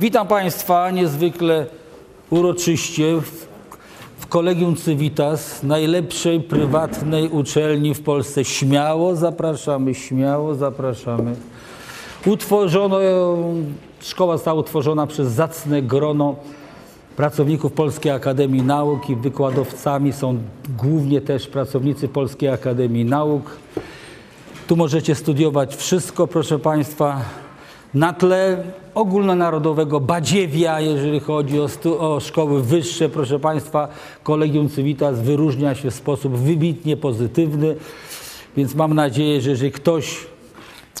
Witam Państwa niezwykle uroczyście w, Kolegium Civitas, najlepszej prywatnej uczelni w Polsce. Śmiało zapraszamy, śmiało zapraszamy. Utworzono, szkoła została utworzona przez zacne grono pracowników Polskiej Akademii Nauk i wykładowcami są głównie też pracownicy Polskiej Akademii Nauk. Tu możecie studiować wszystko, proszę Państwa, na tle ogólnonarodowego badziewia, jeżeli chodzi o, o szkoły wyższe. Proszę Państwa, Kolegium Civitas wyróżnia się w sposób wybitnie pozytywny, więc mam nadzieję, że jeżeli ktoś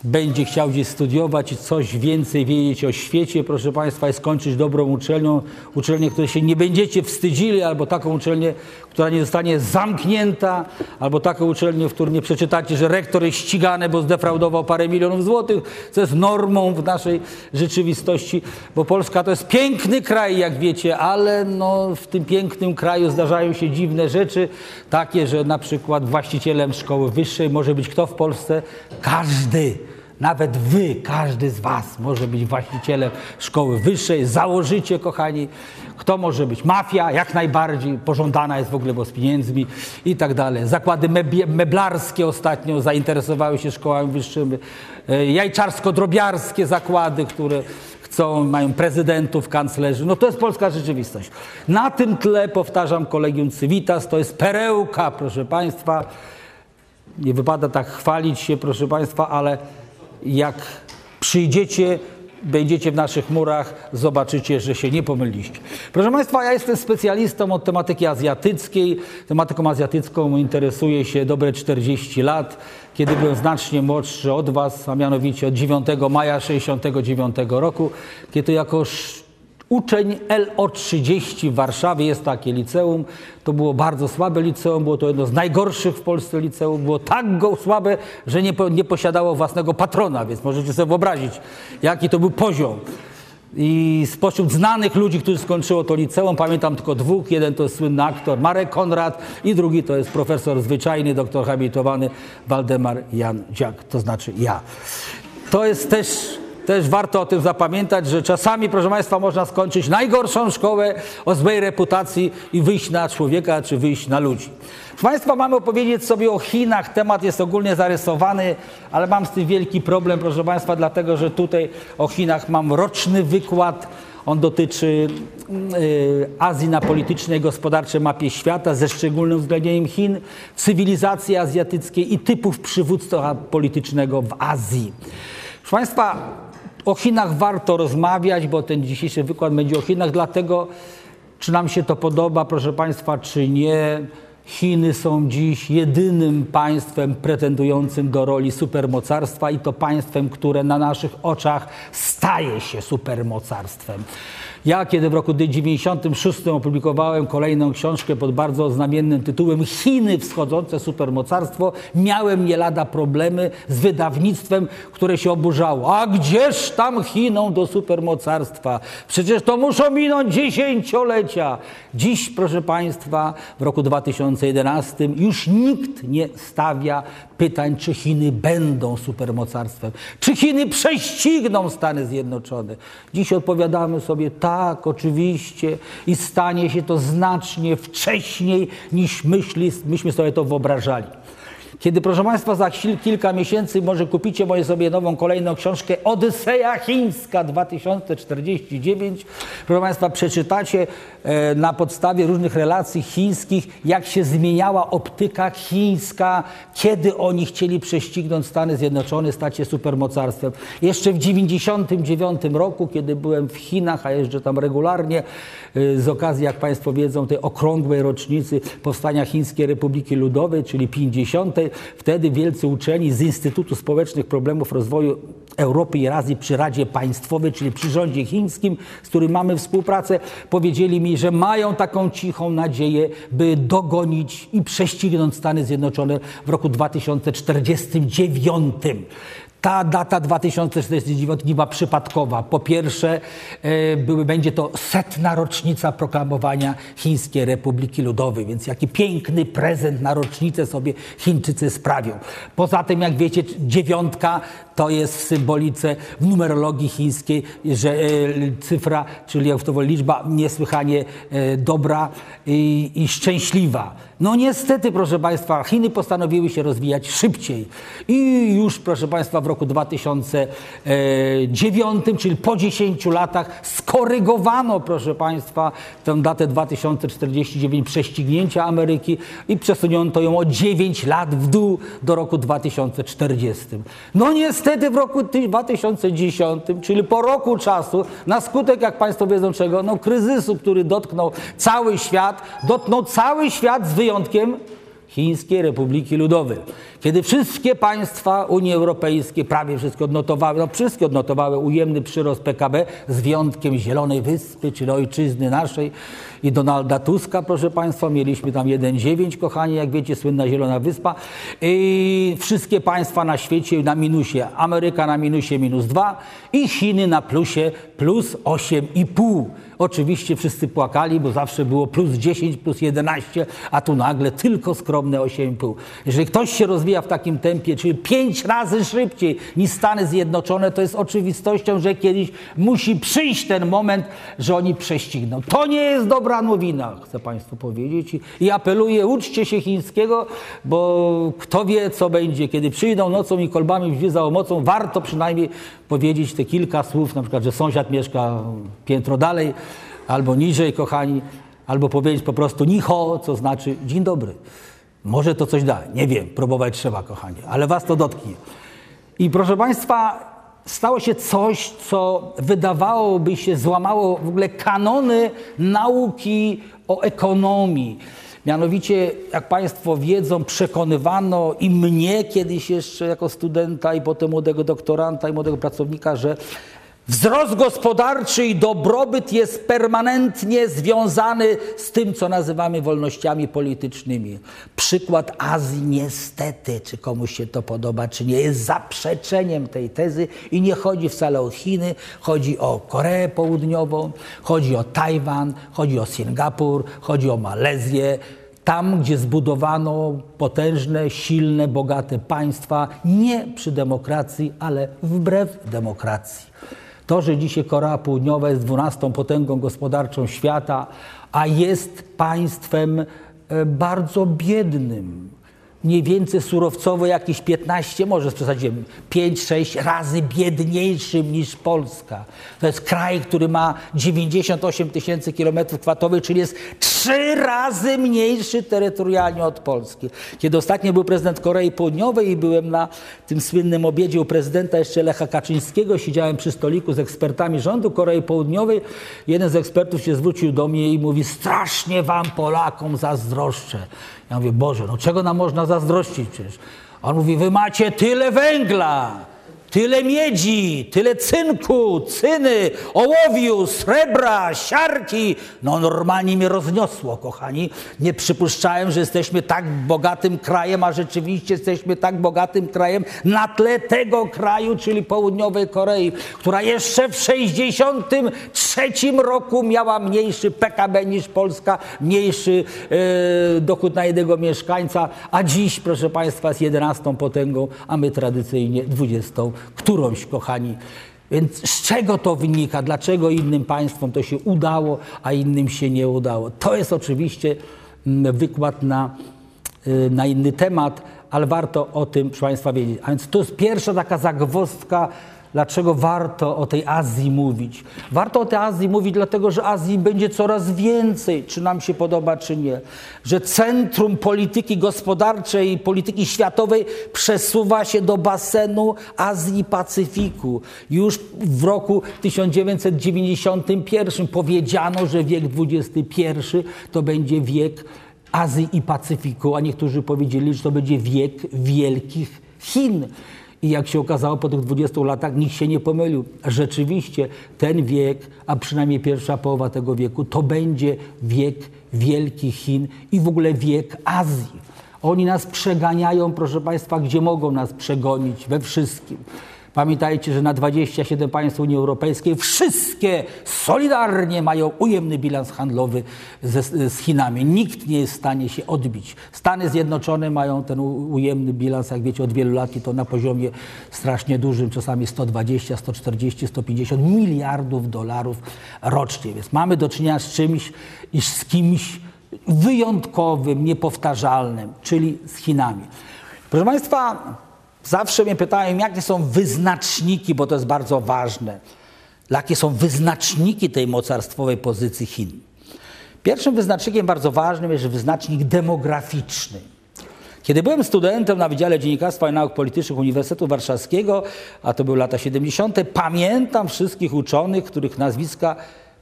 będzie chciał gdzieś studiować i coś więcej wiedzieć o świecie, proszę Państwa, i skończyć dobrą uczelnią, uczelnię, której się nie będziecie wstydzili, albo taką uczelnię, która nie zostanie zamknięta, albo taką uczelnię, w której nie przeczytacie, że rektor jest ścigany, bo zdefraudował parę milionów złotych, co jest normą w naszej rzeczywistości, bo Polska to jest piękny kraj, jak wiecie, ale no, w tym pięknym kraju zdarzają się dziwne rzeczy, takie, że na przykład właścicielem szkoły wyższej może być kto w Polsce? Każdy. Nawet wy, każdy z was może być właścicielem szkoły wyższej, założycie, kochani. Kto może być? Mafia, jak najbardziej, pożądana jest w ogóle, bo z pieniędzmi i tak dalej. Zakłady meblarskie ostatnio zainteresowały się szkołami wyższymi. Jajczarsko-drobiarskie zakłady, które chcą, mają prezydentów, kanclerzy. No to jest polska rzeczywistość. Na tym tle, powtarzam, Kolegium Civitas, to jest perełka, proszę Państwa. Nie wypada tak chwalić się, proszę Państwa, ale jak przyjdziecie, będziecie w naszych murach, zobaczycie, że się nie pomyliście. Proszę Państwa, ja jestem specjalistą od tematyki azjatyckiej. Tematyką azjatycką interesuję się dobre 40 lat, kiedy byłem znacznie młodszy od Was, a mianowicie od 9 maja 1969 roku, kiedy jako uczeń LO30 w Warszawie, jest takie liceum, to było bardzo słabe liceum, było to jedno z najgorszych w Polsce liceum, było tak go słabe, że nie, nie posiadało własnego patrona, więc możecie sobie wyobrazić, jaki to był poziom. I spośród znanych ludzi, którzy skończyło to liceum, pamiętam tylko dwóch. Jeden to jest słynny aktor Marek Konrad i drugi to jest profesor zwyczajny, doktor habilitowany Waldemar Jan Dziak, to znaczy ja. To jest też też warto o tym zapamiętać, że czasami, proszę Państwa, można skończyć najgorszą szkołę o złej reputacji i wyjść na człowieka, czy wyjść na ludzi. Proszę Państwa, mamy opowiedzieć sobie o Chinach. Temat jest ogólnie zarysowany, ale mam z tym wielki problem, proszę Państwa, dlatego że tutaj o Chinach mam roczny wykład. On dotyczy y, Azji na politycznej gospodarczej mapie świata, ze szczególnym uwzględnieniem Chin, cywilizacji azjatyckiej i typów przywództwa politycznego w Azji. Proszę Państwa, o Chinach warto rozmawiać, bo ten dzisiejszy wykład będzie o Chinach, dlatego czy nam się to podoba, proszę Państwa, czy nie. Chiny są dziś jedynym państwem pretendującym do roli supermocarstwa i to państwem, które na naszych oczach staje się supermocarstwem. Ja, kiedy w roku 96 opublikowałem kolejną książkę pod bardzo znamiennym tytułem Chiny wschodzące supermocarstwo, miałem nie lada problemy z wydawnictwem, które się oburzało. A gdzież tam Chiną do supermocarstwa? Przecież to muszą minąć dziesięciolecia. Dziś, proszę Państwa, w roku 2011 już nikt nie stawia pytań, czy Chiny będą supermocarstwem, czy Chiny prześcigną Stany Zjednoczone. Dziś odpowiadamy sobie tak, oczywiście, i stanie się to znacznie wcześniej niż myśli, myśmy sobie to wyobrażali. Kiedy, proszę Państwa, za kilka miesięcy może kupicie moje sobie nową, kolejną książkę Odyseja Chińska 2049. Proszę Państwa, przeczytacie na podstawie różnych relacji chińskich, jak się zmieniała optyka chińska, kiedy oni chcieli prześcignąć Stany Zjednoczone, stać się supermocarstwem. Jeszcze w 99 roku, kiedy byłem w Chinach, a jeżdżę tam regularnie, e, z okazji, jak Państwo wiedzą, tej okrągłej rocznicy powstania Chińskiej Republiki Ludowej, czyli 50 Wtedy wielcy uczeni z Instytutu Społecznych Problemów Rozwoju Europy i Azji przy Radzie Państwowej, czyli przy rządzie chińskim, z którym mamy współpracę, powiedzieli mi, że mają taką cichą nadzieję, by dogonić i prześcignąć Stany Zjednoczone w roku 2049. Ta data 2049 nie była przypadkowa. Po pierwsze, e, były, będzie to setna rocznica proklamowania Chińskiej Republiki Ludowej, więc jaki piękny prezent na rocznicę sobie Chińczycy sprawią. Poza tym, jak wiecie, dziewiątka to jest w symbolice, w numerologii chińskiej, że e, cyfra, czyli to liczba niesłychanie e, dobra i, i szczęśliwa. No niestety, proszę Państwa, Chiny postanowiły się rozwijać szybciej. I już, proszę Państwa, w roku 2009, czyli po 10 latach, skorygowano, proszę Państwa, tę datę 2049 prześcignięcia Ameryki i przesuniono ją o 9 lat w dół do roku 2040. No niestety w roku 2010, czyli po roku czasu, na skutek, jak Państwo wiedzą czego, no kryzysu, który dotknął cały świat, dotknął cały świat z wyjątkiem Chińskiej Republiki Ludowej. Kiedy wszystkie państwa Unii Europejskiej, prawie wszystkie odnotowały, no wszystkie odnotowały ujemny przyrost PKB z wyjątkiem Zielonej Wyspy, czyli ojczyzny naszej i Donalda Tuska, proszę Państwa, mieliśmy tam 1,9, kochani, jak wiecie, słynna Zielona Wyspa. I wszystkie państwa na świecie na minusie, Ameryka na minusie minus 2 i Chiny na plusie plus 8,5. Oczywiście wszyscy płakali, bo zawsze było plus 10, plus 11, a tu nagle tylko skromne 8,5. Jeżeli ktoś się rozwija w takim tempie, czyli 5 razy szybciej niż Stany Zjednoczone, to jest oczywistością, że kiedyś musi przyjść ten moment, że oni prześcigną. To nie jest dobra nowina, chcę Państwu powiedzieć. I apeluję, uczcie się chińskiego, bo kto wie, co będzie. Kiedy przyjdą nocą i kolbami drzwi za omocą, warto przynajmniej powiedzieć te kilka słów, na przykład, że sąsiad mieszka piętro dalej, albo niżej, kochani, albo powiedzieć po prostu nicho, co znaczy dzień dobry. Może to coś da, nie wiem, próbować trzeba, kochani, ale was to dotknie. I proszę Państwa, stało się coś, co wydawałoby się złamało w ogóle kanony nauki o ekonomii. Mianowicie, jak Państwo wiedzą, przekonywano i mnie kiedyś jeszcze jako studenta, i potem młodego doktoranta, i młodego pracownika, że Wzrost gospodarczy i dobrobyt jest permanentnie związany z tym, co nazywamy wolnościami politycznymi. Przykład Azji, niestety, czy komuś się to podoba, czy nie, jest zaprzeczeniem tej tezy i nie chodzi wcale o Chiny, chodzi o Koreę Południową, chodzi o Tajwan, chodzi o Singapur, chodzi o Malezję. Tam, gdzie zbudowano potężne, silne, bogate państwa, nie przy demokracji, ale wbrew demokracji. To, że dzisiaj Korea Południowa jest dwunastą potęgą gospodarczą świata, a jest państwem e, bardzo biednym, mniej więcej surowcowo jakieś 15, może przesadziłem, 5-6 razy biedniejszym niż Polska. To jest kraj, który ma 98 tysięcy kilometrów kwadratowych, czyli jest trzy razy mniejszy terytorialnie od Polski. Kiedy ostatnio był prezydent Korei Południowej i byłem na tym słynnym obiedzie u prezydenta jeszcze Lecha Kaczyńskiego, siedziałem przy stoliku z ekspertami rządu Korei Południowej. Jeden z ekspertów się zwrócił do mnie i mówi, strasznie wam Polakom zazdroszczę. Ja mówię, Boże, no czego nam można zazdrościć przecież? On mówi, wy macie tyle węgla, tyle miedzi, tyle cynku, cyny, ołowiu, srebra, siarki. No normalnie mnie rozniosło, kochani. Nie przypuszczałem, że jesteśmy tak bogatym krajem, a rzeczywiście jesteśmy tak bogatym krajem na tle tego kraju, czyli południowej Korei, która jeszcze w 63 roku miała mniejszy PKB niż Polska, mniejszy e, dochód na jednego mieszkańca, a dziś, proszę Państwa, jest 11 potęgą, a my tradycyjnie 20 którąś, kochani. Więc z czego to wynika? Dlaczego innym państwom to się udało, a innym się nie udało? To jest oczywiście mm, wykład na, y, na inny temat, ale warto o tym, proszę Państwa, wiedzieć. A więc to jest pierwsza taka zagwozdka Dlaczego warto o tej Azji mówić? Warto o tej Azji mówić, dlatego że Azji będzie coraz więcej, czy nam się podoba, czy nie. Że centrum polityki gospodarczej i polityki światowej przesuwa się do basenu Azji Pacyfiku. Już w roku 1991 powiedziano, że wiek XXI to będzie wiek Azji i Pacyfiku, a niektórzy powiedzieli, że to będzie wiek wielkich Chin. I jak się okazało po tych 20 latach, nikt się nie pomylił. Rzeczywiście ten wiek, a przynajmniej pierwsza połowa tego wieku, to będzie wiek wielkich Chin i w ogóle wiek Azji. Oni nas przeganiają, proszę Państwa, gdzie mogą nas przegonić, we wszystkim. Pamiętajcie, że na 27 państw Unii Europejskiej wszystkie solidarnie mają ujemny bilans handlowy ze, z Chinami. Nikt nie jest w stanie się odbić. Stany Zjednoczone mają ten ujemny bilans, jak wiecie, od wielu lat i to na poziomie strasznie dużym, czasami 120, 140, 150 miliardów dolarów rocznie. Więc mamy do czynienia z czymś, iż z kimś wyjątkowym, niepowtarzalnym, czyli z Chinami. Proszę Państwa, zawsze mnie pytają, jakie są wyznaczniki, bo to jest bardzo ważne. Jakie są wyznaczniki tej mocarstwowej pozycji Chin? Pierwszym wyznacznikiem bardzo ważnym jest wyznacznik demograficzny. Kiedy byłem studentem na Wydziale Dziennikarstwa i Nauk Politycznych Uniwersytetu Warszawskiego, a to były lata 70., pamiętam wszystkich uczonych, których nazwiska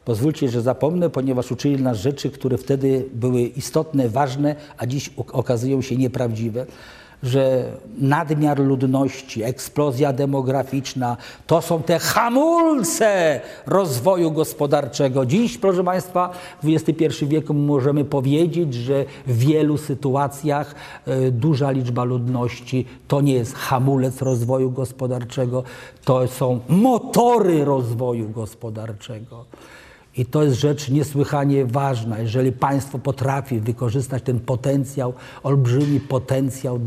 Pozwólcie, że zapomnę, ponieważ uczyli nas rzeczy, które wtedy były istotne, ważne, a dziś okazują się nieprawdziwe że nadmiar ludności, eksplozja demograficzna to są te hamulce rozwoju gospodarczego. Dziś, proszę Państwa, w XXI wieku możemy powiedzieć, że w wielu sytuacjach e, duża liczba ludności to nie jest hamulec rozwoju gospodarczego, to są motory rozwoju gospodarczego. I to jest rzecz niesłychanie ważna. Jeżeli państwo potrafi wykorzystać ten potencjał, olbrzymi potencjał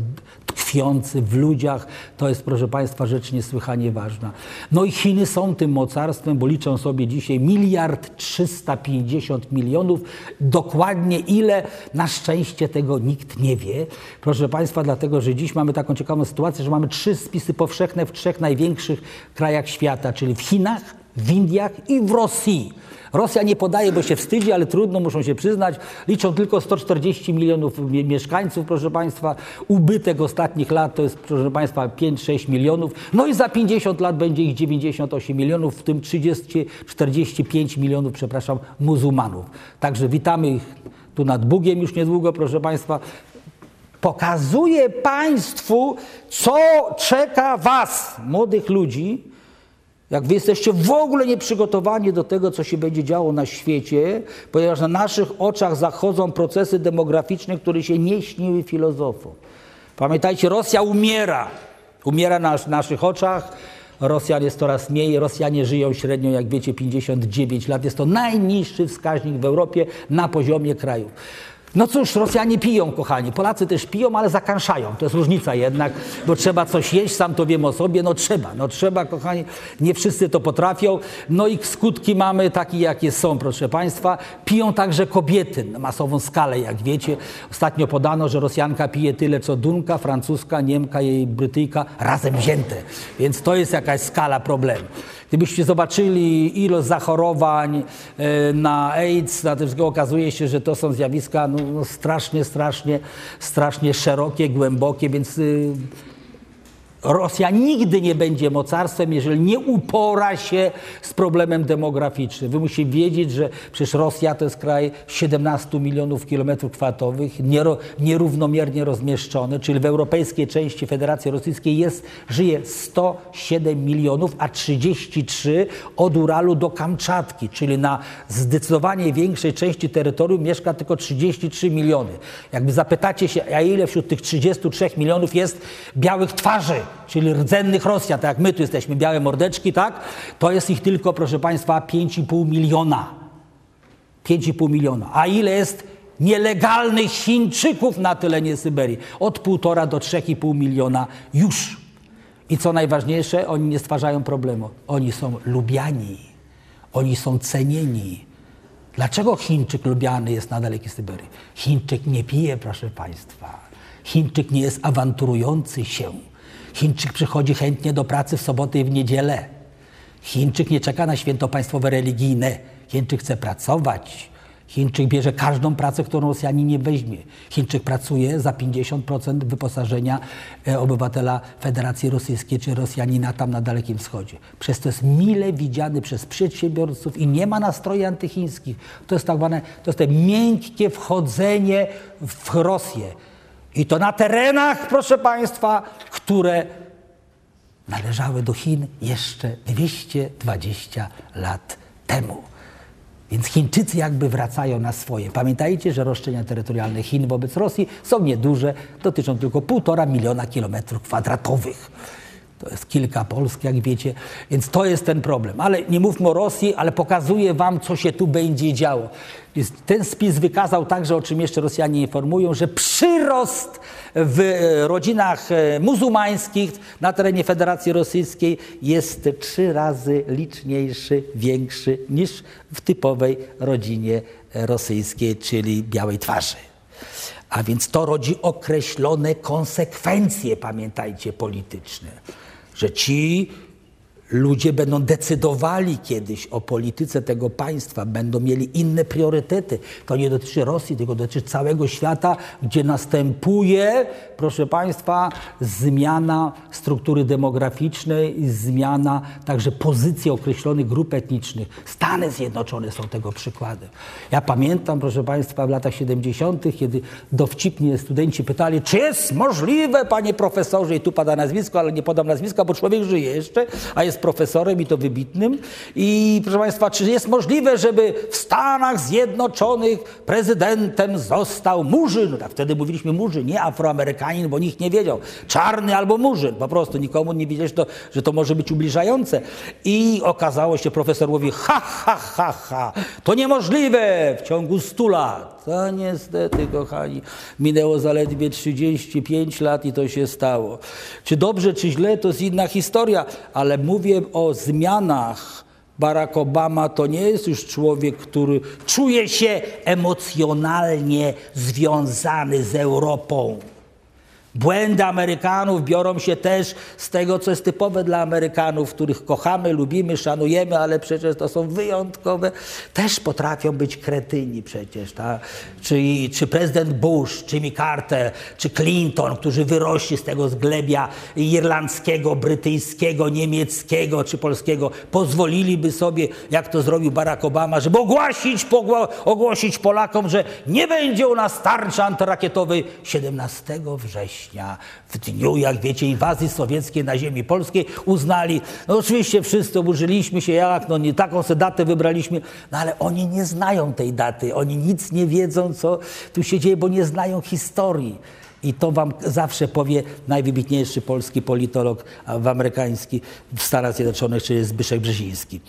tkwiący w ludziach, to jest, proszę Państwa, rzecz niesłychanie ważna. No i Chiny są tym mocarstwem, bo liczą sobie dzisiaj miliard 350 milionów. Dokładnie ile? Na szczęście tego nikt nie wie. Proszę Państwa, dlatego, że dziś mamy taką ciekawą sytuację, że mamy trzy spisy powszechne w trzech największych krajach świata, czyli w Chinach, w Indiach i w Rosji. Rosja nie podaje, bo się wstydzi, ale trudno, muszą się przyznać. Liczą tylko 140 milionów mieszkańców, proszę Państwa. Ubytek ostatnich lat to jest, proszę Państwa, 5-6 milionów. No i za 50 lat będzie ich 98 milionów, w tym 30, 45 milionów, przepraszam, muzułmanów. Także witamy ich tu nad Bugiem już niedługo, proszę Państwa. Pokazuje Państwu, co czeka Was, młodych ludzi, jak wy jesteście w ogóle nieprzygotowani do tego, co się będzie działo na świecie, ponieważ na naszych oczach zachodzą procesy demograficzne, które się nie śniły filozofom. Pamiętajcie, Rosja umiera. Umiera na naszych oczach. Rosjan jest coraz mniej. Rosjanie żyją średnio, jak wiecie, 59 lat. Jest to najniższy wskaźnik w Europie na poziomie krajów. No cóż, Rosjanie piją, kochani. Polacy też piją, ale zakanszają. To jest różnica jednak, bo trzeba coś jeść, sam to wiem o sobie. No trzeba, no trzeba, kochani. Nie wszyscy to potrafią. No i skutki mamy takie, jakie są, proszę Państwa. Piją także kobiety na masową skalę, jak wiecie. Ostatnio podano, że Rosjanka pije tyle, co Dunka, Francuska, Niemka i Brytyjka razem wzięte. Więc to jest jakaś skala problemu. Gdybyście zobaczyli ilość zachorowań e, na AIDS, na tym okazuje się, że to są zjawiska no, no, strasznie, strasznie, strasznie szerokie, głębokie, więc y, Rosja nigdy nie będzie mocarstwem, jeżeli nie upora się z problemem demograficznym. Wy musicie wiedzieć, że przecież Rosja to jest kraj 17 milionów kilometrów kwadratowych, nierównomiernie rozmieszczony, czyli w europejskiej części Federacji Rosyjskiej jest, żyje 107 milionów, a 33 od Uralu do Kamczatki, czyli na zdecydowanie większej części terytorium mieszka tylko 33 miliony. Jakby zapytacie się, a ile wśród tych 33 milionów jest białych twarzy, czyli rdzennych Rosjan, tak jak my tu jesteśmy, białe mordeczki, tak? To jest ich tylko, proszę Państwa, 5,5 miliona. 5,5 miliona. A ile jest nielegalnych Chińczyków na terenie Syberii? Od 1,5 do 3,5 miliona już. I co najważniejsze, oni nie stwarzają problemu. Oni są lubiani. Oni są cenieni. Dlaczego Chińczyk lubiany jest na dalekiej Syberii? Chińczyk nie pije, proszę Państwa. Chińczyk nie jest awanturujący się. Chińczyk przychodzi chętnie do pracy w sobotę i w niedzielę. Chińczyk nie czeka na święto państwowe religijne. Chińczyk chce pracować. Chińczyk bierze każdą pracę, którą Rosjanin nie weźmie. Chińczyk pracuje za 50% wyposażenia e, obywatela Federacji Rosyjskiej czy Rosjanina tam na Dalekim Wschodzie. Przez to jest mile widziany przez przedsiębiorców i nie ma nastroi antychińskich. To jest tak zwane, to jest te miękkie wchodzenie w Rosję. I to na terenach, proszę Państwa, które należały do Chin jeszcze 220 lat temu. Więc Chińczycy jakby wracają na swoje. Pamiętajcie, że roszczenia terytorialne Chin wobec Rosji są nieduże, dotyczą tylko półtora miliona kilometrów kwadratowych. To jest kilka Polsk, jak wiecie, więc to jest ten problem. Ale nie mówmy o Rosji, ale pokazuję wam, co się tu będzie działo. Ten spis wykazał także, o czym jeszcze Rosjanie informują, że przyrost w e, rodzinach e, muzułmańskich na terenie Federacji Rosyjskiej jest trzy razy liczniejszy, większy niż w typowej rodzinie rosyjskiej, czyli białej twarzy. A więc to rodzi określone konsekwencje, pamiętajcie, polityczne że ci ludzie będą decydowali kiedyś o polityce tego państwa, będą mieli inne priorytety. To nie dotyczy Rosji, tylko dotyczy całego świata, gdzie następuje, proszę Państwa, zmiana struktury demograficznej zmiana także pozycji określonych grup etnicznych. Stany Zjednoczone są tego przykładem. Ja pamiętam, proszę Państwa, w latach 70., kiedy dowcipnie studenci pytali, czy jest możliwe, panie profesorze, i tu pada nazwisko, ale nie podam nazwiska, bo człowiek żyje jeszcze, a jest jest profesorem i to wybitnym. I proszę Państwa, czy jest możliwe, żeby w Stanach Zjednoczonych prezydentem został Murzyn? No tak wtedy mówiliśmy Murzyn, nie Afroamerykanin, bo nikt nie wiedział. Czarny albo Murzyn. Po prostu nikomu nie wiedzieć, to, że to może być ubliżające. I okazało się, profesor mówi, ha, ha, ha, ha, to niemożliwe w ciągu stu lat. A niestety, kochani, minęło zaledwie 35 lat i to się stało. Czy dobrze, czy źle, to jest inna historia, ale mówię o zmianach. Barack Obama to nie jest już człowiek, który czuje się emocjonalnie związany z Europą. Błędy Amerykanów biorą się też z tego, co jest typowe dla Amerykanów, których kochamy, lubimy, szanujemy, ale przecież to są wyjątkowe. Też potrafią być kretyni przecież. Tak? Czy, czy prezydent Bush, czy Carter, czy Clinton, którzy wyrośli z tego zglebia irlandzkiego, brytyjskiego, niemieckiego czy polskiego, pozwoliliby sobie, jak to zrobił Barack Obama, żeby ogłosić, ogłosić Polakom, że nie będzie u nas tarczy antyrakietowej 17 września września, w dniu, jak wiecie, inwazji sowieckiej na ziemi polskiej, uznali, no oczywiście wszyscy oburzyliśmy się, jak, no nie taką sobie datę wybraliśmy, no ale oni nie znają tej daty, oni nic nie wiedzą, co tu się dzieje, bo nie znają historii. I to wam zawsze powie najwybitniejszy polski politolog amerykański w Stanach Zjednoczonych, czyli Zbyszek Brzeziński.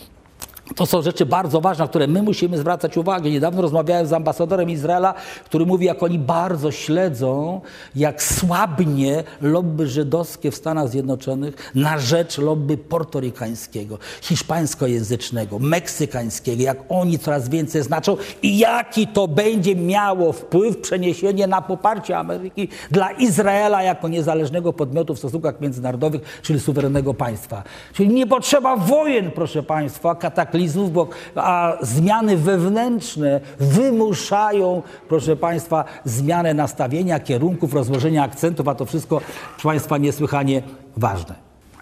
To są rzeczy bardzo ważne, na które my musimy zwracać uwagę. Niedawno rozmawiałem z ambasadorem Izraela, który mówi, jak oni bardzo śledzą, jak słabnie lobby żydowskie w Stanach Zjednoczonych na rzecz lobby portorykańskiego, hiszpańskojęzycznego, meksykańskiego, jak oni coraz więcej znaczą i jaki to będzie miało wpływ, przeniesienie na poparcie Ameryki dla Izraela jako niezależnego podmiotu w stosunkach międzynarodowych, czyli suwerennego państwa. Czyli nie potrzeba wojen, proszę Państwa, kataklizmów, kataklizmów, bo a zmiany wewnętrzne wymuszają, proszę Państwa, zmianę nastawienia, kierunków, rozłożenia akcentów, a to wszystko, proszę Państwa, niesłychanie ważne.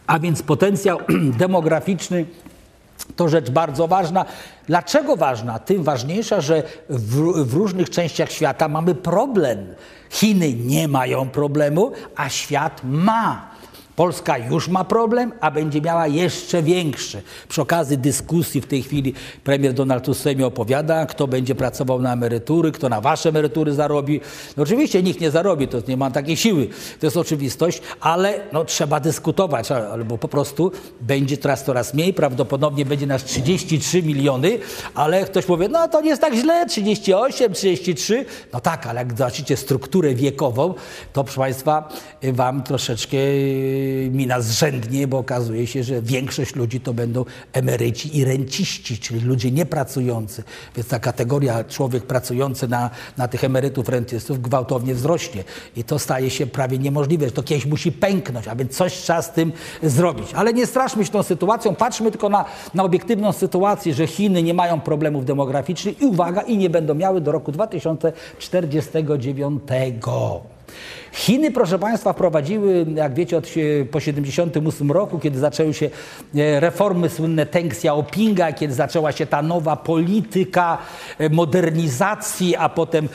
A więc potencjał demograficzny to rzecz bardzo ważna. Dlaczego ważna? Tym ważniejsza, że w, w, różnych częściach świata mamy problem. Chiny nie mają problemu, a świat ma. Polska już ma problem, a będzie miała jeszcze większy. Przy okazji dyskusji w tej chwili premier Donald Tusk opowiada, kto będzie pracował na emerytury, kto na wasze emerytury zarobi. No oczywiście nikt nie zarobi, to nie ma takiej siły, to jest oczywistość, ale no, trzeba dyskutować, albo po prostu będzie teraz coraz mniej, prawdopodobnie będzie nas 33 miliony, ale ktoś powie, no to nie jest tak źle, 38, 33. No tak, ale jak zobaczycie strukturę wiekową, to proszę Państwa, wam troszeczkę mina zrzędnie, bo okazuje się, że większość ludzi to będą emeryci i renciści, czyli ludzie niepracujący. Więc ta kategoria człowiek pracujący na, na tych emerytów, rentystów gwałtownie wzrośnie. I to staje się prawie niemożliwe. To kiedyś musi pęknąć, a więc coś trzeba z tym zrobić. Ale nie straszmy się tą sytuacją, patrzmy tylko na, na obiektywną sytuację, że Chiny nie mają problemów demograficznych i uwaga, i nie będą miały do roku 2049. Chiny, proszę Państwa, wprowadziły, jak wiecie, od, po 1978 roku, kiedy zaczęły się e, reformy słynne Teng Xiaopinga, kiedy zaczęła się ta nowa polityka e, modernizacji, a potem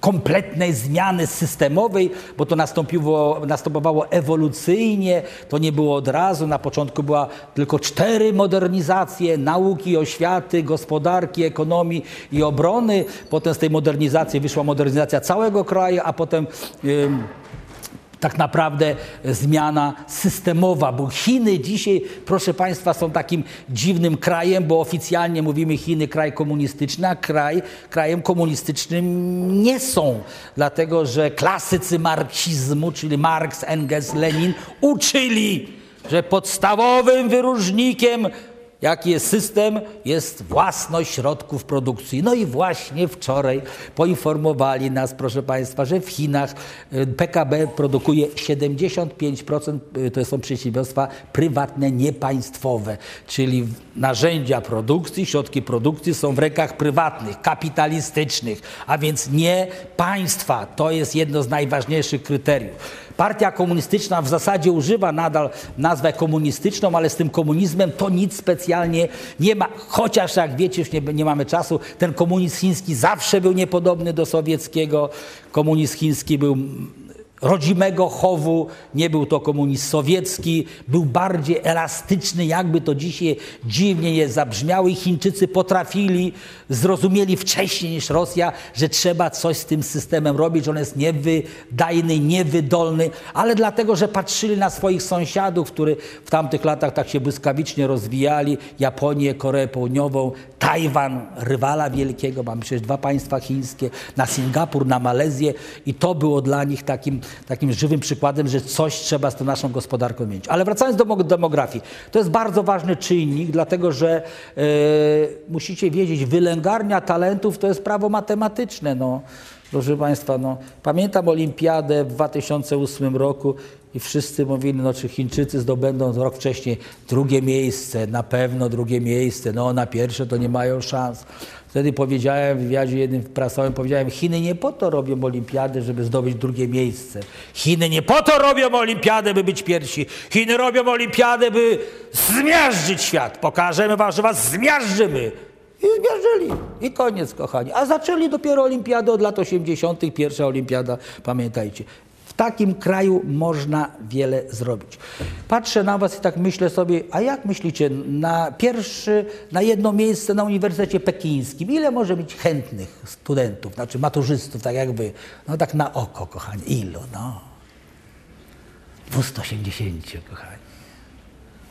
kompletnej zmiany systemowej, bo to nastąpiło, następowało ewolucyjnie, to nie było od razu. Na początku była tylko cztery modernizacje nauki, oświaty, gospodarki, ekonomii i obrony. Potem z tej modernizacji wyszła modernizacja całego kraju, a potem. Yy, tak naprawdę zmiana systemowa, bo Chiny dzisiaj, proszę Państwa, są takim dziwnym krajem, bo oficjalnie mówimy Chiny kraj komunistyczny, a kraj, krajem komunistycznym nie są, dlatego że klasycy marksizmu, czyli Marx, Engels, Lenin, uczyli, że podstawowym wyróżnikiem jaki jest system, jest własność środków produkcji. No i właśnie wczoraj poinformowali nas, proszę Państwa, że w Chinach y, PKB produkuje 75%, y, to są przedsiębiorstwa prywatne, niepaństwowe, czyli narzędzia produkcji, środki produkcji są w rękach prywatnych, kapitalistycznych, a więc nie państwa. To jest jedno z najważniejszych kryteriów. Partia komunistyczna w zasadzie używa nadal nazwę komunistyczną, ale z tym komunizmem to nic specjalnie nie ma. Chociaż jak wiecie, już nie, nie mamy czasu, ten komunizm chiński zawsze był niepodobny do sowieckiego. Komunizm chiński był rodzimego chowu, nie był to komunizm sowiecki, był bardziej elastyczny, jakby to dzisiaj dziwnie nie zabrzmiało. I Chińczycy potrafili, zrozumieli wcześniej niż Rosja, że trzeba coś z tym systemem robić, że on jest niewydajny, niewydolny, ale dlatego, że patrzyli na swoich sąsiadów, którzy w tamtych latach tak się błyskawicznie rozwijali, Japonię, Koreę Południową, Tajwan, rywala wielkiego, mamy przecież dwa państwa chińskie, na Singapur, na Malezję. I to było dla nich takim takim żywym przykładem, że coś trzeba z tą naszą gospodarką mieć. Ale wracając do demografii, to jest bardzo ważny czynnik, dlatego że e, musicie wiedzieć, wylęgarnia talentów to jest prawo matematyczne. No. Proszę Państwa, no, pamiętam olimpiadę w 2008 roku i wszyscy mówili, no czy Chińczycy zdobędą rok wcześniej drugie miejsce, na pewno drugie miejsce, no na pierwsze to nie mają szans. Wtedy powiedziałem w wywiadzie jednym prasowym, powiedziałem, Chiny nie po to robią olimpiady, żeby zdobyć drugie miejsce. Chiny nie po to robią olimpiadę, by być pierwsi. Chiny robią olimpiadę, by zmiażdżyć świat. Pokażemy wam, że was zmiażdżymy. I zmiażdżyli. I koniec, kochani. A zaczęli dopiero olimpiadę od lat 80., pierwsza olimpiada, pamiętajcie takim kraju można wiele zrobić. Patrzę na was i tak myślę sobie, a jak myślicie, na pierwszy, na jedno miejsce na Uniwersytecie Pekińskim, ile może być chętnych studentów, znaczy maturzystów, tak jak wy? No tak na oko, kochani, ilu, no? 280, kochani.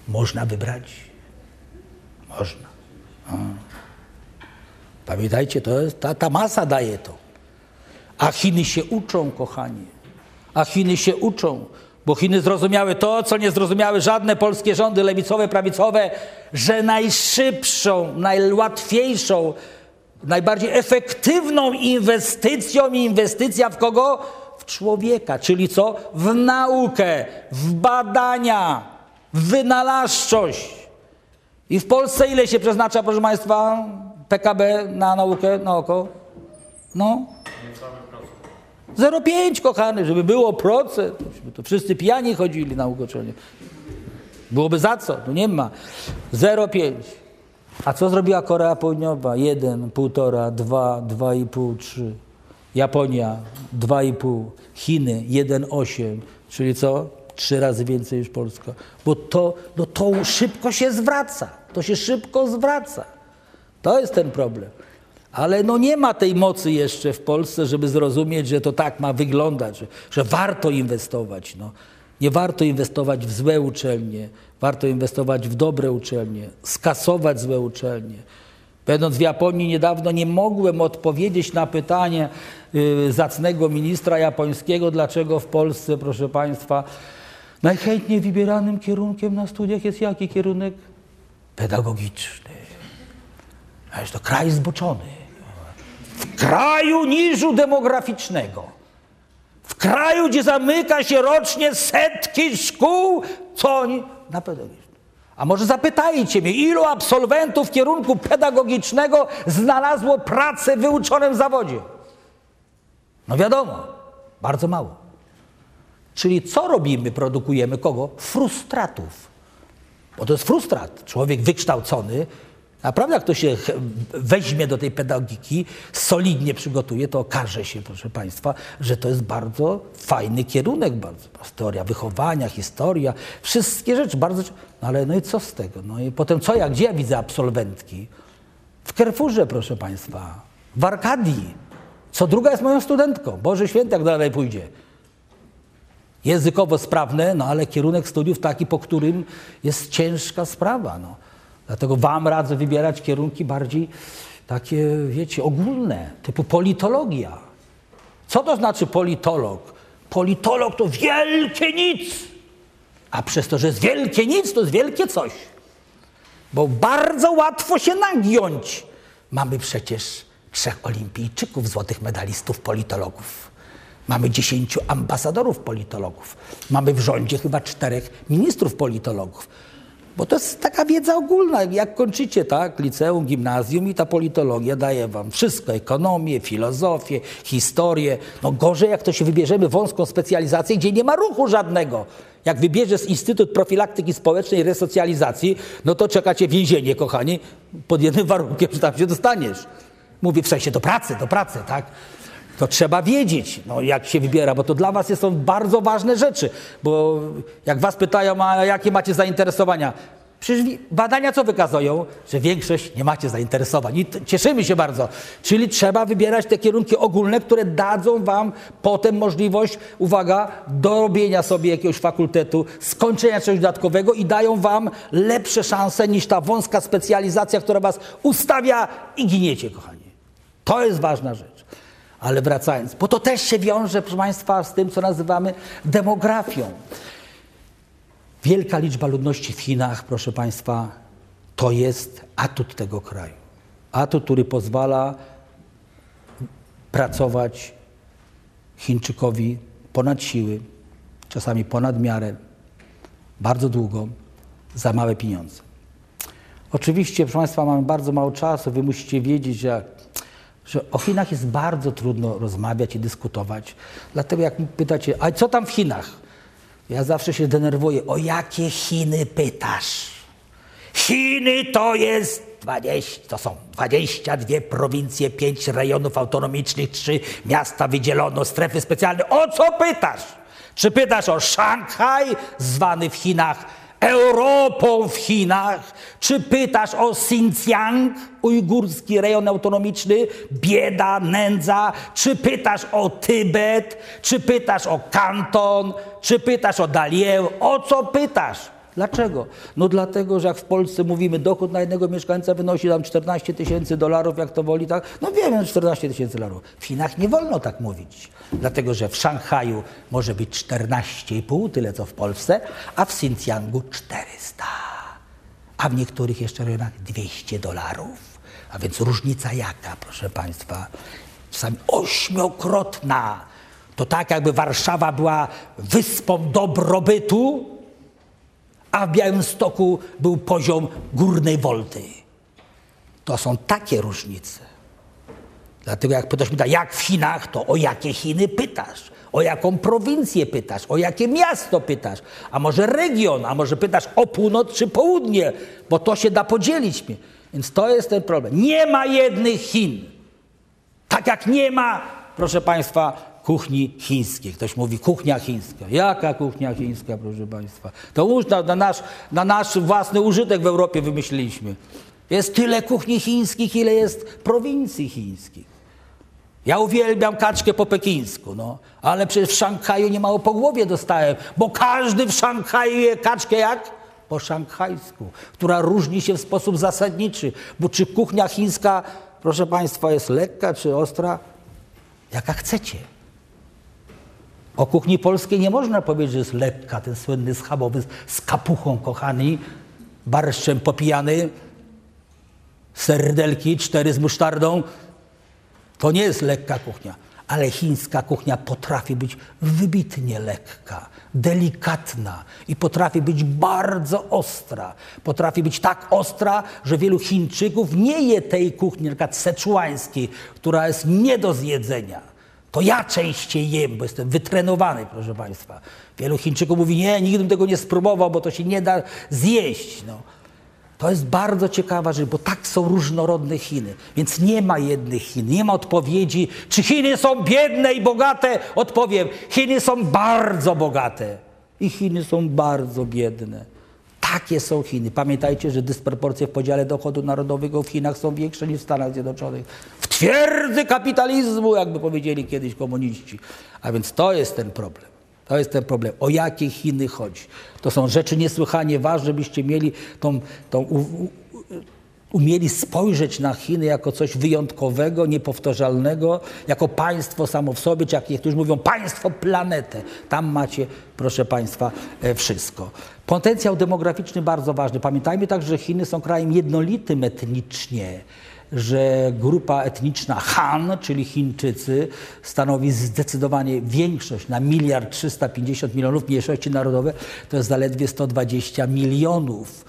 Można wybrać? Można. Pamiętajcie, to jest, ta, ta masa daje to. A Chiny się uczą, kochani a Chiny się uczą, bo Chiny zrozumiały to, co nie zrozumiały żadne polskie rządy lewicowe, prawicowe, że najszybszą, najłatwiejszą, najbardziej efektywną inwestycją inwestycja w kogo? W człowieka, czyli co? W naukę, w badania, w wynalazczość. I w Polsce ile się przeznacza, proszę Państwa, PKB na naukę, na oko? No, 0,5 kochany, żeby było procent. To wszyscy pijani chodzili na ukoczenie. Byłoby za co? Tu nie ma. 0,5. A co zrobiła Korea Południowa? 1, 1,5, 2, 2,5, 3. Japonia 2,5. Chiny 1,8. Czyli co? Trzy razy więcej niż Polska. Bo to, no to szybko się zwraca. To się szybko zwraca. To jest ten problem. Ale no nie ma tej mocy jeszcze w Polsce, żeby zrozumieć, że to tak ma wyglądać, że, że warto inwestować. No. Nie warto inwestować w złe uczelnie, warto inwestować w dobre uczelnie, skasować złe uczelnie. Będąc w Japonii niedawno nie mogłem odpowiedzieć na pytanie yy, zacnego ministra japońskiego, dlaczego w Polsce, proszę Państwa, najchętniej wybieranym kierunkiem na studiach jest jaki kierunek? Pedagogiczny. A jest to kraj zboczony w kraju niżu demograficznego, w kraju, gdzie zamyka się rocznie setki szkół, co oni na pedagogiczne. A może zapytajcie mnie, ilu absolwentów kierunku pedagogicznego znalazło pracę w wyuczonym zawodzie? No wiadomo, bardzo mało. Czyli co robimy? Produkujemy kogo? Frustratów. Bo to jest frustrat. Człowiek wykształcony, Naprawdę, jak to się weźmie do tej pedagogiki, solidnie przygotuje, to okaże się, proszę Państwa, że to jest bardzo fajny kierunek, bardzo teoria wychowania, historia, wszystkie rzeczy bardzo. No ale no i co z tego? No i potem co ja, gdzie ja widzę absolwentki? W Kerfurze, proszę Państwa, w Arkadii. Co druga jest moją studentką. Boże święty, jak dalej pójdzie. językowo sprawne, no ale kierunek studiów taki, po którym jest ciężka sprawa. No. Dlatego wam radzę wybierać kierunki bardziej takie, wiecie, ogólne, typu politologia. Co to znaczy politolog? Politolog to wielkie nic. A przez to, że jest wielkie nic, to jest wielkie coś. Bo bardzo łatwo się nagiąć. Mamy przecież trzech olimpijczyków, złotych medalistów, politologów. Mamy dziesięciu ambasadorów politologów. Mamy w rządzie chyba czterech ministrów politologów. Bo to jest taka wiedza ogólna. Jak kończycie, tak, liceum, gimnazjum i ta politologia daje wam wszystko. Ekonomię, filozofię, historię. No gorzej, jak to się wybierzemy wąską specjalizację, gdzie nie ma ruchu żadnego. Jak wybierzesz Instytut Profilaktyki Społecznej i Resocjalizacji, no to czekacie więzienie, kochani, pod jednym warunkiem, że tam się dostaniesz. Mówię w sensie do pracy, do pracy, tak? To trzeba wiedzieć, no, jak się wybiera, bo to dla was są bardzo ważne rzeczy. Bo jak was pytają, a jakie macie zainteresowania, Przecież badania co wykazują? Że większość nie macie zainteresowań i cieszymy się bardzo. Czyli trzeba wybierać te kierunki ogólne, które dadzą wam potem możliwość, uwaga, dorobienia sobie jakiegoś fakultetu, skończenia czegoś dodatkowego i dają wam lepsze szanse niż ta wąska specjalizacja, która was ustawia i giniecie, kochani. To jest ważna rzecz. Ale wracając, bo to też się wiąże, proszę Państwa, z tym, co nazywamy demografią. Wielka liczba ludności w Chinach, proszę Państwa, to jest atut tego kraju. Atut, który pozwala pracować Chińczykowi ponad siły, czasami ponad miarę, bardzo długo, za małe pieniądze. Oczywiście, proszę Państwa, mamy bardzo mało czasu. Wy musicie wiedzieć, że, że o Chinach jest bardzo trudno rozmawiać i dyskutować. Dlatego jak pytacie, a co tam w Chinach? Ja zawsze się denerwuję. O jakie Chiny pytasz? Chiny to jest 20, to są 22 prowincje, 5 rejonów autonomicznych, 3 miasta wydzielono, strefy specjalne. O co pytasz? Czy pytasz o Szanghaj, zwany w Chinach Europą w Chinach? Czy pytasz o Xinjiang, ujgurski rejon autonomiczny, bieda, nędza? Czy pytasz o Tybet? Czy pytasz o Kanton? Czy pytasz o Dalię? O co pytasz? Dlaczego? No dlatego, że jak w Polsce mówimy, dochód na jednego mieszkańca wynosi tam 14 tysięcy dolarów, jak to woli, tak? No wiemy, 14 tysięcy dolarów. W Chinach nie wolno tak mówić, dlatego że w Szanghaju może być 14,5, tyle co w Polsce, a w Xinjiangu 400, a w niektórych jeszcze rejonach 200 dolarów. A więc różnica jaka, proszę Państwa? Czasami ośmiokrotna. To tak, jakby Warszawa była wyspą dobrobytu, a w Białymstoku był poziom górnej wolty. To są takie różnice. Dlatego jak pytasz mnie, jak w Chinach, to o jakie Chiny pytasz? O jaką prowincję pytasz? O jakie miasto pytasz? A może region? A może pytasz o północ czy południe? Bo to się da podzielić. Więc to jest ten problem. Nie ma jednych Chin. Tak jak nie ma, proszę Państwa, kuchni chińskiej. Ktoś mówi kuchnia chińska. Jaka kuchnia chińska, proszę Państwa? To już na, na, nasz, na nasz własny użytek w Europie wymyśliliśmy. Jest tyle kuchni chińskich, ile jest prowincji chińskich. Ja uwielbiam kaczkę po pekińsku, no. Ale przecież w Szanghaju nie mało po głowie dostałem, bo każdy w Szanghaju je kaczkę jak? Po szanghajsku, która różni się w sposób zasadniczy. Bo czy kuchnia chińska, proszę Państwa, jest lekka czy ostra? Jaka chcecie. O kuchni polskiej nie można powiedzieć, że jest lekka, ten słynny schabowy z kapuchą kochany, barszczem popijany, serdelki, cztery z musztardą. To nie jest lekka kuchnia, ale chińska kuchnia potrafi być wybitnie lekka, delikatna i potrafi być bardzo ostra. Potrafi być tak ostra, że wielu Chińczyków nie je tej kuchni, na przykład która jest nie do zjedzenia to ja częściej jem, bo jestem wytrenowany, proszę Państwa. Wielu Chińczyków mówi, nie, nigdy bym tego nie spróbował, bo to się nie da zjeść. No. To jest bardzo ciekawa rzecz, bo tak są różnorodne Chiny. Więc nie ma jednych Chin, nie ma odpowiedzi, czy Chiny są biedne i bogate. Odpowiem, Chiny są bardzo bogate i Chiny są bardzo biedne. Takie są Chiny. Pamiętajcie, że dysproporcje w podziale dochodu narodowego w Chinach są większe niż w Stanach Zjednoczonych. W twierdzy kapitalizmu, jakby powiedzieli kiedyś komuniści. A więc to jest ten problem. To jest ten problem. O jakie Chiny chodzi? To są rzeczy niesłychanie ważne, byście mieli tą, tą umieli spojrzeć na Chiny jako coś wyjątkowego, niepowtarzalnego, jako państwo samo w sobie, czy jak niektórzy mówią, państwo planetę. Tam macie, proszę Państwa, e, wszystko. Potencjał demograficzny bardzo ważny. Pamiętajmy także, że Chiny są krajem jednolitym etnicznie że grupa etniczna Han, czyli Chińczycy, stanowi zdecydowanie większość na miliard 350 milionów mniejszości narodowe, to jest zaledwie 120 milionów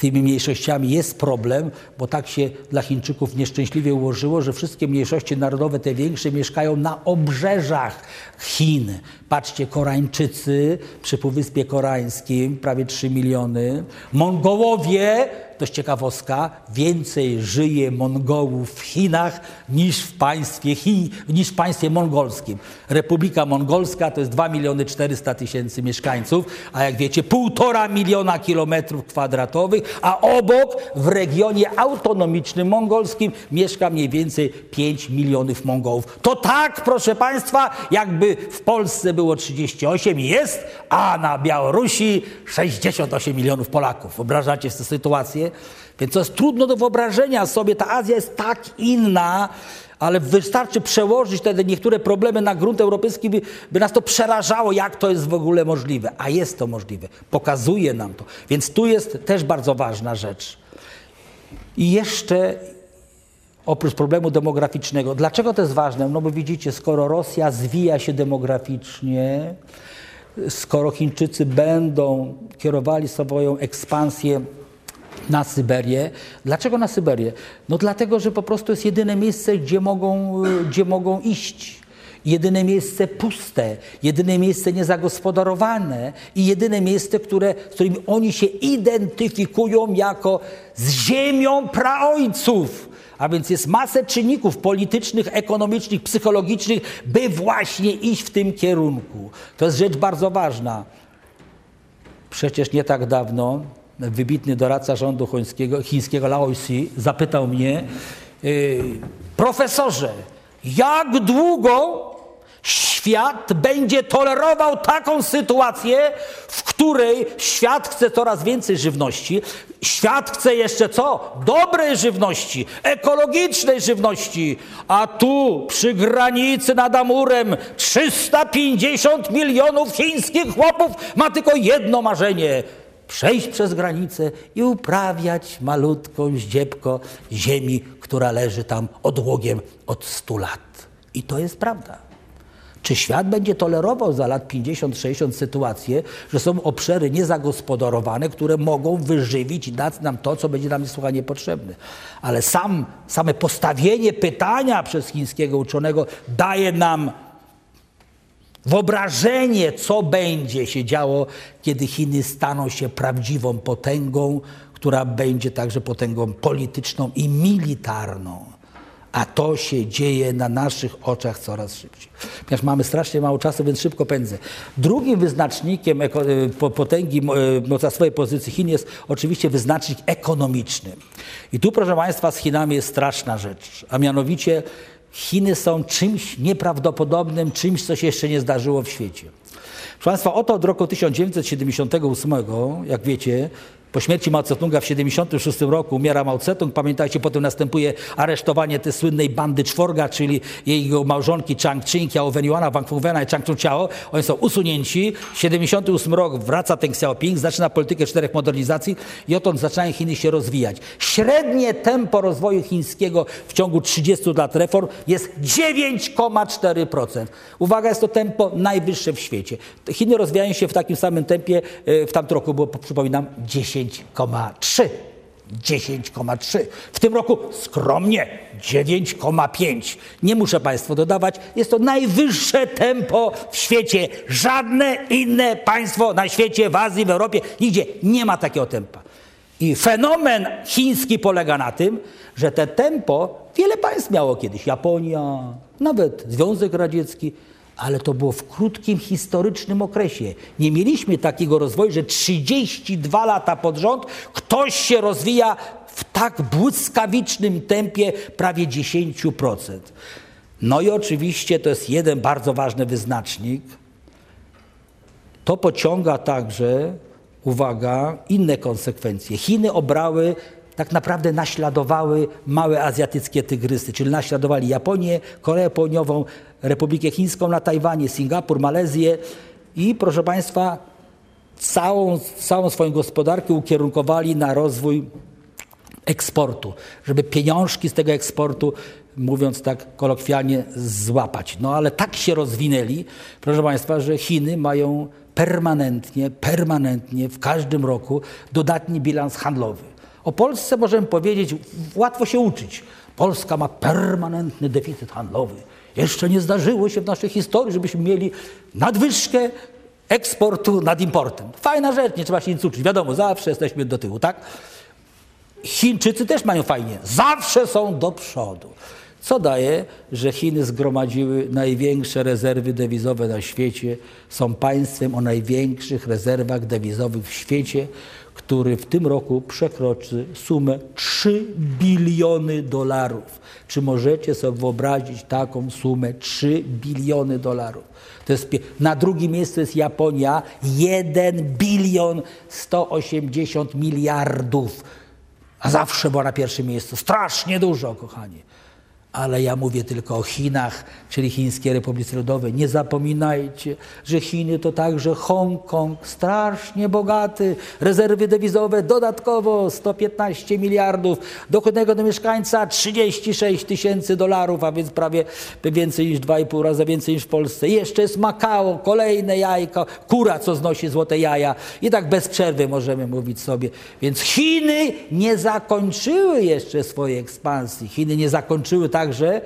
tymi mniejszościami jest problem, bo tak się dla Chińczyków nieszczęśliwie ułożyło, że wszystkie mniejszości narodowe, te większe, mieszkają na obrzeżach Chin. Patrzcie, Koreańczycy przy Półwyspie Koreańskim, prawie 3 miliony. Mongołowie jest ciekawostka, więcej żyje Mongołów w Chinach niż w państwie, Chin, niż w państwie mongolskim. Republika Mongolska to jest 2 miliony 400 tysięcy mieszkańców, a jak wiecie, półtora miliona kilometrów kwadratowych, a obok w regionie autonomicznym mongolskim mieszka mniej więcej 5 milionów Mongołów. To tak, proszę Państwa, jakby w Polsce było 38 jest, a na Białorusi 68 milionów Polaków. Wyobrażacie sobie sytuację? Więc to jest trudno do wyobrażenia sobie. Ta Azja jest tak inna, ale wystarczy przełożyć te niektóre problemy na grunt europejski, by, by, nas to przerażało, jak to jest w ogóle możliwe. A jest to możliwe. Pokazuje nam to. Więc tu jest też bardzo ważna rzecz. I jeszcze oprócz problemu demograficznego. Dlaczego to jest ważne? No bo widzicie, skoro Rosja zwija się demograficznie, skoro Chińczycy będą kierowali swoją ekspansję na Syberię. Dlaczego na Syberię? No dlatego, że po prostu jest jedyne miejsce, gdzie mogą, gdzie mogą iść. Jedyne miejsce puste, jedyne miejsce niezagospodarowane i jedyne miejsce, które, z którymi oni się identyfikują jako z ziemią praojców. A więc jest masę czynników politycznych, ekonomicznych, psychologicznych, by właśnie iść w tym kierunku. To jest rzecz bardzo ważna. Przecież nie tak dawno wybitny doradca rządu chińskiego, chińskiego Lao Xi, zapytał mnie, yy, profesorze, jak długo świat będzie tolerował taką sytuację, w której świat chce coraz więcej żywności, świat chce jeszcze co? Dobrej żywności, ekologicznej żywności, a tu przy granicy nad Amurem 350 milionów chińskich chłopów ma tylko jedno marzenie – przejść przez granicę i uprawiać malutką zdziebko ziemi, która leży tam odłogiem od stu lat. I to jest prawda. Czy świat będzie tolerował za lat 50-60 sytuację, że są obszary niezagospodarowane, które mogą wyżywić i dać nam to, co będzie nam niesłychanie potrzebne? Ale sam, same postawienie pytania przez chińskiego uczonego daje nam Wyobrażenie, co będzie się działo, kiedy Chiny staną się prawdziwą potęgą, która będzie także potęgą polityczną i militarną. A to się dzieje na naszych oczach coraz szybciej. Ponieważ mamy strasznie mało czasu, więc szybko pędzę. Drugim wyznacznikiem potęgi e, mocarstwowej pozycji Chin jest oczywiście wyznacznik ekonomiczny. I tu, proszę Państwa, z Chinami jest straszna rzecz, a mianowicie Chiny są czymś nieprawdopodobnym, czymś, co się jeszcze nie zdarzyło w świecie. Proszę Państwa, oto od roku 1978, jak wiecie, po śmierci Mao Tse-tunga w 1976 roku umiera Mao Tse-tung. Pamiętajcie, potem następuje aresztowanie tej słynnej bandy czworga, czyli jego małżonki Chang Ching, Yao Wenyuana, Wang Fengwena i Chang Chun-Chiao. Oni są usunięci. 78 rok wraca Deng Xiaoping, zaczyna politykę czterech modernizacji i odtąd zaczynają Chiny się rozwijać. Średnie tempo rozwoju chińskiego w ciągu 30 lat reform jest 9,4%. Uwaga, jest to tempo najwyższe w świecie. Chiny rozwijają się w takim samym tempie, e, w tamtym roku było, przypominam, 10 10,3. 10,3. W tym roku skromnie 9,5. Nie muszę Państwu dodawać, jest to najwyższe tempo w świecie. Żadne inne państwo na świecie, w Azji, w Europie, nigdzie nie ma takiego tempa. I fenomen chiński polega na tym, że te tempo wiele państw miało kiedyś. Japonia, nawet Związek Radziecki ale to było w krótkim historycznym okresie. Nie mieliśmy takiego rozwoju, że 32 lata pod rząd ktoś się rozwija w tak błyskawicznym tempie prawie 10%. No i oczywiście to jest jeden bardzo ważny wyznacznik, to pociąga także, uwaga, inne konsekwencje. Chiny obrały tak naprawdę naśladowały małe azjatyckie tygrysy, czyli naśladowali Japonię, Koreę Południową, Republikę Chińską na Tajwanie, Singapur, Malezję i proszę Państwa, całą, całą swoją gospodarkę ukierunkowali na rozwój eksportu, żeby pieniążki z tego eksportu, mówiąc tak kolokwialnie, złapać. No ale tak się rozwinęli, proszę Państwa, że Chiny mają permanentnie, permanentnie w każdym roku dodatni bilans handlowy. O Polsce możemy powiedzieć, łatwo się uczyć. Polska ma permanentny deficyt handlowy. Jeszcze nie zdarzyło się w naszej historii, żebyśmy mieli nadwyżkę eksportu nad importem. Fajna rzecz, nie trzeba się nic uczyć. Wiadomo, zawsze jesteśmy do tyłu, tak? Chińczycy też mają fajnie. Zawsze są do przodu. Co daje, że Chiny zgromadziły największe rezerwy dewizowe na świecie, są państwem o największych rezerwach dewizowych w świecie, który w tym roku przekroczy sumę 3 biliony dolarów. Czy możecie sobie wyobrazić taką sumę 3 biliony dolarów? To jest, na drugim miejscu jest Japonia 1 bilion 180 miliardów, a zawsze była na pierwszym miejscu. Strasznie dużo, kochani ale ja mówię tylko o Chinach, czyli Chińskiej Republice Ludowej. Nie zapominajcie, że Chiny to także Hongkong, strasznie bogaty, rezerwy dewizowe dodatkowo 115 miliardów, dochodnego do mieszkańca 36 tysięcy dolarów, a więc prawie więcej niż 2,5 razy więcej niż w Polsce. Jeszcze jest Makao, kolejne jajko, kura, co znosi złote jaja. I tak bez przerwy możemy mówić sobie. Więc Chiny nie zakończyły jeszcze swojej ekspansji. Chiny nie zakończyły tak także,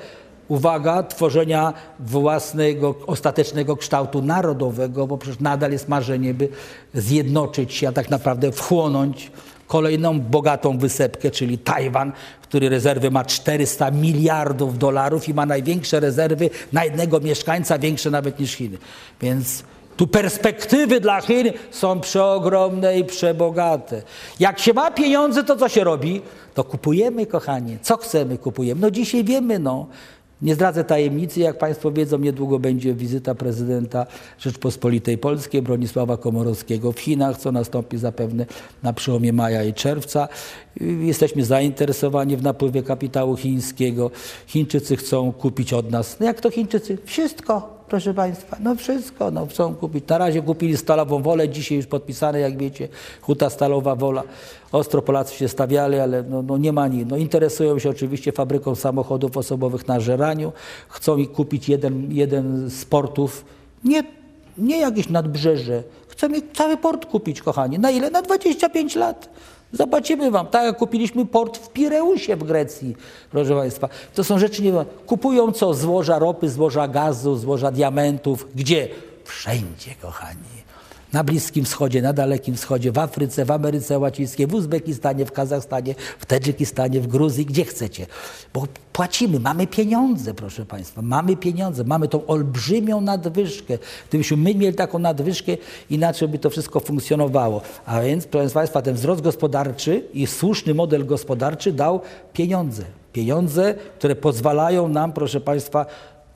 uwaga, tworzenia własnego, ostatecznego kształtu narodowego, bo przecież nadal jest marzenie, by zjednoczyć się, a tak naprawdę wchłonąć kolejną bogatą wysepkę, czyli Tajwan, który rezerwy ma 400 miliardów dolarów i ma największe rezerwy na jednego mieszkańca, większe nawet niż Chiny. Więc tu perspektywy dla Chin są przeogromne i przebogate. Jak się ma pieniądze, to co się robi? To kupujemy, kochanie. Co chcemy, kupujemy. No dzisiaj wiemy, no. Nie zdradzę tajemnicy, jak Państwo wiedzą, niedługo będzie wizyta prezydenta Rzeczpospolitej Polskiej, Bronisława Komorowskiego w Chinach, co nastąpi zapewne na przełomie maja i czerwca. Jesteśmy zainteresowani w napływie kapitału chińskiego. Chińczycy chcą kupić od nas. No jak to Chińczycy? Wszystko proszę Państwa, no wszystko, no chcą kupić. Na razie kupili stalową wolę, dzisiaj już podpisane, jak wiecie, huta stalowa wola. Ostro Polacy się stawiali, ale no, no nie ma nic. No interesują się oczywiście fabryką samochodów osobowych na Żeraniu. Chcą ich kupić jeden, jeden z portów. Nie, nie jakieś nadbrzeże. Chcemy cały port kupić, kochani. Na ile? Na 25 lat. Zapłacimy wam, tak jak kupiliśmy port w Pireusie w Grecji, proszę Państwa. To są rzeczy nie... Kupują co? Złoża ropy, złoża gazu, złoża diamentów. Gdzie? Wszędzie, kochani na Bliskim Wschodzie, na Dalekim Wschodzie, w Afryce, w Ameryce Łacińskiej, w Uzbekistanie, w Kazachstanie, w Tadżykistanie, w Gruzji, gdzie chcecie. Bo płacimy, mamy pieniądze, proszę Państwa, mamy pieniądze, mamy tą olbrzymią nadwyżkę. Gdybyśmy my mieli taką nadwyżkę, inaczej by to wszystko funkcjonowało. A więc, proszę Państwa, ten wzrost gospodarczy i słuszny model gospodarczy dał pieniądze. Pieniądze, które pozwalają nam, proszę Państwa,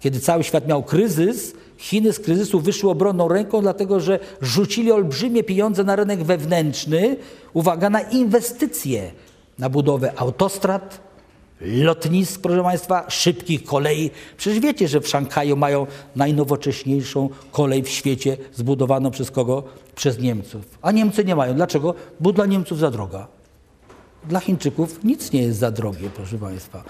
kiedy cały świat miał kryzys, Chiny z kryzysu wyszły obronną ręką, dlatego że rzucili olbrzymie pieniądze na rynek wewnętrzny, uwaga, na inwestycje, na budowę autostrad, lotnisk, proszę Państwa, szybkich kolei. Przecież wiecie, że w Szanghaju mają najnowocześniejszą kolej w świecie zbudowaną przez kogo? Przez Niemców. A Niemcy nie mają. Dlaczego? Bo dla Niemców za droga. Dla Chińczyków nic nie jest za drogie, proszę Państwa.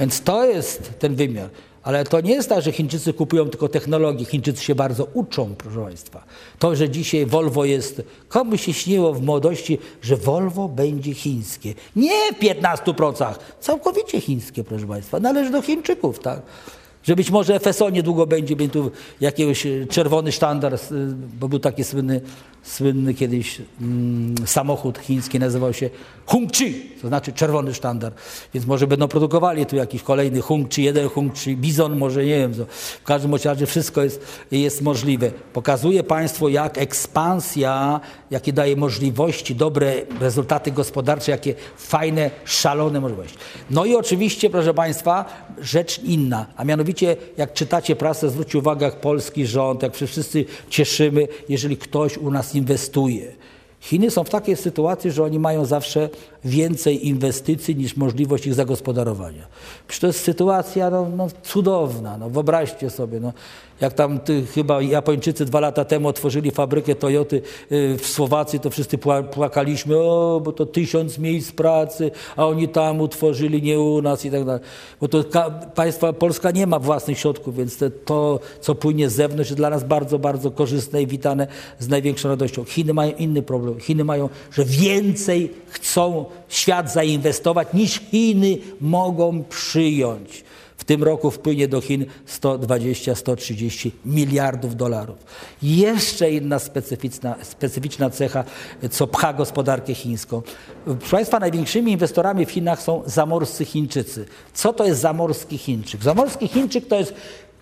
Więc to jest ten wymiar. Ale to nie jest tak, że Chińczycy kupują tylko technologię. Chińczycy się bardzo uczą, proszę Państwa. To, że dzisiaj Volvo jest... Komu się śniło w młodości, że Volvo będzie chińskie? Nie w 15%. Całkowicie chińskie, proszę Państwa. Należy do Chińczyków, tak? Że być może FSO niedługo będzie, będzie tu jakiegoś e, czerwony sztandar, e, bo był taki słynny, słynny kiedyś mm, samochód chiński, nazywał się Hongqi, to znaczy czerwony sztandar. Więc może będą produkowali tu jakiś kolejny Hongqi, jeden Hongqi, Bizon, może nie wiem. Co. W każdym razie wszystko jest, jest możliwe. Pokazuje Państwu, jak ekspansja, jakie daje możliwości, dobre rezultaty gospodarcze, jakie fajne, szalone możliwości. No i oczywiście, proszę Państwa, rzecz inna, a mianowicie jak czytacie prasę, zwróćcie uwagę, jak polski rząd, jak wszyscy cieszymy, jeżeli ktoś u nas inwestuje. Chiny są w takiej sytuacji, że oni mają zawsze więcej inwestycji niż możliwość ich zagospodarowania. Przecież to jest sytuacja no, no, cudowna. No, wyobraźcie sobie, no, jak tam ty, chyba Japończycy dwa lata temu otworzyli fabrykę Toyoty y, w Słowacji, to wszyscy płakaliśmy, o, bo to tysiąc miejsc pracy, a oni tam utworzyli, nie u nas i tak dalej. Bo to państwa, Polska nie ma własnych środków, więc te, to, co płynie z zewnątrz, jest dla nas bardzo, bardzo korzystne i witane z największą radością. Chiny mają inny problem. Chiny mają, że więcej chcą świat zainwestować, niż Chiny mogą przyjąć. W tym roku wpłynie do Chin 120-130 miliardów dolarów. Jeszcze inna specyficzna, specyficzna cecha, co pcha gospodarkę chińską. Proszę Państwa, największymi inwestorami w Chinach są zamorscy Chińczycy. Co to jest zamorski Chińczyk? Zamorski Chińczyk to jest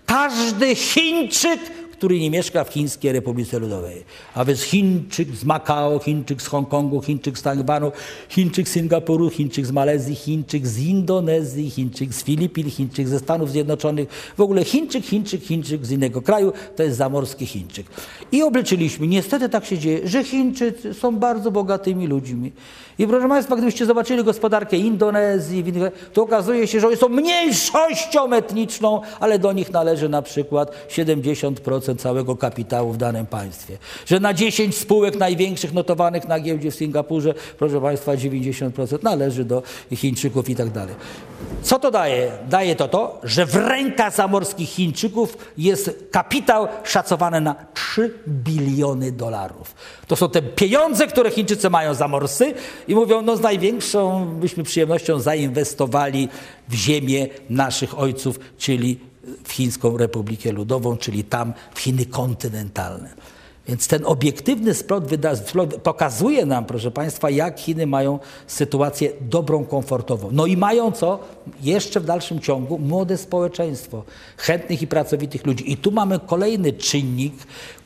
każdy Chińczyk, który nie mieszka w Chińskiej Republice Ludowej. A więc Chińczyk z Makao, Chińczyk z Hongkongu, Chińczyk z Tajwanu, Chińczyk z Singapuru, Chińczyk z Malezji, Chińczyk z Indonezji, Chińczyk z Filipin, Chińczyk ze Stanów Zjednoczonych. W ogóle Chińczyk, Chińczyk, Chińczyk z innego kraju to jest zamorski Chińczyk. I obliczyliśmy, niestety tak się dzieje, że Chińczycy są bardzo bogatymi ludźmi. I proszę Państwa, gdybyście zobaczyli gospodarkę Indonezji, to okazuje się, że oni są mniejszością etniczną, ale do nich należy na przykład 70% całego kapitału w danym państwie. Że na 10 spółek największych notowanych na giełdzie w Singapurze, proszę Państwa, 90% należy do Chińczyków i tak dalej. Co to daje? Daje to to, że w rękach zamorskich Chińczyków jest kapitał szacowany na 3 biliony dolarów. To są te pieniądze, które Chińczycy mają zamorsy i mówią, no z największą byśmy przyjemnością zainwestowali w ziemię naszych ojców, czyli w Chińską Republikę Ludową, czyli tam w Chiny kontynentalne. Więc ten obiektywny splot, pokazuje nam, proszę Państwa, jak Chiny mają sytuację dobrą, komfortową. No i mają co? Jeszcze w dalszym ciągu młode społeczeństwo, chętnych i pracowitych ludzi. I tu mamy kolejny czynnik,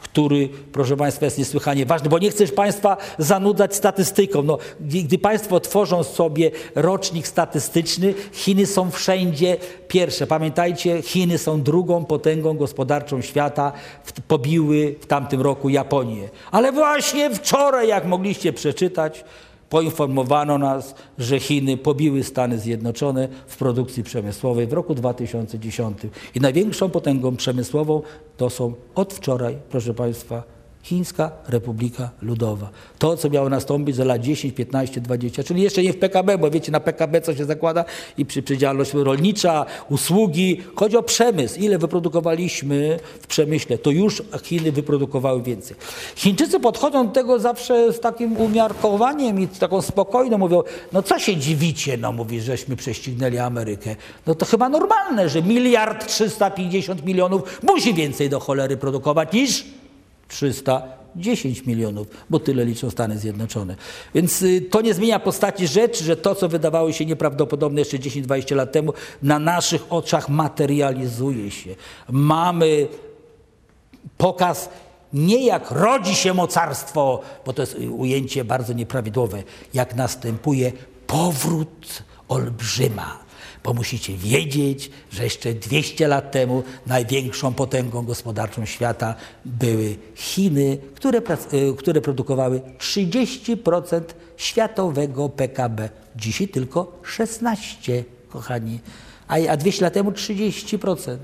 który, proszę Państwa, jest niesłychanie ważny, bo nie chcę Państwa zanudzać statystyką. No, gdy Państwo tworzą sobie rocznik statystyczny, Chiny są wszędzie pierwsze. Pamiętajcie, Chiny są drugą potęgą gospodarczą świata, pobiły w tamtym roku Japonię. Ale właśnie wczoraj, jak mogliście przeczytać, poinformowano nas, że Chiny pobiły Stany Zjednoczone w produkcji przemysłowej w roku 2010. I największą potęgą przemysłową to są od wczoraj, proszę Państwa, Chińska Republika Ludowa. To, co miało nastąpić za lat 10, 15, 20, czyli jeszcze nie w PKB, bo wiecie, na PKB co się zakłada i przy przydzielność rolnicza, usługi. Chodzi o przemysł. Ile wyprodukowaliśmy w przemyśle, to już Chiny wyprodukowały więcej. Chińczycy podchodzą do tego zawsze z takim umiarkowaniem i taką spokojną mówią, no co się dziwicie, no mówi, żeśmy prześcignęli Amerykę. No to chyba normalne, że miliard 350 milionów musi więcej do cholery produkować niż 310 milionów, bo tyle liczą Stany Zjednoczone. Więc y, to nie zmienia postaci rzeczy, że to, co wydawało się nieprawdopodobne jeszcze 10-20 lat temu, na naszych oczach materializuje się. Mamy pokaz nie jak rodzi się mocarstwo, bo to jest ujęcie bardzo nieprawidłowe, jak następuje powrót olbrzyma bo musicie wiedzieć, że jeszcze 200 lat temu największą potęgą gospodarczą świata były Chiny, które, y, które produkowały 30% światowego PKB. Dzisiaj tylko 16, kochani, a 200 lat temu 30%.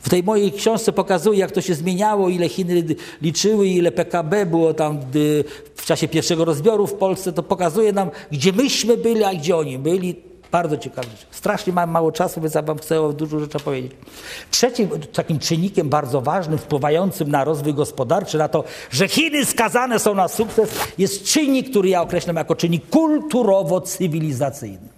W tej mojej książce pokazuję, jak to się zmieniało, ile Chiny liczyły, ile PKB było tam w czasie pierwszego rozbioru w Polsce. To pokazuje nam, gdzie myśmy byli, a gdzie oni byli. Bardzo ciekawe rzeczy. Strasznie mam mało czasu, więc ja wam chcę dużo rzeczy powiedzieć. Trzecim takim czynnikiem bardzo ważnym, wpływającym na rozwój gospodarczy, na to, że Chiny skazane są na sukces, jest czynnik, który ja określam jako czynnik kulturowo-cywilizacyjny.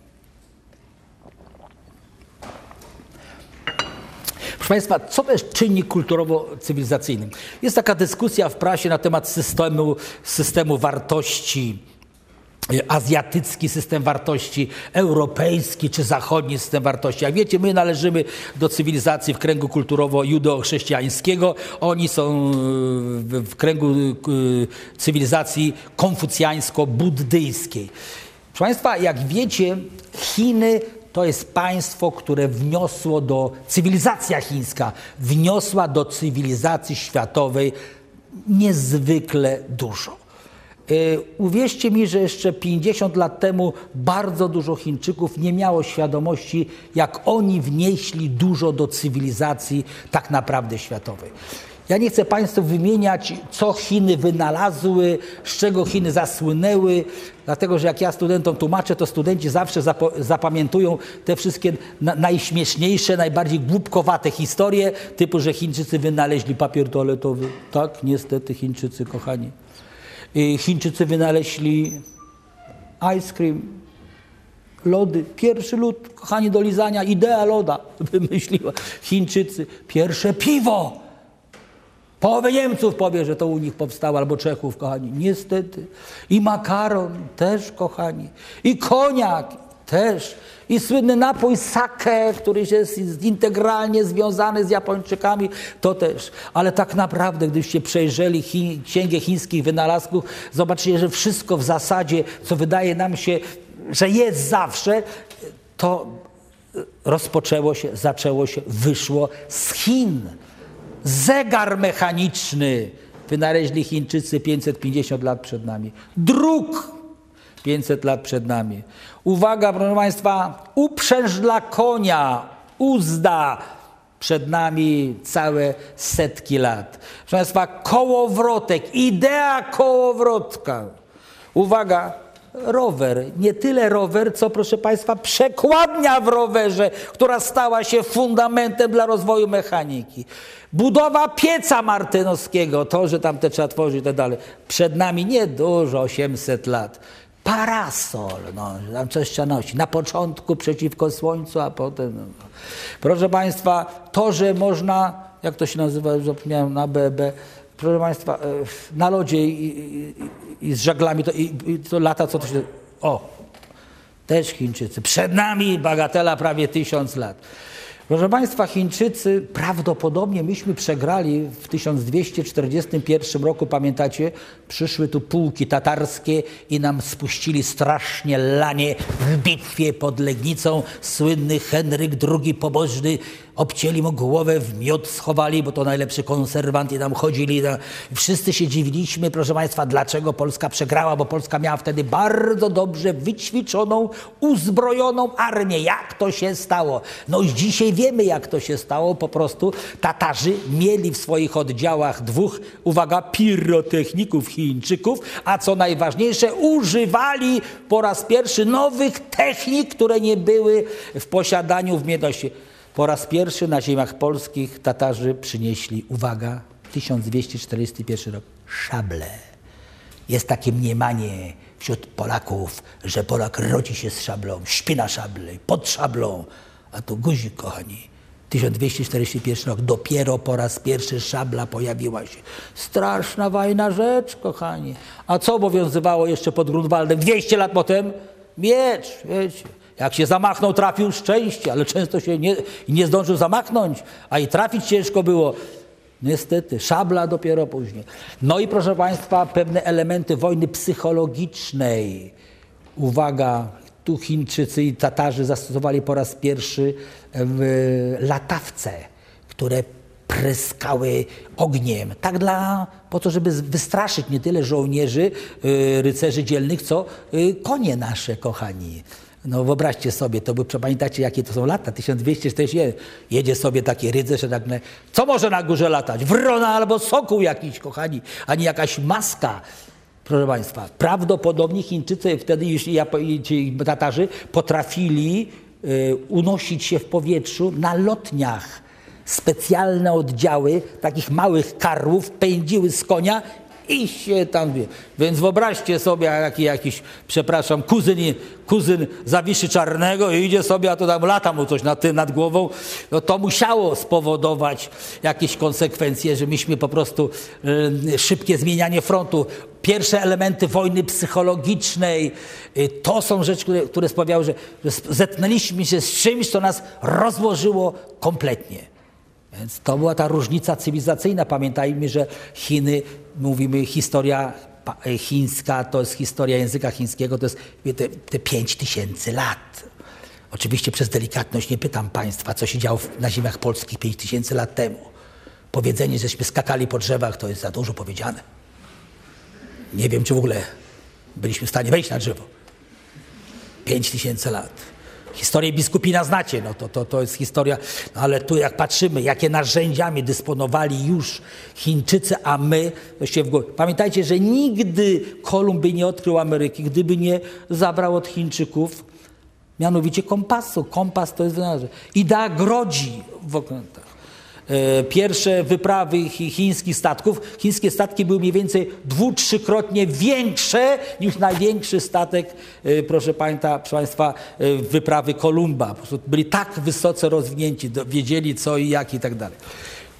Proszę Państwa, co to jest czynnik kulturowo-cywilizacyjny? Jest taka dyskusja w prasie na temat systemu, systemu wartości azjatycki system wartości, europejski czy zachodni system wartości. Jak wiecie, my należymy do cywilizacji w kręgu kulturowo-judo-chrześcijańskiego. Oni są e, w kręgu e, cywilizacji konfucjańsko-buddyjskiej. Proszę Państwa, jak wiecie, Chiny to jest państwo, które wniosło do, cywilizacja chińska wniosła do cywilizacji światowej niezwykle dużo. Y, uwierzcie mi, że jeszcze 50 lat temu bardzo dużo Chińczyków nie miało świadomości, jak oni wnieśli dużo do cywilizacji tak naprawdę światowej. Ja nie chcę Państwu wymieniać, co Chiny wynalazły, z czego Chiny zasłynęły, dlatego że jak ja studentom tłumaczę, to studenci zawsze zapamiętują te wszystkie na najśmieszniejsze, najbardziej głupkowate historie, typu, że Chińczycy wynaleźli papier toaletowy. Tak, niestety, Chińczycy, kochani. Chińczycy wynaleźli ice cream, lody. Pierwszy lód, kochani, do lizania, idea loda wymyśliła Chińczycy. Pierwsze piwo. Połowę Niemców powie, że to u nich powstało, albo Czechów, kochani. Niestety. I makaron też, kochani. I koniak też. I słynny napój sake, który jest integralnie związany z Japończykami, to też. Ale tak naprawdę, gdybyście przejrzeli chi, księgę chińskich wynalazków, zobaczycie, że wszystko w zasadzie, co wydaje nam się, że jest zawsze, to rozpoczęło się, zaczęło się, wyszło z Chin. Zegar mechaniczny wynaleźli Chińczycy 550 lat przed nami. Druk 500 lat przed nami. Uwaga, proszę Państwa, uprzęż dla konia, uzda przed nami całe setki lat. Proszę Państwa, kołowrotek, idea kołowrotka. Uwaga, rower. Nie tyle rower, co proszę Państwa, przekładnia w rowerze, która stała się fundamentem dla rozwoju mechaniki. Budowa pieca martynowskiego, to, że tam te trzeba tworzyć i tak dalej. Przed nami niedużo, 800 lat. Parasol, no, tam coś trzeba nosić. Na początku przeciwko słońcu, a potem... No. Proszę Państwa, to, że można, jak to się nazywa, zapomniałem, na BB, proszę Państwa, e, na lodzie i, i, i z żaglami, to, i, i to lata, co to się... O, też Chińczycy. Przed nami bagatela prawie tysiąc lat. Proszę Państwa, Chińczycy prawdopodobnie myśmy przegrali w 1241 roku, pamiętacie? Przyszły tu pułki tatarskie i nam spuścili strasznie lanie w bitwie pod Legnicą. Słynny Henryk II Pobożny obcięli mu głowę, w miód schowali, bo to najlepszy konserwant i tam chodzili. Wszyscy się dziwiliśmy, proszę Państwa, dlaczego Polska przegrała, bo Polska miała wtedy bardzo dobrze wyćwiczoną, uzbrojoną armię. Jak to się stało? No dzisiaj wiemy, jak to się stało. Po prostu Tatarzy mieli w swoich oddziałach dwóch, uwaga, pirotechników Chińczyków, a co najważniejsze, używali po raz pierwszy nowych technik, które nie były w posiadaniu w Miedosie. Po raz pierwszy na ziemiach polskich Tatarzy przynieśli, uwaga, 1241 rok, szable. Jest takie mniemanie wśród Polaków, że Polak rodzi się z szablą, śpi na pod szablą, a to guzik, kochani. 1241 rok, dopiero po raz pierwszy szabla pojawiła się. Straszna wajna rzecz, kochani. A co obowiązywało jeszcze pod Grunwaldem 200 lat potem? Miecz, wiecie. Jak się zamachnął, trafił szczęście, ale często się nie, nie zdążył zamachnąć, a i trafić ciężko było. Niestety, szabla dopiero później. No i proszę Państwa, pewne elementy wojny psychologicznej. Uwaga, tu Chińczycy i Tatarzy zastosowali po raz pierwszy latawce, które pryskały ogniem. Tak dla, po to, żeby wystraszyć nie tyle żołnierzy, y, rycerzy dzielnych, co y, konie nasze, kochani. No wyobraźcie sobie, to by pamiętacie, jakie to są lata, 1241. Jedzie sobie taki rycerz, tak, co może na górze latać? Wrona albo sokół jakiś, kochani, a nie jakaś maska. Proszę Państwa, prawdopodobnie Chińczycy wtedy, jeśli ci Tatarzy, potrafili y, unosić się w powietrzu na lotniach. Specjalne oddziały takich małych karłów pędziły z konia i się tam wie. Więc wyobraźcie sobie, jaki jakiś, przepraszam, kuzyn, kuzyn zawiszy czarnego i idzie sobie, a to tam lata mu coś nad, nad głową. No to musiało spowodować jakieś konsekwencje, że myśmy po prostu y, szybkie zmienianie frontu. Pierwsze elementy wojny psychologicznej y, to są rzeczy, które, które sprawiały, że, że zetknęliśmy się z czymś, co nas rozłożyło kompletnie. Więc to była ta różnica cywilizacyjna. Pamiętajmy, że Chiny, mówimy historia chińska, to jest historia języka chińskiego, to jest te, te 5 tysięcy lat. Oczywiście przez delikatność nie pytam Państwa, co się działo na ziemiach polskich 5 tysięcy lat temu. Powiedzenie, żeśmy skakali po drzewach, to jest za dużo powiedziane. Nie wiem, czy w ogóle byliśmy w stanie wejść na drzewo. 5 tysięcy lat. Historię biskupina znacie, no to, to, to jest historia, no ale tu jak patrzymy, jakie narzędziami dysponowali już Chińczycy, a my, się w głowie. Pamiętajcie, że nigdy Kolumb by nie odkrył Ameryki, gdyby nie zabrał od Chińczyków mianowicie kompasu. Kompas to jest wynalazek. Idea grodzi w okrętach. E, pierwsze wyprawy chińskich statków, chińskie statki były mniej więcej dwu, trzykrotnie większe niż największy statek, e, proszę Państwa, e, wyprawy Kolumba. byli tak wysoce rozwinięci, wiedzieli co i jak i tak dalej.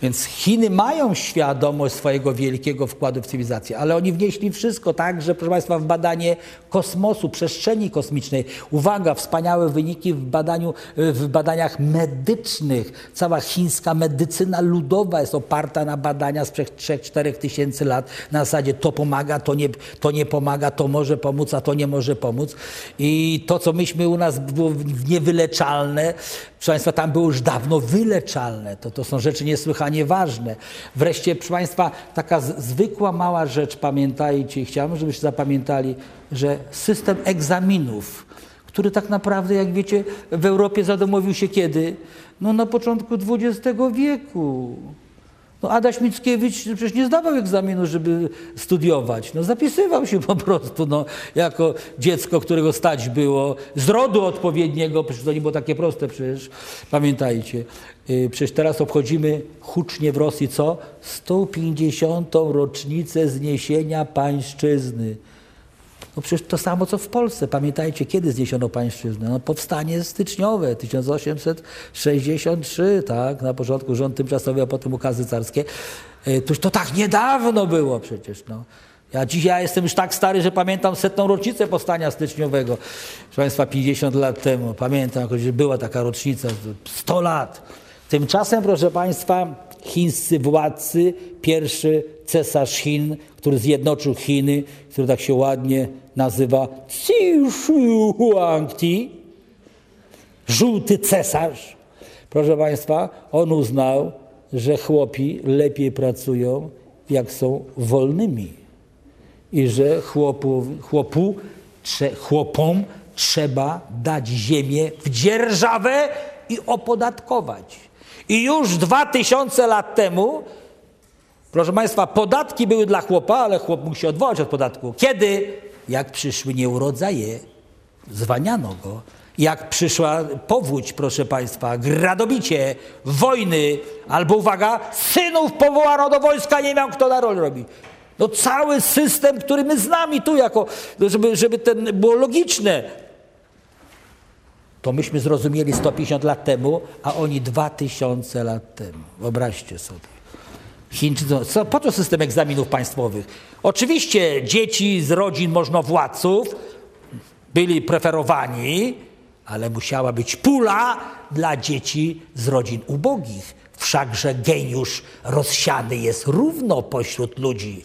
Więc Chiny mają świadomość swojego wielkiego wkładu w cywilizację, ale oni wnieśli wszystko, także, proszę Państwa, w badanie kosmosu, przestrzeni kosmicznej. Uwaga, wspaniałe wyniki w, badaniu, w badaniach medycznych. Cała chińska medycyna ludowa jest oparta na badaniach sprzed 3-4 tysięcy lat. Na zasadzie to pomaga, to nie, to nie pomaga, to może pomóc, a to nie może pomóc. I to, co myśmy u nas było niewyleczalne, proszę Państwa, tam było już dawno wyleczalne. To, to są rzeczy niesłychanie ważne. Wreszcie, proszę Państwa, taka zwykła mała rzecz, pamiętajcie, chciałbym, żebyście zapamiętali, że system egzaminów, który tak naprawdę, jak wiecie, w Europie zadomowił się kiedy? No na początku XX wieku. No Adaś Mickiewicz przecież nie zdawał egzaminu, żeby studiować. No zapisywał się po prostu no, jako dziecko, którego stać było, z rodu odpowiedniego, przecież to nie było takie proste przecież, pamiętajcie. Y, przecież teraz obchodzimy hucznie w Rosji co? 150. rocznicę zniesienia pańszczyzny. No przecież to samo co w Polsce. Pamiętajcie, kiedy zniesiono pańszczyznę? No powstanie styczniowe, 1863, tak? Na początku rząd tymczasowy, a potem ukazy carskie. E, to, to tak niedawno było przecież, no. Ja dzisiaj jestem już tak stary, że pamiętam setną rocznicę powstania styczniowego. Proszę Państwa, 50 lat temu. Pamiętam, że była taka rocznica, 100 lat. Tymczasem, proszę Państwa, chińscy władcy, pierwszy cesarz Chin, który zjednoczył Chiny, który tak się ładnie nazywa Xi Huangti, żółty cesarz. Proszę Państwa, on uznał, że chłopi lepiej pracują, jak są wolnymi. I że chłopu, chłopu, chłopom trzeba dać ziemię w dzierżawę i opodatkować. I już dwa tysiące lat temu, proszę Państwa, podatki były dla chłopa, ale chłop mógł się odwołać od podatku. Kiedy? Jak przyszły nieurodzaje, zwaniano go. Jak przyszła powódź, proszę Państwa, gradobicie, wojny, albo uwaga, synów powołano do wojska, nie miał kto na rol robić. No cały system, który my znamy tu jako, żeby, żeby ten było logiczne. To myśmy zrozumieli 150 lat temu, a oni 2000 lat temu. Wyobraźcie sobie. Chińczycy, co, po to system egzaminów państwowych? Oczywiście dzieci z rodzin możnowładców byli preferowani, ale musiała być pula dla dzieci z rodzin ubogich. Wszakże geniusz rozsiany jest równo pośród ludzi,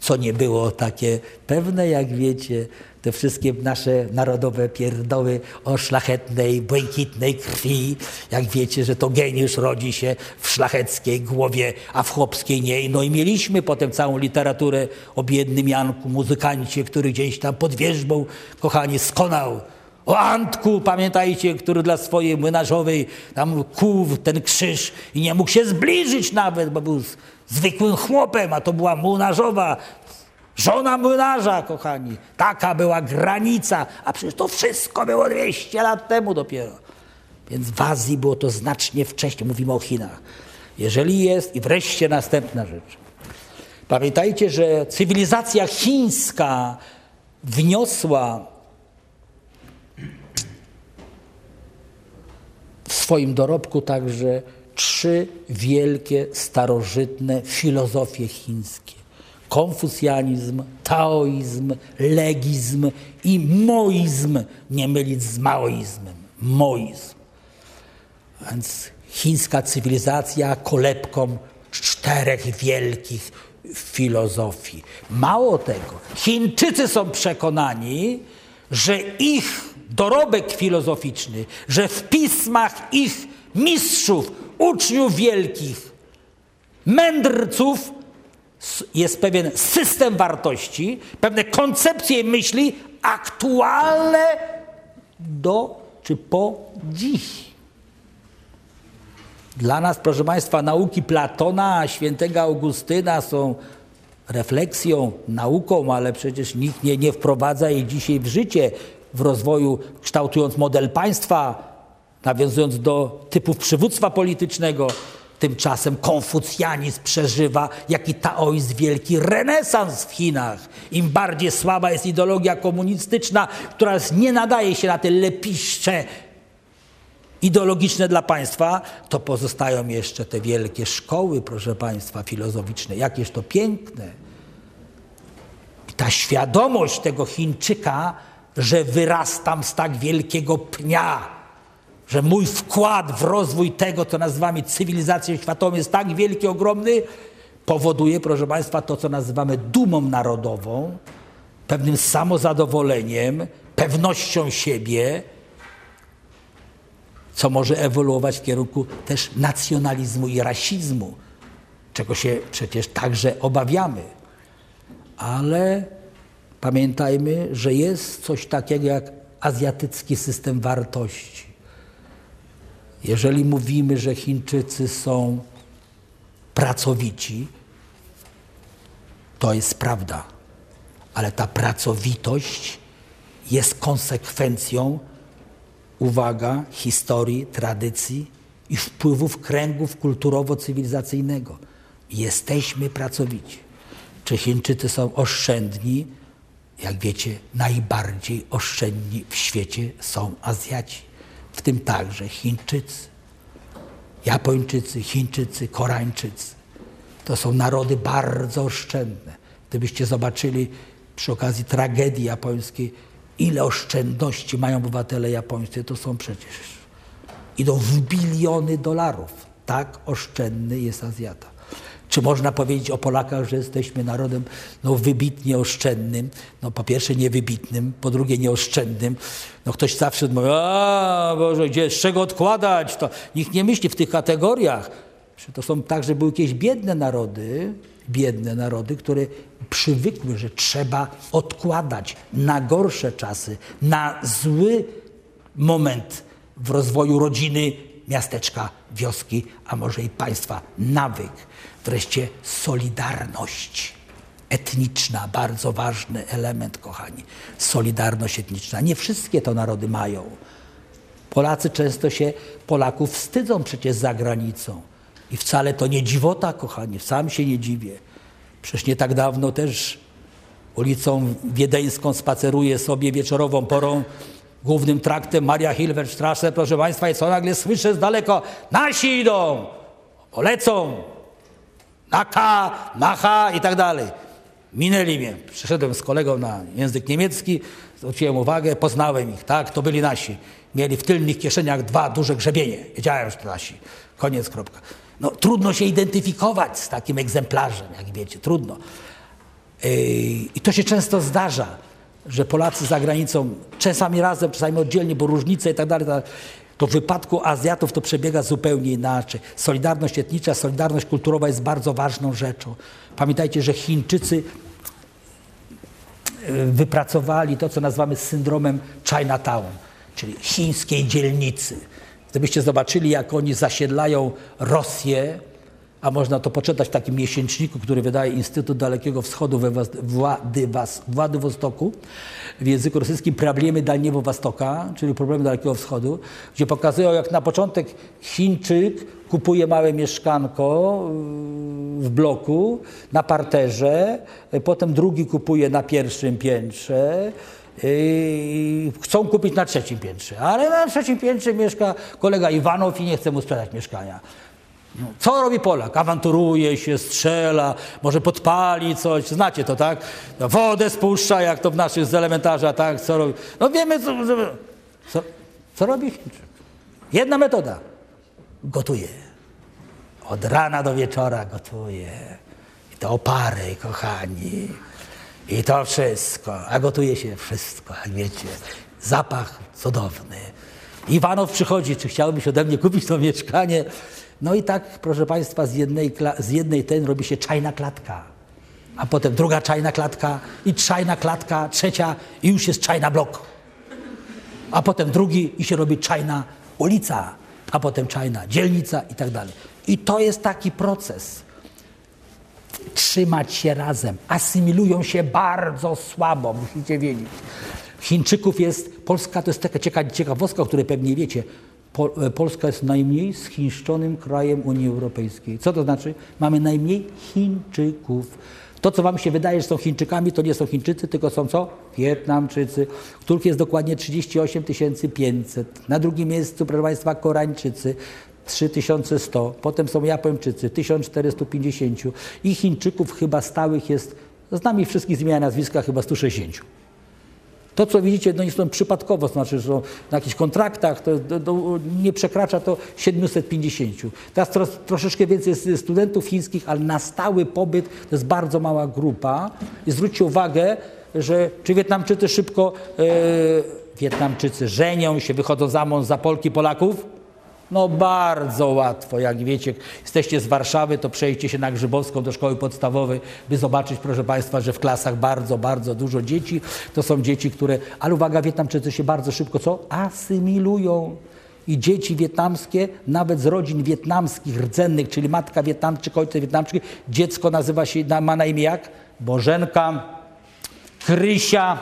co nie było takie pewne, jak wiecie, te wszystkie nasze narodowe pierdoły o szlachetnej, błękitnej krwi. Jak wiecie, że to geniusz rodzi się w szlacheckiej głowie, a w chłopskiej nie. No i mieliśmy potem całą literaturę o biednym Janku, muzykancie, który gdzieś tam pod wierzbą, kochani, skonał. O Antku, pamiętajcie, który dla swojej młynarzowej tam kuł ten krzyż i nie mógł się zbliżyć nawet, bo był zwykłym chłopem, a to była młynarzowa Żona młynarza, kochani. Taka była granica, a przecież to wszystko było 200 lat temu dopiero. Więc w Azji było to znacznie wcześniej. Mówimy o Chinach. Jeżeli jest, i wreszcie następna rzecz. Pamiętajcie, że cywilizacja chińska wniosła w swoim dorobku także trzy wielkie, starożytne filozofie chińskie konfucjanizm, taoizm, legizm i moizm, nie mylić z maoizmem, moizm. Więc chińska cywilizacja kolebką czterech wielkich filozofii. Mało tego, Chińczycy są przekonani, że ich dorobek filozoficzny, że w pismach ich mistrzów, uczniów wielkich, mędrców jest pewien system wartości, pewne koncepcje myśli aktualne do czy po dziś. Dla nas, proszę Państwa, nauki Platona, świętego Augustyna są refleksją, nauką, ale przecież nikt nie, nie wprowadza jej dzisiaj w życie w rozwoju, kształtując model państwa, nawiązując do typów przywództwa politycznego. Tymczasem konfucjanizm przeżywa, jak i taoizm, wielki renesans w Chinach. Im bardziej słaba jest ideologia komunistyczna, która nie nadaje się na te lepieszcze ideologiczne dla państwa, to pozostają jeszcze te wielkie szkoły, proszę państwa, filozoficzne. Jakież to piękne. I ta świadomość tego Chińczyka, że wyrastam z tak wielkiego pnia, że mój wkład w rozwój tego, co nazywamy cywilizacją światową, jest tak wielki, ogromny, powoduje, proszę Państwa, to, co nazywamy dumą narodową, pewnym samozadowoleniem, pewnością siebie, co może ewoluować w kierunku też nacjonalizmu i rasizmu, czego się przecież także obawiamy. Ale pamiętajmy, że jest coś takiego jak azjatycki system wartości. Jeżeli mówimy, że Chińczycy są pracowici, to jest prawda, ale ta pracowitość jest konsekwencją uwaga, historii, tradycji i wpływów kręgów kulturowo-cywilizacyjnego. Jesteśmy pracowici. Czy Chińczycy są oszczędni? Jak wiecie, najbardziej oszczędni w świecie są Azjaci, w tym także Chińczycy. Japończycy, Chińczycy, Koreańczycy. To są narody bardzo oszczędne. Gdybyście zobaczyli przy okazji tragedii japońskiej, ile oszczędności mają obywatele japońscy, to są przecież idą w biliony dolarów. Tak oszczędny jest Azjata. Czy można powiedzieć o Polakach, że jesteśmy narodem no, wybitnie oszczędnym? No, po pierwsze niewybitnym, po drugie nieoszczędnym. No, ktoś zawsze mówi, a Boże, gdzie, z czego odkładać? To nikt nie myśli w tych kategoriach. To są także były jakieś biedne narody, biedne narody, które przywykły, że trzeba odkładać na gorsze czasy, na zły moment w rozwoju rodziny, miasteczka, wioski, a może i państwa. Nawyk. Wreszcie solidarność etniczna, bardzo ważny element, kochani. Solidarność etniczna. Nie wszystkie to narody mają. Polacy często się Polaków wstydzą przecież za granicą. I wcale to nie dziwota, kochani, sam się nie dziwię. Przecież nie tak dawno też ulicą wiedeńską spaceruję sobie wieczorową porą głównym traktem Maria Hilberstrasse, proszę Państwa, i co nagle słyszę z daleko, nasi idą, polecą, na K, na H i tak dalej. Minęli mnie. Przeszedłem z kolegą na język niemiecki, zwróciłem uwagę, poznałem ich, tak, to byli nasi. Mieli w tylnych kieszeniach dwa duże grzebienie. Wiedziałem, że to nasi. Koniec, kropka. No, trudno się identyfikować z takim egzemplarzem, jak wiecie, trudno. Yy, I to się często zdarza, że Polacy za granicą, czasami razem, czasami oddzielnie, bo różnice i tak dalej, to w wypadku Azjatów to przebiega zupełnie inaczej. Solidarność etnicza, solidarność kulturowa jest bardzo ważną rzeczą. Pamiętajcie, że Chińczycy yy, wypracowali to, co nazywamy syndromem Chinatown, czyli chińskiej dzielnicy. Gdybyście zobaczyli, jak oni zasiedlają Rosję, a można to poczytać w takim miesięczniku, który wydaje Instytut Dalekiego Wschodu we Władywostoku, w języku rosyjskim Problemy Dalniego Wostoka, czyli problemy Dalekiego Wschodu, gdzie pokazują, jak na początek Chińczyk kupuje małe mieszkanko w bloku, na parterze, potem drugi kupuje na pierwszym piętrze, Yy, chcą kupić na trzecim piętrze, ale na trzecim piętrze mieszka kolega Iwanow i nie chce mu sprzedać mieszkania. Co robi Polak? Awanturuje się, strzela, może podpali coś, znacie to, tak? No, wodę spuszcza, jak to w naszych z elementarza, tak? Co robi? No wiemy, co, co, co robi Chińczyk. Jedna metoda. Gotuje. Od rana do wieczora gotuje. I to opary, kochani. I to wszystko, a gotuje się wszystko, jak wiecie. Zapach cudowny. Iwanow przychodzi, czy chciałbyś ode mnie kupić to mieszkanie? No i tak, proszę Państwa, z jednej, z jednej ten robi się czajna klatka. A potem druga czajna klatka i czajna klatka, trzecia i już jest czajna blok. A potem drugi i się robi czajna ulica, a potem czajna dzielnica i tak dalej. I to jest taki proces. Trzymać się razem. Asymilują się bardzo słabo, musicie wiedzieć. Chińczyków jest, Polska to jest taka ciekawostka, o której pewnie wiecie. E, Polska jest najmniej schińszczonym krajem Unii Europejskiej. Co to znaczy? Mamy najmniej Chińczyków. To, co wam się wydaje, że są Chińczykami, to nie są Chińczycy, tylko są co? Wietnamczycy, których jest dokładnie 38 500. Na drugim miejscu, proszę Państwa, Koreańczycy. 3100, potem są Japończycy, 1450 i Chińczyków chyba stałych jest, z nami wszystkich z imienia nazwiska chyba 160. To, co widzicie, no nie są przypadkowo, to znaczy, że na jakichś kontraktach, to, to, to nie przekracza to 750. Teraz tro, troszeczkę więcej jest studentów chińskich, ale na stały pobyt to jest bardzo mała grupa. I zwróćcie uwagę, że czy Wietnamczycy szybko, e, Wietnamczycy żenią się, wychodzą za mąż za Polki, Polaków? No bardzo łatwo, jak wiecie, jesteście z Warszawy, to przejdźcie się na Grzybowską do szkoły podstawowej, by zobaczyć, proszę Państwa, że w klasach bardzo, bardzo dużo dzieci. To są dzieci, które, ale uwaga, Wietnamczycy się bardzo szybko co? Asymilują. I dzieci wietnamskie, nawet z rodzin wietnamskich, rdzennych, czyli matka Wietnamczyk, ojciec Wietnamczyk, dziecko nazywa się, ma na imię jak? Bożenka, Krysia,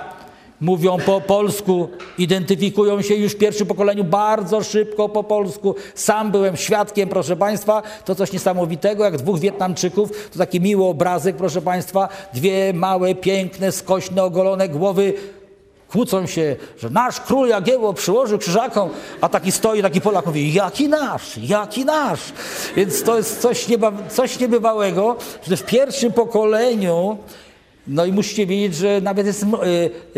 mówią po polsku, identyfikują się już w pierwszym pokoleniu bardzo szybko po polsku. Sam byłem świadkiem, proszę Państwa, to coś niesamowitego, jak dwóch Wietnamczyków, to taki miły obrazek, proszę Państwa, dwie małe, piękne, skośne, ogolone głowy kłócą się, że nasz król Jagiełło przyłożył krzyżakom, a taki stoi, taki Polak mówi, jaki nasz, jaki nasz. Więc to jest coś, nieba, coś niebywałego, że w pierwszym pokoleniu no i musicie wiedzieć, że nawet jest, e,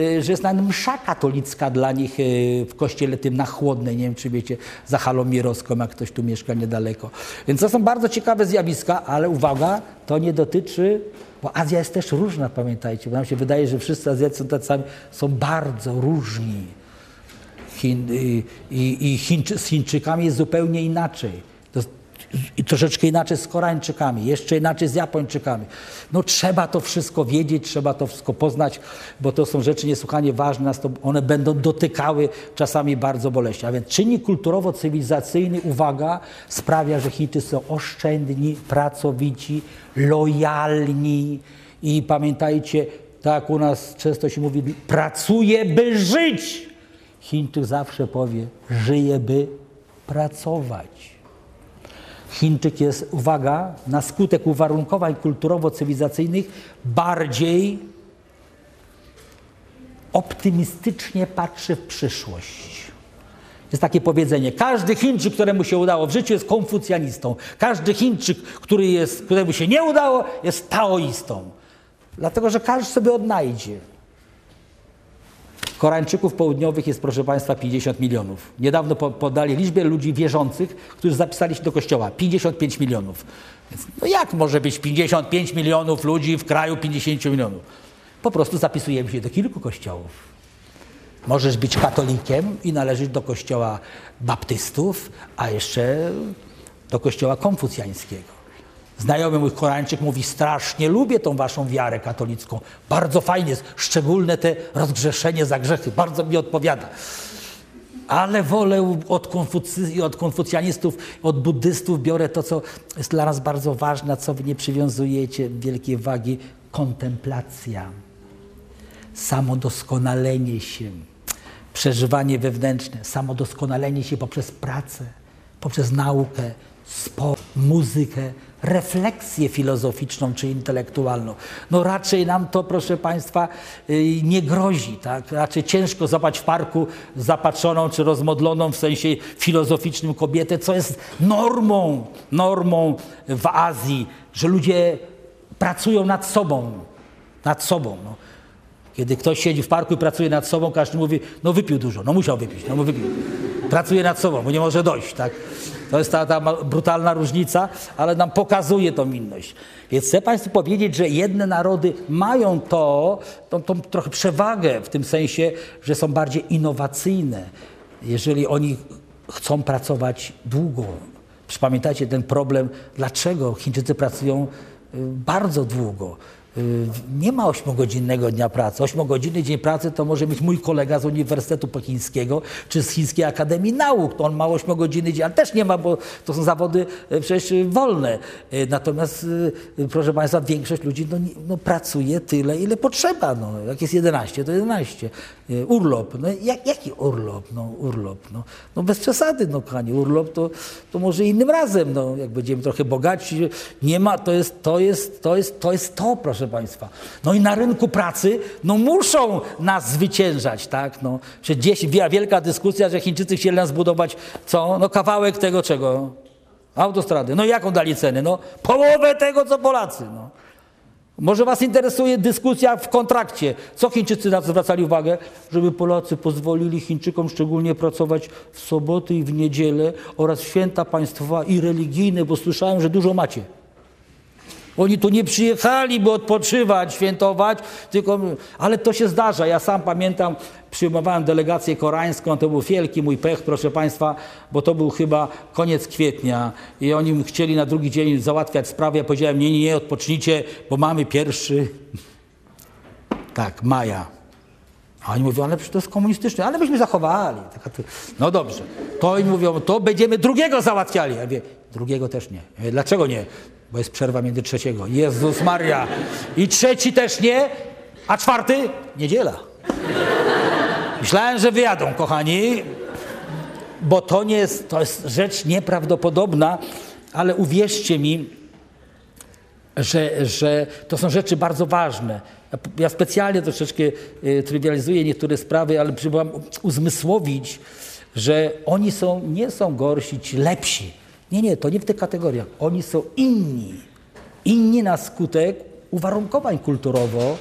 e, że jest nawet msza katolicka dla nich e, w kościele tym na chłodnej. Nie wiem, czy wiecie, za halą mirowską, jak ktoś tu mieszka niedaleko. Więc to są bardzo ciekawe zjawiska, ale uwaga, to nie dotyczy, bo Azja jest też różna, pamiętajcie, bo nam się wydaje, że wszyscy Azjacy są tacy sami, są bardzo różni. Chin, i, i Chińczy, z Chińczykami jest zupełnie inaczej i troszeczkę inaczej z Koreańczykami, jeszcze inaczej z Japończykami. No trzeba to wszystko wiedzieć, trzeba to wszystko poznać, bo to są rzeczy niesłychanie ważne, one będą dotykały czasami bardzo boleśnie. A więc czynnik kulturowo-cywilizacyjny, uwaga, sprawia, że Chińczycy są oszczędni, pracowici, lojalni i pamiętajcie, tak u nas często się mówi, pracuje, by żyć. Chińczyk zawsze powie, żyje, by pracować. Chińczyk jest, uwaga, na skutek uwarunkowań kulturowo-cywilizacyjnych bardziej optymistycznie patrzy w przyszłość. Jest takie powiedzenie: każdy Chińczyk, któremu się udało w życiu, jest konfucjanistą. Każdy Chińczyk, który jest, któremu się nie udało, jest taoistą. Dlatego, że każdy sobie odnajdzie. Koreańczyków południowych jest, proszę Państwa, 50 milionów. Niedawno podali liczbę ludzi wierzących, którzy zapisali się do kościoła. 55 milionów. Więc no jak może być 55 milionów ludzi w kraju 50 milionów? Po prostu zapisujemy się do kilku kościołów. Możesz być katolikiem i należeć do kościoła baptystów, a jeszcze do kościoła konfucjańskiego. Znajomy mój Koreańczyk mówi, strasznie lubię tą waszą wiarę katolicką. Bardzo fajnie jest, szczególne te rozgrzeszenie za grzechy, bardzo mi odpowiada. Ale wolę od, konfucy, od konfucjanistów, od buddystów biorę to, co jest dla nas bardzo ważne, co wy nie przywiązujecie wielkiej wagi, kontemplacja, samodoskonalenie się, przeżywanie wewnętrzne, samodoskonalenie się poprzez pracę, poprzez naukę, sport, muzykę, refleksję filozoficzną czy intelektualną. No raczej nam to, proszę Państwa, y, nie grozi. Tak? Raczej ciężko zobaczyć w parku zapatrzoną czy rozmodloną w sensie filozoficznym kobietę, co jest normą, normą w Azji, że ludzie pracują nad sobą. Nad sobą. No. Kiedy ktoś siedzi w parku i pracuje nad sobą, każdy mówi, no wypił dużo, no musiał wypić, no wypił. pracuje nad sobą, bo nie może dojść, tak? To jest ta, ta brutalna różnica, ale nam pokazuje tą inność. Więc chcę Państwu powiedzieć, że jedne narody mają to, tą, tą trochę przewagę w tym sensie, że są bardziej innowacyjne, jeżeli oni chcą pracować długo. Pamiętajcie ten problem, dlaczego Chińczycy pracują y, bardzo długo. Y, nie ma ośmiogodzinnego dnia pracy. Ośmiogodzinny dzień pracy to może mieć mój kolega z Uniwersytetu Pekińskiego czy z Chińskiej Akademii Nauk. To on ma ośmiogodzinny dzień, ale też nie ma, bo to są zawody y, przecież wolne. Y, natomiast, proszę Państwa, większość ludzi no, no, pracuje tyle, ile potrzeba. No. Jak jest 11, to 11. Urlop. No, jak, jaki urlop? No, urlop. No, no bez przesady, no kochani. Urlop to, to może innym razem, no, jak będziemy trochę bogaci. Nie ma, to jest to, jest, to, jest, to, jest to proszę proszę Państwa. No i na rynku pracy, no muszą nas zwyciężać, tak? No, gdzieś wielka dyskusja, że Chińczycy chcieli nas budować, co? No kawałek tego czego? Autostrady. No jaką dali ceny? No połowę tego, co Polacy, no. Może Was interesuje dyskusja w kontrakcie. Co Chińczycy na co zwracali uwagę? Żeby Polacy pozwolili Chińczykom szczególnie pracować w soboty i w niedzielę oraz święta państwowe i religijne, bo słyszałem, że dużo macie. Oni tu nie przyjechali, by odpoczywać, świętować, tylko, ale to się zdarza. Ja sam pamiętam, przyjmowałem delegację koreańską, to był wielki mój pech, proszę Państwa, bo to był chyba koniec kwietnia i oni chcieli na drugi dzień załatwiać sprawę. Ja powiedziałem, nie, nie, nie, odpocznijcie, bo mamy pierwszy, tak, maja. A oni mówią, ale to jest komunistyczne, ale myśmy zachowali. No dobrze. To oni mówią, to będziemy drugiego załatwiali. Ja mówię, drugiego też nie. Dlaczego nie? Bo jest przerwa między trzeciego. Jezus Maria. I trzeci też nie, a czwarty niedziela. Myślałem, że wyjadą, kochani, bo to nie jest, to jest rzecz nieprawdopodobna, ale uwierzcie mi, że, że to są rzeczy bardzo ważne. Ja specjalnie troszeczkę y, trywializuję niektóre sprawy, ale próbowałem uzmysłowić, że oni są, nie są gorsi, ci lepsi nie, nie, to nie w tych kategoriach. Oni są inni. Inni na skutek uwarunkowań kulturowo,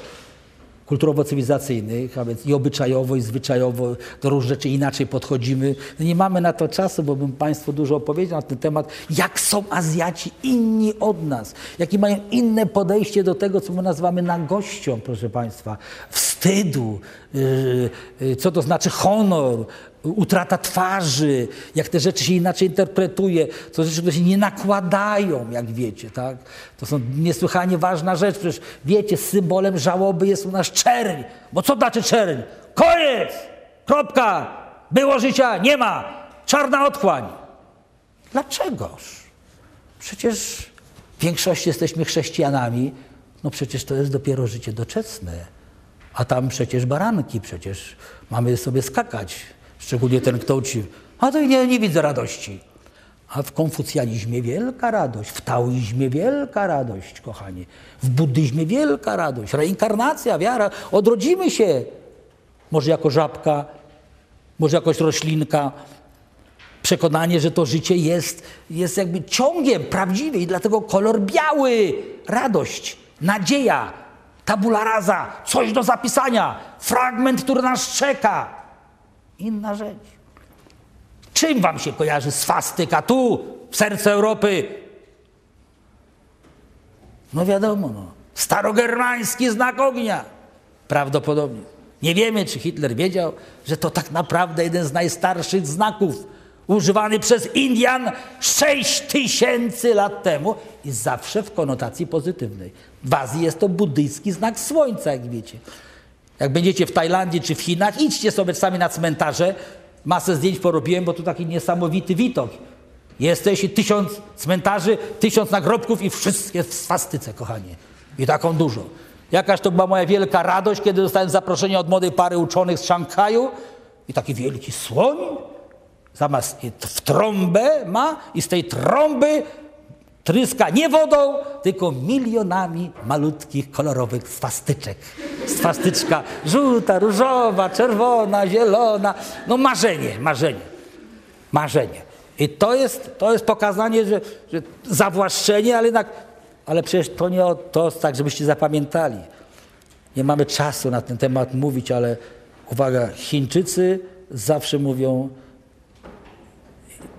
kulturowo-cywilizacyjnych, a więc i obyczajowo, i zwyczajowo do różnych rzeczy inaczej podchodzimy. No nie mamy na to czasu, bo bym Państwu dużo opowiedział na ten temat, jak są Azjaci inni od nas, jakie mają inne podejście do tego, co my nazywamy nagością, proszę Państwa, wstydu, yy, yy, co to znaczy honor, utrata twarzy, jak te rzeczy się inaczej interpretuje, to rzeczy, które się nie nakładają, jak wiecie, tak? To są niesłychanie ważna rzecz, przecież wiecie, symbolem żałoby jest u nas czerń, bo co znaczy czerń? Koniec! Kropka! Było życia, nie ma! Czarna otchłań! Dlaczegoż? Przecież w większości jesteśmy chrześcijanami, no przecież to jest dopiero życie doczesne. A tam przecież baranki, przecież mamy sobie skakać. Szczególnie ten, kto uczy. A to nie, nie widzę radości. A w konfucjanizmie wielka radość, w taoizmie wielka radość, kochani. W buddyzmie wielka radość, reinkarnacja, wiara. Odrodzimy się. Może jako żabka, może jakoś roślinka. Przekonanie, że to życie jest, jest jakby ciągiem prawdziwy i dlatego kolor biały, radość, nadzieja, tabula rasa, coś do zapisania, fragment, który nas czeka inna rzecz. Czym wam się kojarzy swastyka tu, w sercu Europy? No wiadomo, no. starogermański znak ognia. Prawdopodobnie. Nie wiemy, czy Hitler wiedział, że to tak naprawdę jeden z najstarszych znaków, używany przez Indian 6 tysięcy lat temu i zawsze w konotacji pozytywnej. W Azji jest to buddyjski znak słońca, jak wiecie. Jak będziecie w Tajlandii czy w Chinach, idźcie sobie sami na cmentarze. Masę zdjęć porobiłem, bo tu taki niesamowity widok. Jesteś tysiąc cmentarzy, tysiąc nagrobków i wszystkie w swastyce, kochanie. I taką dużo. Jakaż to była moja wielka radość, kiedy dostałem zaproszenie od młodej pary uczonych z Szanghaju i taki wielki słoń zamiast w trąbę ma i z tej trąby tryska nie wodą, tylko milionami malutkich, kolorowych swastyczek. Swastyczka żółta, różowa, czerwona, zielona. No marzenie, marzenie, marzenie. I to jest, to jest pokazanie, że, że zawłaszczenie, ale jednak, ale przecież to nie o to, tak żebyście zapamiętali. Nie mamy czasu na ten temat mówić, ale uwaga, Chińczycy zawsze mówią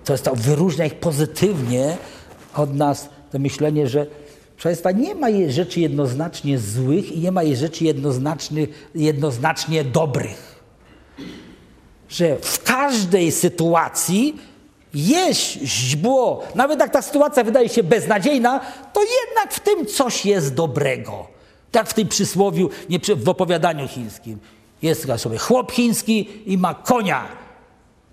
To jest to, wyróżnia ich pozytywnie od nas to myślenie, że Państwa, nie ma rzeczy jednoznacznie złych i nie ma rzeczy jednoznacznie, jednoznacznie dobrych. Że w każdej sytuacji jest źdźbło, nawet jak ta sytuacja wydaje się beznadziejna, to jednak w tym coś jest dobrego. Tak w tym przysłowiu, nie w opowiadaniu chińskim. Jest sobie chłop chiński i ma konia,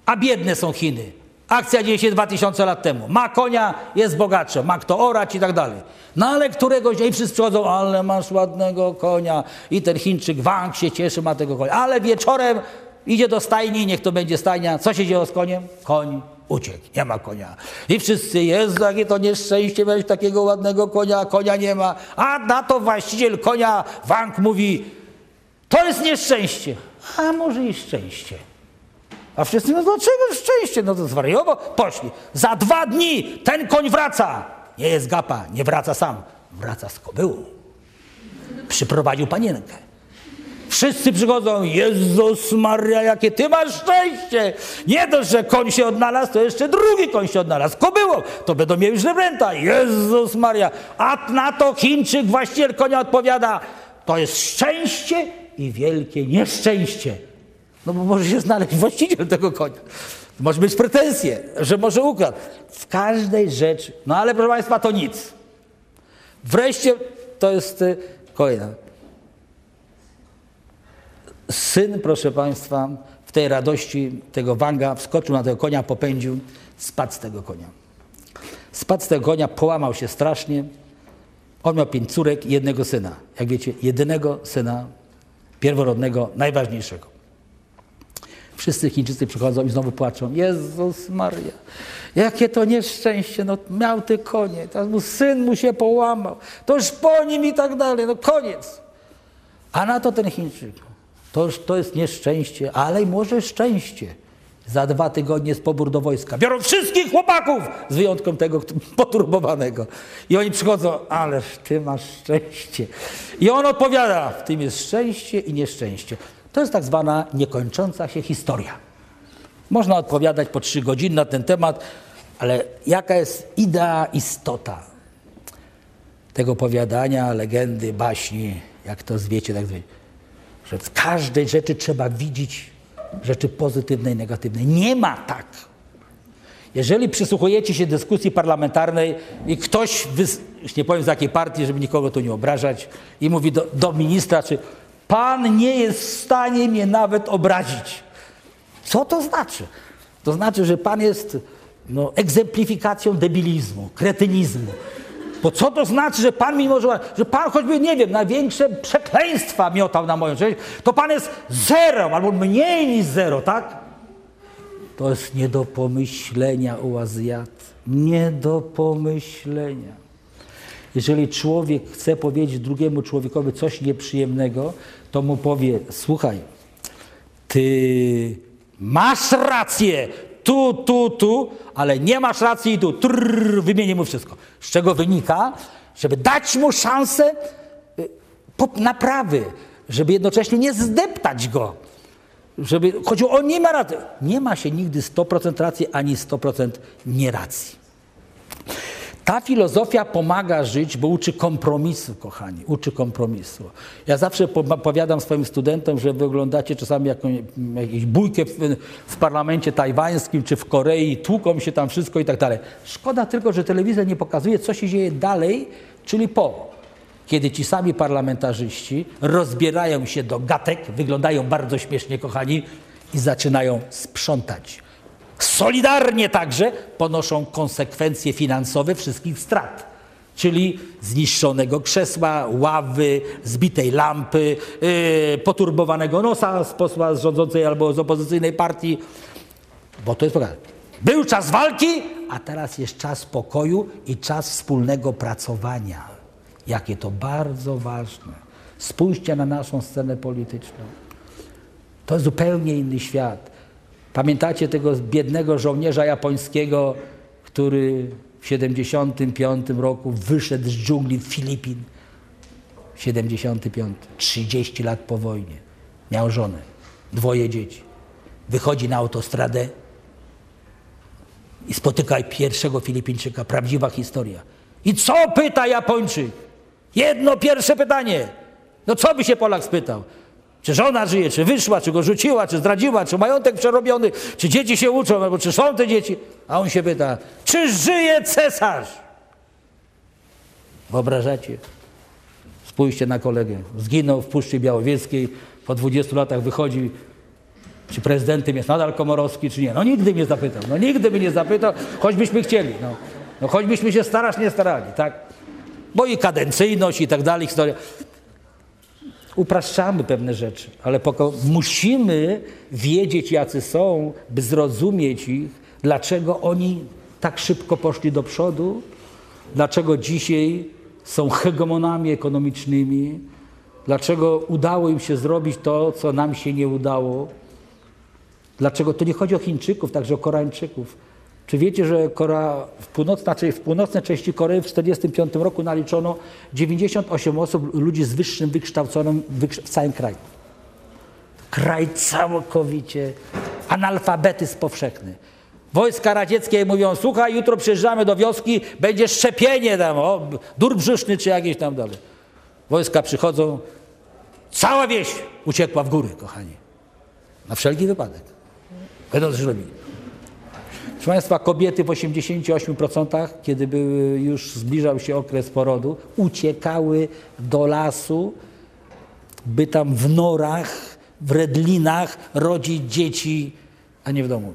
a biedne są Chiny. Akcja dzieje się 2000 lat temu. Ma konia, jest bogatszy, ma kto orać i tak dalej. No ale któregoś dnia i wszyscy przychodzą, ale masz ładnego konia. I ten Chińczyk Wang się cieszy, ma tego konia. Ale wieczorem idzie do stajni, niech to będzie stajnia. Co się dzieje z koniem? Koń uciekł, nie ma konia. I wszyscy, jest jakie to nieszczęście, miałeś takiego ładnego konia, konia nie ma. A na to właściciel konia Wang mówi, to jest nieszczęście. A może i szczęście. A wszyscy, no dlaczego szczęście? No to zwariowo, poszli. Za dwa dni ten koń wraca. Nie jest gapa, nie wraca sam. Wraca z kobyłą. Przyprowadził panienkę. Wszyscy przychodzą, Jezus Maria, jakie ty masz szczęście! Nie dość, że koń się odnalazł, to jeszcze drugi koń się odnalazł. Kobyło, to będą mieli żebręta. Jezus Maria. A na to Chińczyk, właściciel konia odpowiada, to jest szczęście i wielkie nieszczęście. No bo może się znaleźć właściciel tego konia. Może mieć pretensje, że może ukradł. W każdej rzeczy. No ale proszę Państwa, to nic. Wreszcie to jest y, kolejna. Syn, proszę Państwa, w tej radości tego Wanga wskoczył na tego konia, popędził, spadł z tego konia. Spadł z tego konia, połamał się strasznie. On miał pięć córek i jednego syna. Jak wiecie, jedynego syna pierworodnego, najważniejszego. Wszyscy Chińczycy przychodzą i znowu płaczą. Jezus Maria, jakie to nieszczęście. No, miał te konie, teraz mu syn mu się połamał. To już po nim i tak dalej. No koniec. A na to ten Chińczyk. To, to jest nieszczęście, ale może szczęście. Za dwa tygodnie jest pobór do wojska. Biorą wszystkich chłopaków, z wyjątkiem tego poturbowanego. I oni przychodzą, ależ ty masz szczęście. I on odpowiada, w tym jest szczęście i nieszczęście. To jest tak zwana niekończąca się historia. Można odpowiadać po trzy godziny na ten temat, ale jaka jest idea, istota tego opowiadania, legendy, baśni, jak to zwiecie, tak zwiecie, że w każdej rzeczy trzeba widzieć rzeczy pozytywne i negatywne. Nie ma tak. Jeżeli przysłuchujecie się dyskusji parlamentarnej i ktoś, już nie powiem z jakiej partii, żeby nikogo tu nie obrażać, i mówi do, do ministra, czy Pan nie jest w stanie mnie nawet obrazić. Co to znaczy? To znaczy, że Pan jest no, egzemplifikacją debilizmu, kretynizmu. Bo co to znaczy, że Pan mi może, że Pan choćby, nie wiem, największe przekleństwa miotał na moją rzecz, to Pan jest zero albo mniej niż zero, tak? To jest nie do pomyślenia, ułazjat. Nie do pomyślenia. Jeżeli człowiek chce powiedzieć drugiemu człowiekowi coś nieprzyjemnego, to mu powie: Słuchaj, ty masz rację tu, tu, tu, ale nie masz racji tu. Trrr, wymienię mu wszystko. Z czego wynika, żeby dać mu szansę y, naprawy, żeby jednocześnie nie zdeptać go. Żeby chodziło o nie ma racji. Nie ma się nigdy 100% racji ani 100% nieracji. Ta filozofia pomaga żyć, bo uczy kompromisu, kochani, uczy kompromisu. Ja zawsze powiadam swoim studentom, że wyglądacie czasami jakąś, jakąś bójkę w, w, parlamencie tajwańskim czy w Korei, tłuką się tam wszystko i tak dalej. Szkoda tylko, że telewizja nie pokazuje, co się dzieje dalej, czyli po. Kiedy ci sami parlamentarzyści rozbierają się do gatek, wyglądają bardzo śmiesznie, kochani, i zaczynają sprzątać solidarnie także ponoszą konsekwencje finansowe wszystkich strat. Czyli zniszczonego krzesła, ławy, zbitej lampy, yy, poturbowanego nosa z posła z rządzącej albo z opozycyjnej partii. Bo to jest Był czas walki, a teraz jest czas pokoju i czas wspólnego pracowania. Jakie to bardzo ważne. Spójrzcie na naszą scenę polityczną. To jest zupełnie inny świat. Pamiętacie tego biednego żołnierza japońskiego, który w 75 roku wyszedł z dżungli Filipin? 75, 30 lat po wojnie. Miał żonę, dwoje dzieci. Wychodzi na autostradę I spotykaj pierwszego Filipińczyka, prawdziwa historia. I co pyta Japończyk? Jedno pierwsze pytanie. No co by się Polak spytał? Czy żona żyje, czy wyszła, czy go rzuciła, czy zdradziła, czy majątek przerobiony, czy dzieci się uczą, albo czy są te dzieci? A on się pyta, czy żyje cesarz? Wyobrażacie? Spójrzcie na kolegę. Zginął w Puszczy Białowieskiej, po 20 latach wychodzi, czy prezydentem jest nadal Komorowski, czy nie. No nigdy mnie zapytał, no nigdy by nie zapytał, choćbyśmy chcieli. No, no choćbyśmy się starać, nie starali, tak? Bo i kadencyjność i tak dalej, historia. Upraszczamy pewne rzeczy, ale musimy wiedzieć, jacy są, by zrozumieć ich, dlaczego oni tak szybko poszli do przodu, dlaczego dzisiaj są hegemonami ekonomicznymi, dlaczego udało im się zrobić to, co nam się nie udało. Dlaczego to nie chodzi o Chińczyków, także o Koreańczyków. Czy wiecie, że w, północ, znaczy w północnej części Korei w 1945 roku naliczono 98 osób, ludzi z wyższym wykształconym w całym kraju. Kraj całkowicie analfabetyzm powszechny. Wojska radzieckie mówią, słuchaj, jutro przyjeżdżamy do wioski, będzie szczepienie tam, o, dur brzuszny czy jakieś tam dalej. Wojska przychodzą, cała wieś uciekła w góry, kochani. Na wszelki wypadek. Będą coś. Proszę Państwa, kobiety w 88%, kiedy były, już zbliżał się okres porodu, uciekały do lasu, by tam w norach, w redlinach rodzić dzieci, a nie w domu.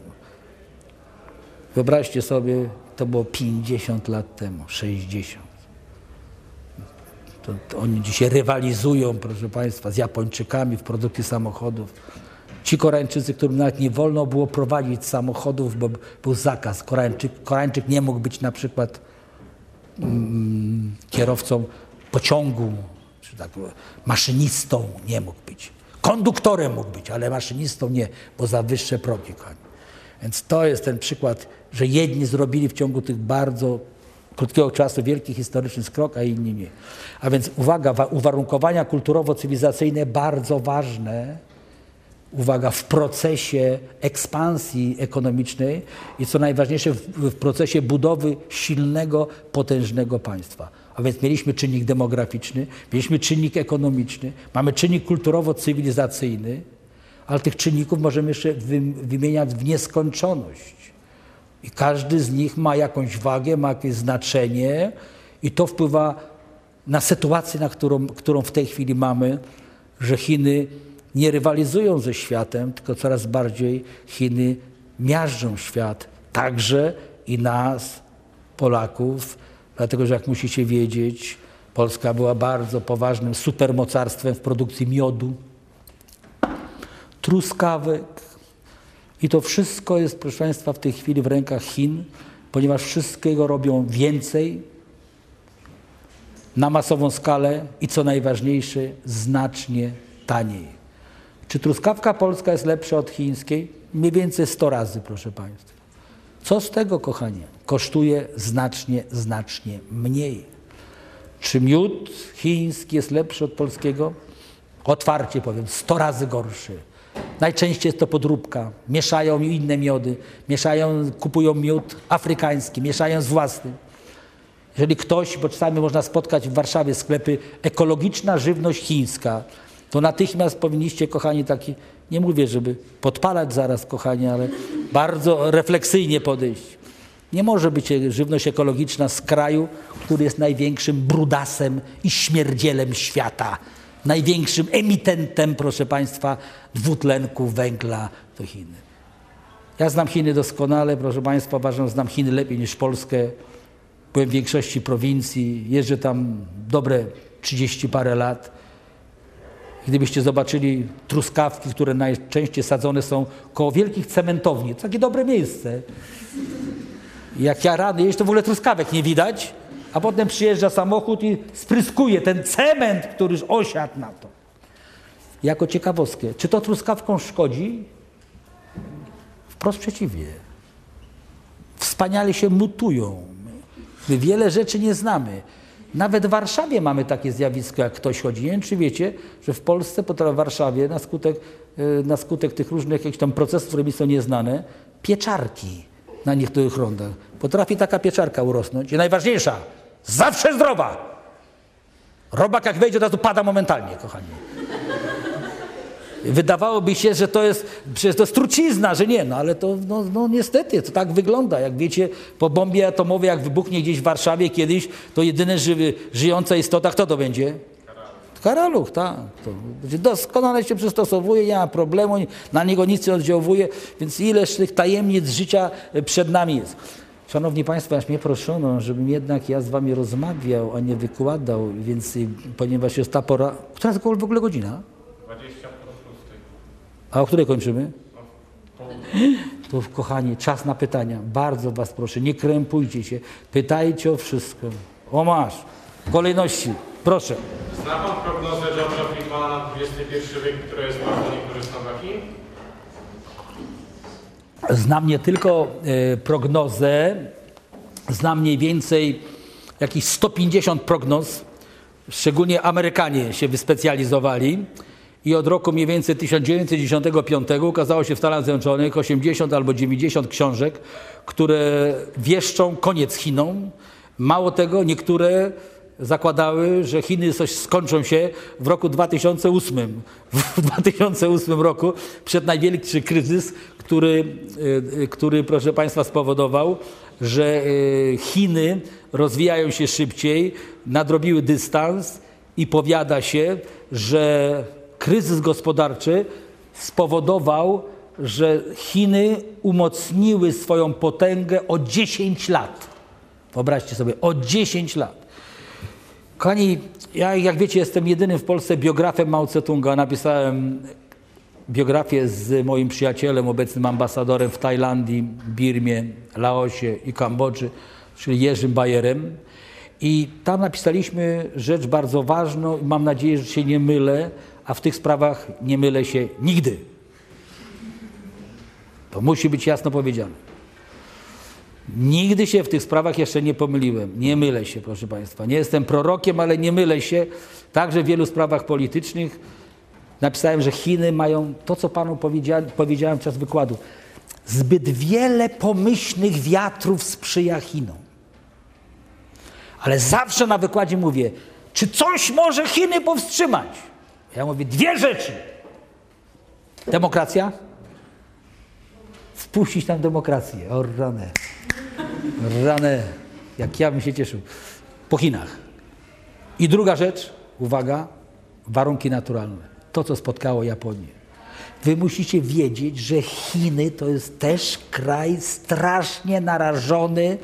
Wyobraźcie sobie, to było 50 lat temu, 60. To, to oni dzisiaj rywalizują, proszę Państwa, z Japończykami w produkcji samochodów. Ci Koreańczycy, którym nawet nie wolno było prowadzić samochodów, bo był zakaz. Koreańczyk, Koreańczyk nie mógł być na przykład mm, kierowcą pociągu, czy tak, maszynistą nie mógł być. Konduktorem mógł być, ale maszynistą nie, bo za wyższe progi. Więc to jest ten przykład, że jedni zrobili w ciągu tych bardzo krótkiego czasu wielki historyczny skrok, a inni nie. A więc uwaga, uwarunkowania kulturowo-cywilizacyjne bardzo ważne, uwaga, w procesie ekspansji ekonomicznej i co najważniejsze w, w procesie budowy silnego, potężnego państwa. A więc mieliśmy czynnik demograficzny, mieliśmy czynnik ekonomiczny, mamy czynnik kulturowo-cywilizacyjny, ale tych czynników możemy jeszcze wymieniać w nieskończoność. I każdy z nich ma jakąś wagę, ma jakieś znaczenie i to wpływa na sytuację, na którą, którą w tej chwili mamy, że Chiny nie rywalizują ze światem, tylko coraz bardziej Chiny miażdżą świat, także i nas, Polaków, dlatego że jak musicie wiedzieć, Polska była bardzo poważnym supermocarstwem w produkcji miodu, truskawek. I to wszystko jest, proszę Państwa, w tej chwili w rękach Chin, ponieważ wszystkiego robią więcej, na masową skalę i co najważniejsze, znacznie taniej. Czy truskawka polska jest lepsza od chińskiej? Mniej więcej 100 razy, proszę Państwa. Co z tego, kochanie? Kosztuje znacznie, znacznie mniej. Czy miód chiński jest lepszy od polskiego? Otwarcie powiem, 100 razy gorszy. Najczęściej jest to podróbka. Mieszają inne miody, mieszają, kupują miód afrykański, mieszają z własnym. Jeżeli ktoś, bo czasami można spotkać w Warszawie sklepy ekologiczna żywność chińska, to natychmiast powinniście, kochani, taki, nie mówię, żeby podpalać zaraz, kochani, ale bardzo refleksyjnie podejść. Nie może być żywność ekologiczna z kraju, który jest największym brudasem i śmierdzielem świata największym emitentem, proszę Państwa, dwutlenku węgla to Chiny. Ja znam Chiny doskonale, proszę Państwa, uważam, znam Chiny lepiej niż Polskę. Byłem w większości prowincji, jeżdżę tam dobre 30 parę lat. Gdybyście zobaczyli truskawki, które najczęściej sadzone są koło wielkich cementowni, to takie dobre miejsce. Jak ja rany jeść, to w ogóle truskawek nie widać a potem przyjeżdża samochód i spryskuje ten cement, który już osiadł na to. Jako ciekawostkę, czy to truskawką szkodzi? Wprost przeciwnie. Wspaniale się mutują. My wiele rzeczy nie znamy. Nawet w Warszawie mamy takie zjawisko, jak ktoś chodzi. Nie wiem, czy wiecie, że w Polsce, w Warszawie, na skutek, e, na skutek tych różnych jakichś tam procesów, które mi są nieznane, pieczarki na niektórych rondach. Potrafi taka pieczarka urosnąć. I najważniejsza, zawsze zdrowa. Robak jak wejdzie, od razu pada momentalnie, kochani. Wydawałoby się, że to jest, przecież to jest trucizna, że nie, no ale to no, no niestety, to tak wygląda. Jak wiecie, po bombie atomowej, jak wybuchnie gdzieś w Warszawie kiedyś, to jedyne żywy, żyjąca istota, kto to będzie? Karaluch, tak. Doskonale się przystosowuje, nie ma problemu, na niego nic nie oddziałuje, więc ileż tych tajemnic życia przed nami jest. Szanowni Państwo, aż mnie proszono, żebym jednak ja z Wami rozmawiał, a nie wykładał, więc ponieważ jest ta pora... Która jest w ogóle godzina? 20 po 6. A o której kończymy? To kochani, czas na pytania. Bardzo Was proszę, nie krępujcie się. Pytajcie o wszystko. O masz. W kolejności. Proszę. Zna Pan prognozę George'a Friedmana na XXI wiek, która jest bardzo niekorzystna dla Chin? Znam nie tylko e, prognozę, znam mniej więcej jakieś 150 prognoz. Szczególnie Amerykanie się wyspecjalizowali. I od roku mniej więcej 1995 ukazało się w Stanach Zjednoczonych 80 albo 90 książek, które wieszczą koniec Chinom. Mało tego, niektóre zakładały, że Chiny coś skończą się w roku 2008. W 2008 roku przed największy kryzys, który, y, który proszę Państwa spowodował, że y, Chiny rozwijają się szybciej, nadrobiły dystans i powiada się, że kryzys gospodarczy spowodował, że Chiny umocniły swoją potęgę o 10 lat. Wyobraźcie sobie, o 10 lat. Kochani, ja jak wiecie jestem jedynym w Polsce biografem Mao Tse-tunga. Napisałem biografię z moim przyjacielem, obecnym ambasadorem w Tajlandii, Birmie, Laosie i Kambodży, czyli Jerzym Bajerem. I tam napisaliśmy rzecz bardzo ważną i mam nadzieję, że się nie mylę, a w tych sprawach nie mylę się nigdy. To musi być jasno powiedziane. Nigdy się w tych sprawach jeszcze nie pomyliłem. Nie mylę się, proszę Państwa. Nie jestem prorokiem, ale nie mylę się. Także w wielu sprawach politycznych napisałem, że Chiny mają to, co Panu powiedziałem, w czas wykładu. Zbyt wiele pomyślnych wiatrów sprzyja Chinom. Ale zawsze na wykładzie mówię, czy coś może Chiny powstrzymać? Ja mówię dwie rzeczy. Demokracja? Wpuścić tam demokrację. O ranę. Ranę. Jak ja bym się cieszył. Po Chinach. I druga rzecz, uwaga, warunki naturalne. To, co spotkało Japonię. Wy musicie wiedzieć, że Chiny to jest też kraj strasznie narażony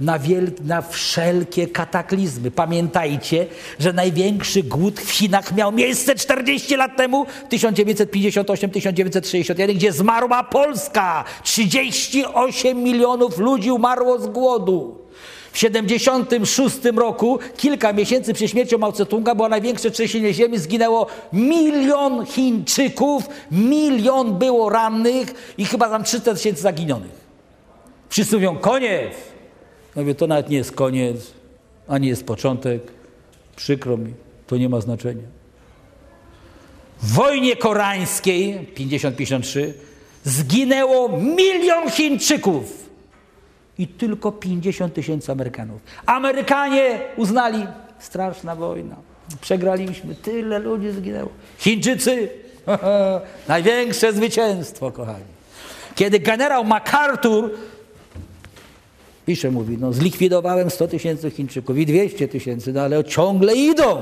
na, na wszelkie kataklizmy. Pamiętajcie, że największy głód w Chinach miał miejsce 40 lat temu, 1958-1961, gdzie zmarła Polska. 38 milionów ludzi umarło z głodu. W 76 roku, kilka miesięcy przed śmiercią Mao Tse-tunga, było największe trzęsienie ziemi, zginęło milion Chińczyków, milion było rannych i chyba tam 300 tysięcy zaginionych. Wszyscy mówią, koniec! Ja mówię, to nawet nie jest koniec, ani jest początek. Przykro mi, to nie ma znaczenia. W wojnie koreańskiej 50-53 zginęło milion Chińczyków i tylko 50 tysięcy Amerykanów. Amerykanie uznali, straszna wojna, przegraliśmy, tyle ludzi zginęło. Chińczycy, największe zwycięstwo, kochani. Kiedy generał MacArthur pisze, mówi, no zlikwidowałem 100 tysięcy Chińczyków i 200 tysięcy, no ale ciągle idą.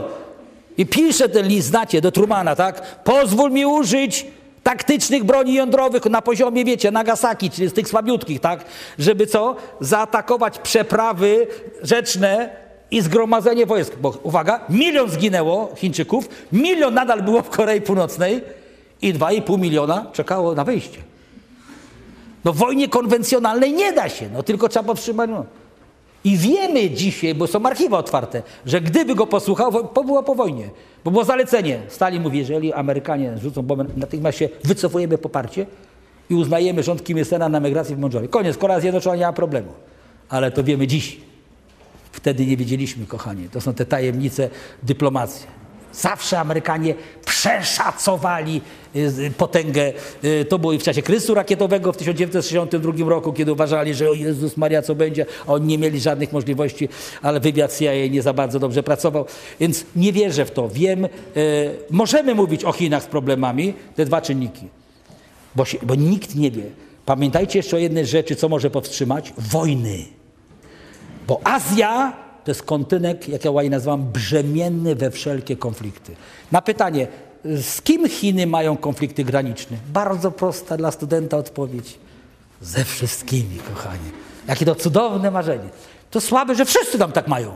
I pisze ten list, znacie, do Trumana, tak? Pozwól mi użyć taktycznych broni jądrowych na poziomie, wiecie, Nagasaki, czyli z tych słabiutkich, tak? Żeby co? Zaatakować przeprawy rzeczne i zgromadzenie wojsk. Bo uwaga, milion zginęło Chińczyków, milion nadal było w Korei Północnej i 2,5 miliona czekało na wyjście. No w wojnie konwencjonalnej nie da się, no tylko trzeba powstrzymać. No. I wiemy dzisiaj, bo są archiwa otwarte, że gdyby go posłuchał, było po wojnie. Bo było zalecenie. Stalin mówi, jeżeli Amerykanie rzucą bombę, natychmiast się wycofujemy poparcie i uznajemy rząd Kim Il-sena na migrację w Mongolii. Koniec, Korea Zjednoczona nie ma problemu. Ale to wiemy dziś. Wtedy nie wiedzieliśmy, kochani. To są te tajemnice dyplomacji. Zawsze Amerykanie przeszacowali y, potęgę. Y, To było i w czasie kryzysu rakietowego w 1962 roku, kiedy uważali, że o Jezus Maria, co będzie, a oni nie mieli żadnych możliwości, ale wywiad CIA nie za bardzo dobrze pracował. Więc nie wierzę w to. Wiem, y, możemy mówić o Chinach z problemami, te dwa czynniki, bo, się, bo nikt nie wie. Pamiętajcie jeszcze o jednej rzeczy, co może powstrzymać? Wojny. Bo Azja to jest kontynent, jak ja ładnie nazywam, brzemienny we wszelkie konflikty. Na pytanie, z kim Chiny mają konflikty graniczne? Bardzo prosta dla studenta odpowiedź. Ze wszystkimi, kochani. Jakie to cudowne marzenie. To słabe, że wszyscy tam tak mają.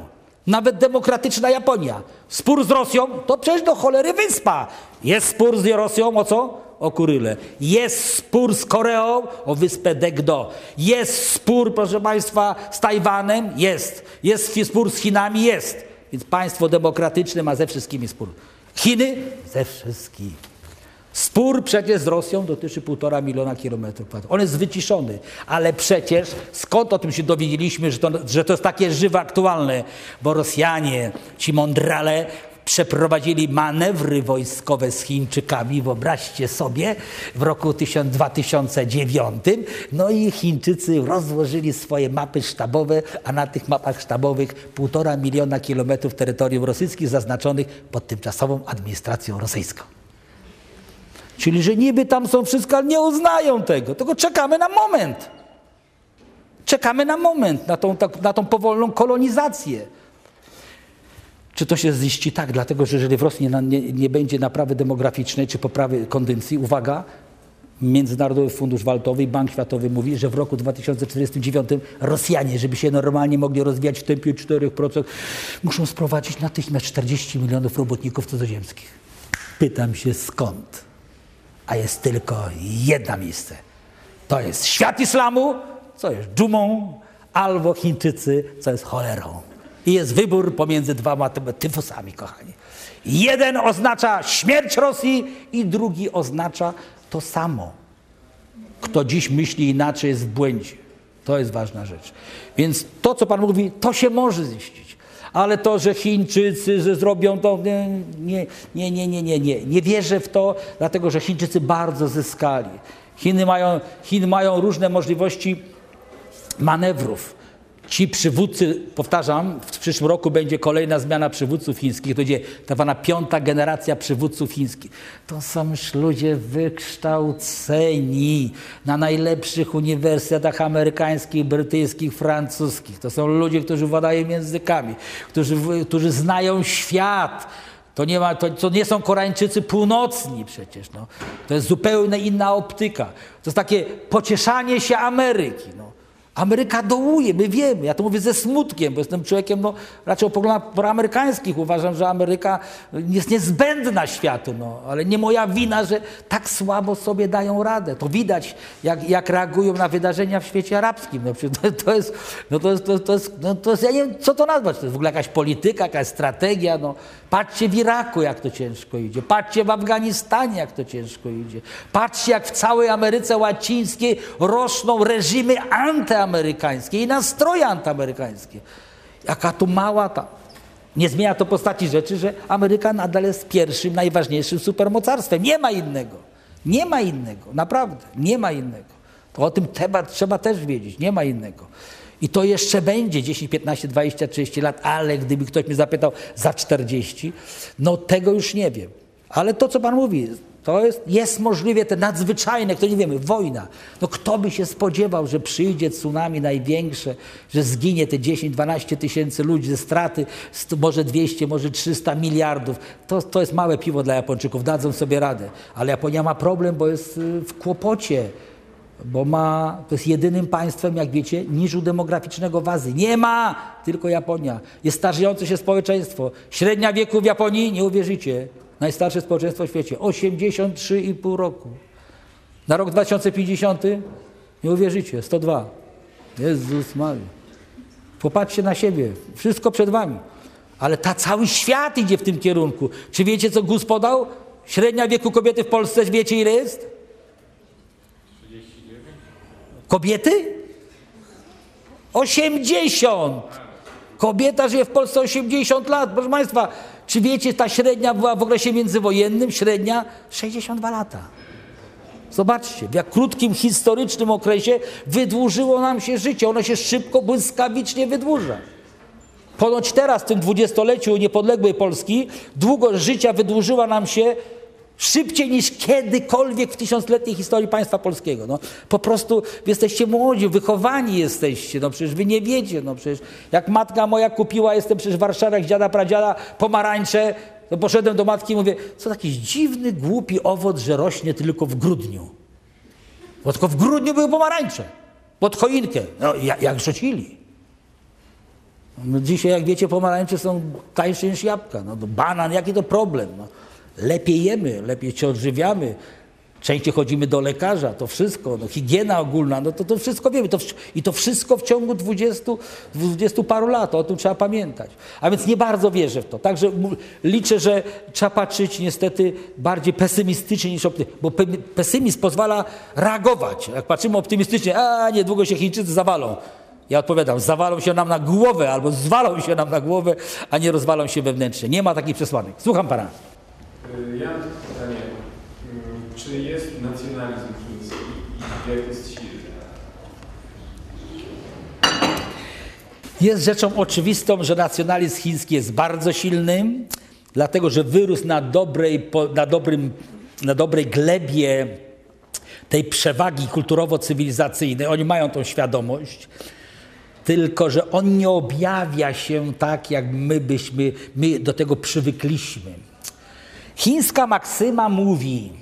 Nawet demokratyczna Japonia. Spór z Rosją to przecież do cholery wyspa. Jest spór z Rosją o co? O Kuryle. Jest spór z Koreą o wyspę Degdo. Jest spór, proszę Państwa, z Tajwanem? Jest. Jest spór z Chinami? Jest. Więc państwo demokratyczne ma ze wszystkimi spór. Chiny? Ze wszystkimi. Spór przecież z Rosją dotyczy półtora miliona kilometrów kwadratowych. On jest wyciszony, ale przecież skąd o tym się dowiedzieliśmy, że to, że to jest takie żywe, aktualne? Bo Rosjanie, ci mądrale, przeprowadzili manewry wojskowe z Chińczykami, wyobraźcie sobie, w roku 2009. No i Chińczycy rozłożyli swoje mapy sztabowe, a na tych mapach sztabowych półtora miliona kilometrów terytorium rosyjskich zaznaczonych pod tymczasową administracją rosyjską. Czyli, że niby tam są wszystko, ale nie uznają tego. Tylko czekamy na moment. Czekamy na moment, na tą, tak- na tą powolną kolonizację. Czy to się ziści? Tak, dlatego że jeżeli w Rosji nie, nie, nie będzie naprawy demograficznej czy poprawy kondycji, uwaga, Międzynarodowy Fundusz Walutowy i Bank Światowy mówi, że w roku 2049 Rosjanie, żeby się normalnie mogli rozwijać w tempie 4%, muszą sprowadzić natychmiast 40 milionów robotników cudzoziemskich. Pytam się skąd? A jest tylko jedna miejsce. To jest świat islamu, co jest dżumą, albo Chińczycy, co jest cholerą. I jest wybór pomiędzy dwoma tyfusami, kochani. Jeden oznacza śmierć Rosji i drugi oznacza to samo. Kto dziś myśli inaczej jest w błędzie. To jest ważna rzecz. Więc to, co Pan mówi, to się może ziścić. Ale to, że Chińczycy że zrobią to, nie, nie, nie, nie, nie, nie, nie. Nie wierzę w to, dlatego że Chińczycy bardzo zyskali. Chiny mają, Chiny mają różne możliwości manewrów. Ci przywódcy, powtarzam, w przyszłym roku będzie kolejna zmiana przywódców chińskich, to będzie tak zwana piąta generacja przywódców chińskich. To są już ludzie wykształceni na najlepszych uniwersytetach amerykańskich, brytyjskich, francuskich. To są ludzie, którzy władają językami, którzy, którzy znają świat. To nie, ma, to, to nie są Koreańczycy północni przecież. No. To jest zupełnie inna optyka. To jest takie pocieszanie się Ameryki. No. Ameryka dołuje, my wiemy. Ja to mówię ze smutkiem, bo jestem człowiekiem no, raczej o poglądach proamerykańskich. Uważam, że Ameryka jest niezbędna światu, no, ale nie moja wina, że tak słabo sobie dają radę. To widać, jak, jak reagują na wydarzenia w świecie arabskim. No, to, jest, no, to jest, to, to jest, no, to jest, ja nie wiem, co to nazwać. To jest w ogóle jakaś polityka, jakaś strategia. No. Patrzcie w Iraku, jak to ciężko idzie. Patrzcie w Afganistanie, jak to ciężko idzie. Patrzcie, jak w całej Ameryce Łacińskiej rosną reżimy antyamerykańskie i nastroje antyamerykańskie. Jaka tu mała ta. Nie zmienia to postaci rzeczy, że Ameryka nadal jest pierwszym, najważniejszym supermocarstwem. Nie ma innego. Nie ma innego. Naprawdę. Nie ma innego. To o tym trzeba, trzeba też wiedzieć. Nie ma innego. I to jeszcze będzie 10, 15, 20, 30 lat, ale gdyby ktoś mnie zapytał za 40, no tego już nie wiem. Ale to, co Pan mówi, to jest, jest możliwe te nadzwyczajne, kto nie wiemy, wojna. No kto by się spodziewał, że przyjdzie tsunami największe, że zginie te 10-12 tysięcy ludzi ze straty, może 200, może 300 miliardów. To, to jest małe piwo dla Japończyków, dadzą sobie radę. Ale Japonia ma problem, bo jest y, w kłopocie bo ma, to jest jedynym państwem, jak wiecie, niżu demograficznego w Azji. Nie ma, tylko Japonia. Jest starzejące się społeczeństwo. Średnia wieku w Japonii, nie uwierzycie, najstarsze społeczeństwo w świecie, 83,5 roku. Na rok 2050, nie uwierzycie, 102. Jezus Maria. Popatrzcie na siebie, wszystko przed wami. Ale ta cały świat idzie w tym kierunku. Czy wiecie, co GUS podał? Średnia wieku kobiety w Polsce, wiecie ile jest? Kobiety? 80! Kobieta żyje w Polsce 80 lat. Proszę Państwa, Czy wiecie, ta średnia była w okresie międzywojennym, średnia 62 lata. Zobaczcie, w jak krótkim historycznym okresie wydłużyło nam się życie. Ono się szybko, błyskawicznie wydłuża. Ponoć teraz, w tym dwudziestoleciu niepodległej Polski, długość życia wydłużyła nam się szybciej niż kiedykolwiek w tysiącletniej historii państwa polskiego. No, po prostu jesteście młodzi, wychowani jesteście, no przecież wy nie wiecie, no przecież jak matka moja kupiła, jestem przecież w Warszawie, dziada, pradziada, pomarańcze, to poszedłem do matki i mówię, co taki dziwny, głupi owoc, że rośnie tylko w grudniu. Bo tylko w grudniu były pomarańcze, pod choinkę, no jak, jak rzucili. No dzisiaj, jak wiecie, pomarańcze są tańsze niż jabłka. No, banan, jaki to problem? No, lepiej jemy, lepiej się odżywiamy, częściej chodzimy do lekarza, to wszystko, no, higiena ogólna, no to, to wszystko wiemy. To, I to wszystko w ciągu 20, 20 paru lat, o tym trzeba pamiętać. A więc nie bardzo wierzę w to. Także liczę, że trzeba patrzeć niestety bardziej pesymistycznie niż optymistycznie, bo pesymizm pozwala reagować. Jak patrzymy optymistycznie, a niedługo się Chińczycy zawalą. Ja odpowiadam, zawalą się nam na głowę albo zwalą się nam na głowę, a nie rozwalą się wewnętrznie. Nie ma takich przesłanek. Słucham pana. Ja mam pytanie. Czy jest nacjonalizm chiński i jak jest silny? Jest rzeczą oczywistą, że nacjonalizm chiński jest bardzo silny, dlatego że wyrósł na dobrej, na dobrym, na dobrej glebie tej przewagi kulturowo-cywilizacyjnej. Oni mają tą świadomość tylko że on nie objawia się tak, jak my byśmy, my do tego przywykliśmy. Chińska maksyma mówi,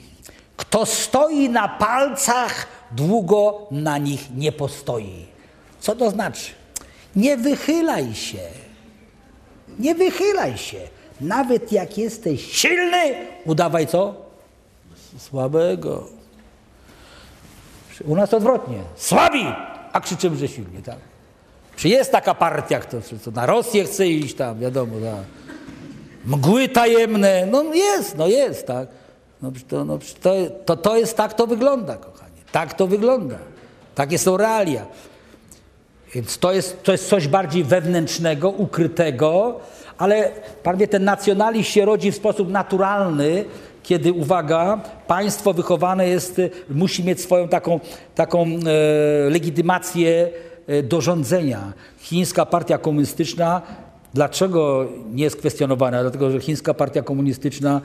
kto stoi na palcach, długo na nich nie postoi. Co to znaczy? Nie wychylaj się. Nie wychylaj się. Nawet jak jesteś silny, udawaj co? Słabego. U nas odwrotnie. Słabi, a krzyczymy, że silnie, tak? Czy jest taka partia, kto, co na Rosję chce iść tam, wiadomo, tak. Mgły tajemne, no jest, no jest, tak. No, to, no, to, to, to jest, tak to wygląda, kochanie. Tak to wygląda. Takie są realia. Więc to jest, to jest coś bardziej wewnętrznego, ukrytego, ale pan wie, ten nacjonalizm się rodzi w sposób naturalny, kiedy, uwaga, państwo wychowane jest, musi mieć swoją taką, taką e, legitymację E, do rządzenia. Chińska partia komunistyczna, dlaczego nie jest kwestionowana? Dlatego, że chińska partia komunistyczna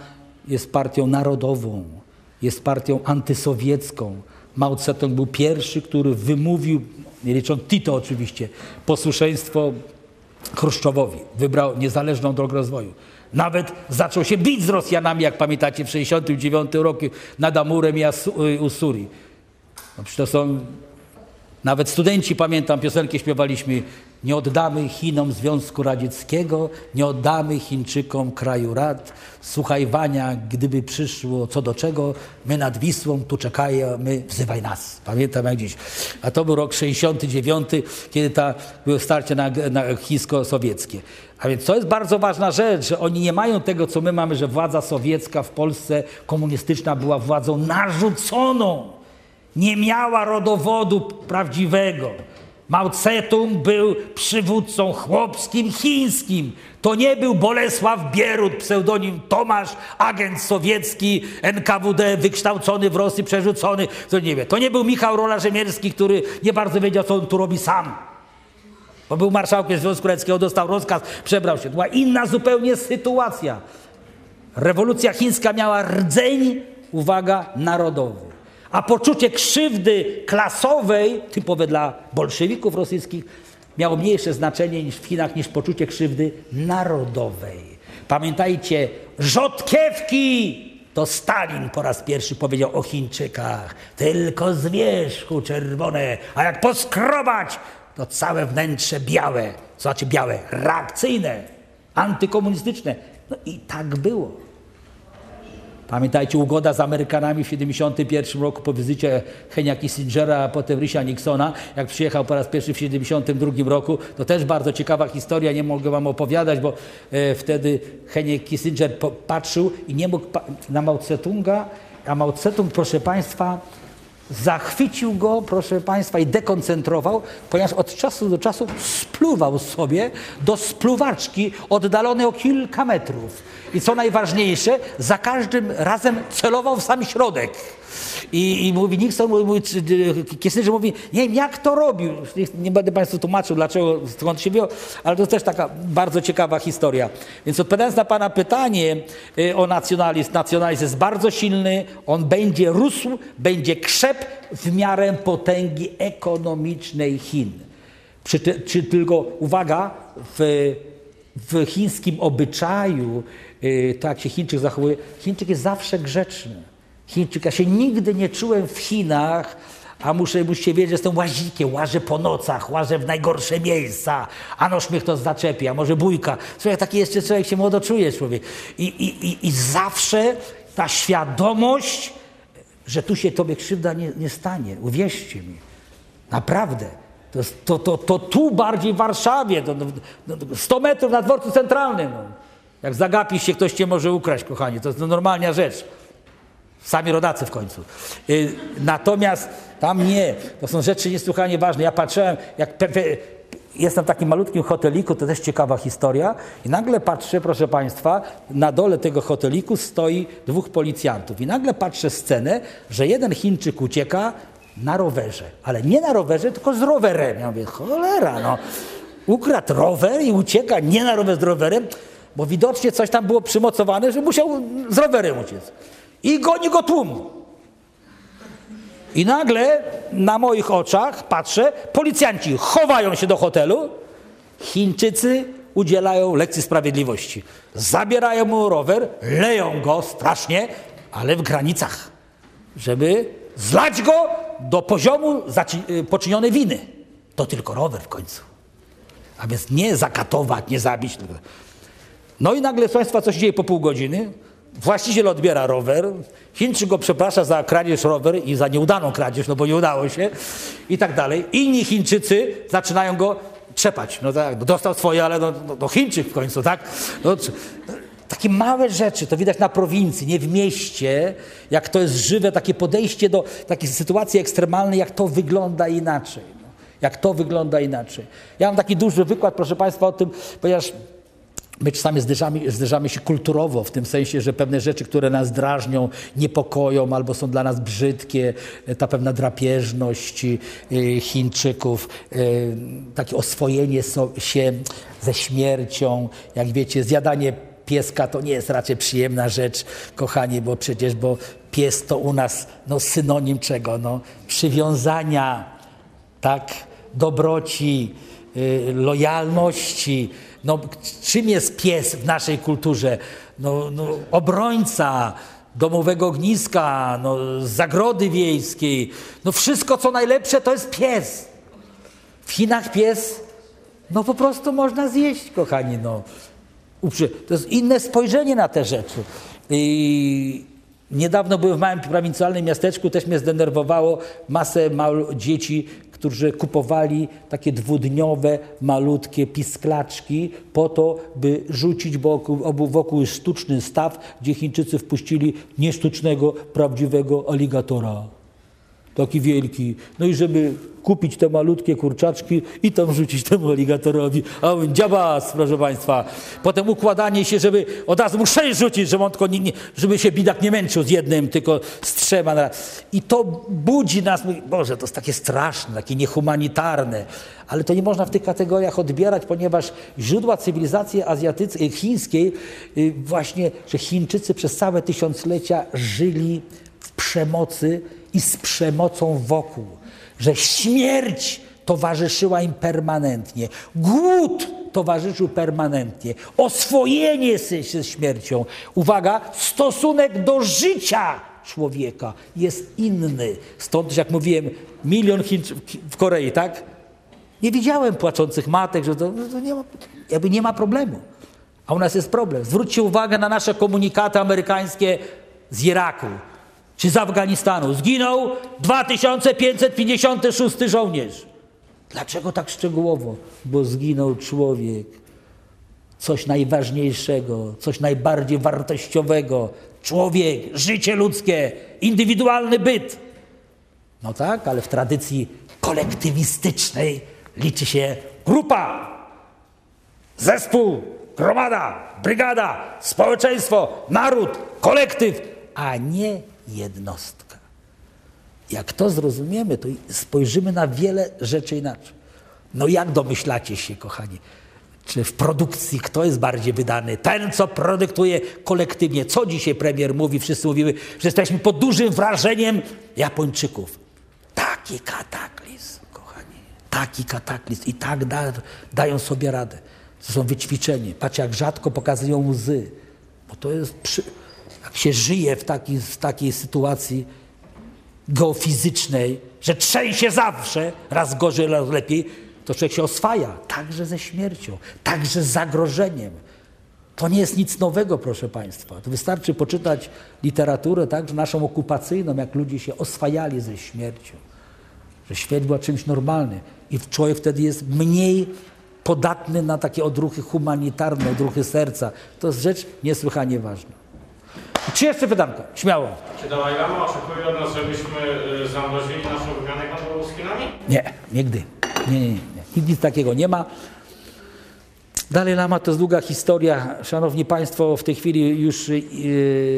jest partią narodową, jest partią antysowiecką. Mao Tse-tung był pierwszy, który wymówił, nie licząc Tito oczywiście, posłuszeństwo Chruszczowowi. Wybrał niezależną drogę rozwoju. Nawet zaczął się bić z Rosjanami, jak pamiętacie, w 1969 roku nad Amurem i Usuri. No, to są nawet studenci, pamiętam, piosenkę śpiewaliśmy Nie oddamy Chinom Związku Radzieckiego, nie oddamy Chińczykom kraju rad. Słuchaj Wania, gdyby przyszło co do czego, my nad Wisłą tu czekajmy, wzywaj nas. Pamiętam jak dziś. A to był rok 69, kiedy ta, były starcie na, na chińsko-sowieckie. A więc to jest bardzo ważna rzecz, że oni nie mają tego, co my mamy, że władza sowiecka w Polsce komunistyczna była władzą narzuconą nie miała rodowodu prawdziwego. Mao Tse-tung był przywódcą chłopskim chińskim. To nie był Bolesław Bierut, pseudonim Tomasz, agent sowiecki, NKWD, wykształcony w Rosji, przerzucony. To nie, wie. to nie był Michał Rola Rzemierski, który nie bardzo wiedział, co on tu robi sam. Bo był marszałkiem Związku Radzieckiego, dostał rozkaz, przebrał się. To była inna zupełnie sytuacja. Rewolucja chińska miała rdzeń, uwaga, narodowy. A poczucie krzywdy klasowej, typowe dla bolszewików rosyjskich, miało mniejsze znaczenie niż w Chinach niż poczucie krzywdy narodowej. Pamiętajcie, rzodkiewki! To Stalin po raz pierwszy powiedział o Chińczykach. Tylko z wierzchu czerwone, a jak poskrobać, to całe wnętrze białe. Znaczy białe? Reakcyjne, antykomunistyczne. No i tak było. Pamiętajcie, ugoda z Amerykanami w 1971 roku po wizycie Henia Kissingera, a potem Rysia Nixona, jak przyjechał po raz pierwszy w 1972 roku. To też bardzo ciekawa historia, nie mogę wam opowiadać, bo e, wtedy Henie Kissinger patrzył i nie mógł na Mao Tse-tunga, a Mao Tse-tung, proszę Państwa, zachwycił go, proszę Państwa, i dekoncentrował, ponieważ od czasu do czasu spluwał sobie do spluwaczki oddalone o kilka metrów. I co najważniejsze, za każdym razem celował w sam środek. I, i mówi Nixon, mówi, Kissinger mówi, nie wiem jak to robił. Nie, nie będę Państwu tłumaczył, dlaczego, skąd się wziął, ale to też taka bardzo ciekawa historia. Więc odpowiadając na Pana pytanie y, o nacjonalizm, nacjonalizm jest bardzo silny, on będzie rósł, będzie krzep w miarę potęgi ekonomicznej Chin. Przy, czy tylko, uwaga, w, w chińskim obyczaju, y, to jak się Chińczyk zachowuje, Chińczyk jest zawsze grzeczny. Chińczyk, ja się nigdy nie czułem w Chinach, a muszę, musicie wiedzieć, że jestem łazikiem, łażę po nocach, łażę w najgorsze miejsca, a noż mnie kto zaczepi, a może bójka. Słuchaj, taki jeszcze człowiek się młodo czuje, człowiek. I, i, i, i zawsze ta świadomość, że tu się tobie krzywda nie, nie stanie. Uwierzcie mi. Naprawdę. To, to, to, to tu bardziej w Warszawie, to, no, 100 metrów na dworcu centralnym. Jak zagapisz się, ktoś cię może ukraść, kochanie. To jest normalna rzecz. Sami rodacy w końcu. Y, natomiast tam nie. To są rzeczy niesłychanie ważne. Ja patrzyłem, jak jestem w takim malutkim hoteliku, to też ciekawa historia. I nagle patrzę, proszę Państwa, na dole tego hoteliku stoi dwóch policjantów. I nagle patrzę scenę, że jeden Chińczyk ucieka na rowerze. Ale nie na rowerze, tylko z rowerem. Ja mówię, cholera, no. Ukradł rower i ucieka nie na rower z rowerem, bo widocznie coś tam było przymocowane, że musiał z rowerem uciec. I goni go tłum. I nagle na moich oczach patrzę, policjanci chowają się do hotelu, Chińczycy udzielają lekcji sprawiedliwości. Zabierają mu rower, leją go strasznie, ale w granicach, żeby zlać go do poziomu y, poczynionej winy. To tylko rower w końcu. A więc nie zakatować, nie zabić. No i nagle, Państwa, coś dzieje po pół godziny. Właściciel odbiera rower, Chińczyk go przeprasza za kradzież rower i za nieudaną kradzież, no bo nie udało się i tak dalej. Inni Chińczycy zaczynają go trzepać. No tak, dostał swoje, ale no, no, no Chińczyk w końcu, tak? No, takie małe rzeczy, to widać na prowincji, nie w mieście, jak to jest żywe, takie podejście do takiej sytuacji ekstremalnej, jak to wygląda inaczej. No. Jak to wygląda inaczej. Ja mam taki duży wykład, proszę Państwa, o tym, ponieważ My czasami zderzamy, zderzamy, się kulturowo, w tym sensie, że pewne rzeczy, które nas drażnią, niepokoją albo są dla nas brzydkie, e, ta pewna drapieżność e, Chińczyków, e, takie oswojenie się ze śmiercią, jak wiecie, zjadanie pieska to nie jest raczej przyjemna rzecz, kochani, bo przecież, bo pies to u nas no, synonim czego? No, przywiązania, tak, dobroci, lojalności, no, czym jest pies w naszej kulturze? No, no, obrońca domowego ogniska, no, zagrody wiejskiej. No wszystko, co najlepsze, to jest pies. W Chinach pies, no po prostu można zjeść, kochani. No. To jest inne spojrzenie na te rzeczy. I niedawno byłem w małym prowincjonalnym miasteczku, też mnie zdenerwowało masę mał dzieci, którzy kupowali takie dwudniowe, malutkie pisklaczki po to, by rzucić wokół, wokół sztuczny staw, gdzie Chińczycy wpuścili niesztucznego, prawdziwego aligatora. Taki wielki. No i żeby kupić te malutkie kurczaczki i tam rzucić temu aligatorowi. A on dziabas, proszę Państwa. Potem układanie się, żeby od razu mu sześć rzucić, żeby, on tylko nie, żeby się bidak nie męczył z jednym, tylko z trzema. I to budzi nas. Boże, to jest takie straszne, takie niehumanitarne. Ale to nie można w tych kategoriach odbierać, ponieważ źródła cywilizacji azjatyckiej, chińskiej, y, właśnie, że Chińczycy przez całe tysiąclecia żyli w przemocy i z przemocą wokół że śmierć towarzyszyła im permanentnie, głód towarzyszył permanentnie, oswojenie się ze śmiercią. Uwaga, stosunek do życia człowieka jest inny. Stąd, jak mówiłem, milion Chińczyków w Korei, tak? Nie widziałem płaczących matek, że to, to nie, ma, jakby nie ma problemu. A u nas jest problem. Zwróćcie uwagę na nasze komunikaty amerykańskie z Iraku czy z Afganistanu. Zginął 2556 żołnierz. Dlaczego tak szczegółowo? Bo zginął człowiek. Coś najważniejszego, coś najbardziej wartościowego. Człowiek, życie ludzkie, indywidualny byt. No tak, ale w tradycji kolektywistycznej liczy się grupa, zespół, gromada, brygada, społeczeństwo, naród, kolektyw, a nie jednostka. Jak to zrozumiemy, to spojrzymy na wiele rzeczy inaczej. No jak domyślacie się, kochani, czy w produkcji kto jest bardziej wydany? Ten, co produktuje kolektywnie. Co dzisiaj premier mówi? Wszyscy mówimy, że jesteśmy pod dużym wrażeniem Japończyków. Taki kataklizm, kochani. Taki kataklizm. I tak da, dają sobie radę. To są wyćwiczeni. Patrzcie, jak rzadko pokazują łzy. Bo to jest... Przy... Jak się żyje w, taki, w takiej sytuacji geofizycznej, że trzęsie zawsze, raz gorzej, raz lepiej, to człowiek się oswaja, także ze śmiercią, także z zagrożeniem. To nie jest nic nowego, proszę Państwa. To wystarczy poczytać literaturę, także naszą okupacyjną, jak ludzie się oswajali ze śmiercią. Że śmierć była czymś normalnym i człowiek wtedy jest mniej podatny na takie odruchy humanitarne, odruchy serca. To jest rzecz niesłychanie ważna. Czy jeszcze pytanko? Śmiało. Czy Dalaj Lama oczekuje od nas, żebyśmy y, zamrozili naszą wymianę handlową z Chinami? Nie, nigdy. Nie, nie, nie. Nic, nic takiego nie ma. Dalej Lama to jest długa historia. Szanowni Państwo, w tej chwili już yy,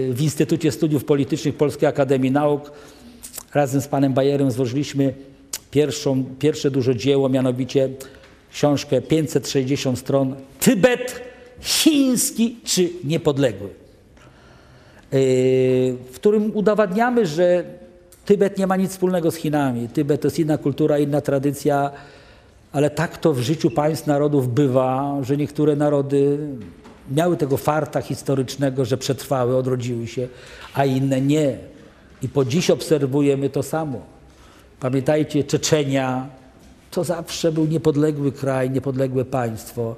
w Instytucie Studiów Politycznych Polskiej Akademii Nauk razem z panem Bajerem złożyliśmy pierwszą, pierwsze duże dzieło, mianowicie książkę 560 stron Tybet chiński czy niepodległy, w którym udowadniamy, że Tybet nie ma nic wspólnego z Chinami. Tybet to jest inna kultura, inna tradycja, ale tak to w życiu państw, narodów bywa, że niektóre narody miały tego farta historycznego, że przetrwały, odrodziły się, a inne nie. I po dziś obserwujemy to samo. Pamiętajcie, Czeczenia to zawsze był niepodległy kraj, niepodległe państwo,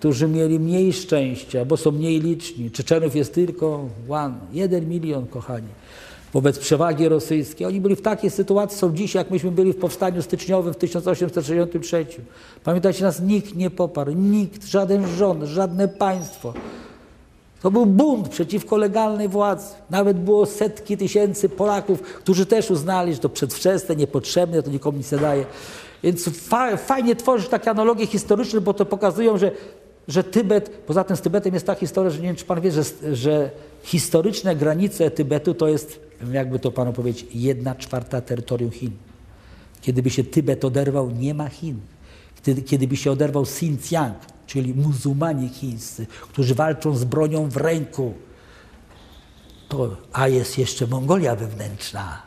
którzy mieli mniej szczęścia, bo są mniej liczni. Czeczenów jest tylko one, jeden milion, kochani wobec przewagi rosyjskiej. Oni byli w takiej sytuacji, są dziś, jak myśmy byli w powstaniu styczniowym w 1863. Pamiętajcie, nas nikt nie poparł, nikt, żaden rząd, żadne państwo. To był bunt przeciwko legalnej władzy. Nawet było setki tysięcy Polaków, którzy też uznali, że to przedwczesne, niepotrzebne, to nikomu nic nie daje. Więc fa fajnie tworzyć takie analogie historyczne, bo to pokazują, że, że Tybet, poza tym z Tybetem jest ta historia, że nie wiem, czy pan wie, że, że historyczne granice Tybetu to jest, jakby to panu powiedzieć, jedna czwarta terytorium Chin. Kiedy by się Tybet oderwał, nie ma Chin. Kiedy, kiedy by się oderwał Xinjiang, czyli muzułmanie chińscy, którzy walczą z bronią w ręku, to, a jest jeszcze Mongolia wewnętrzna,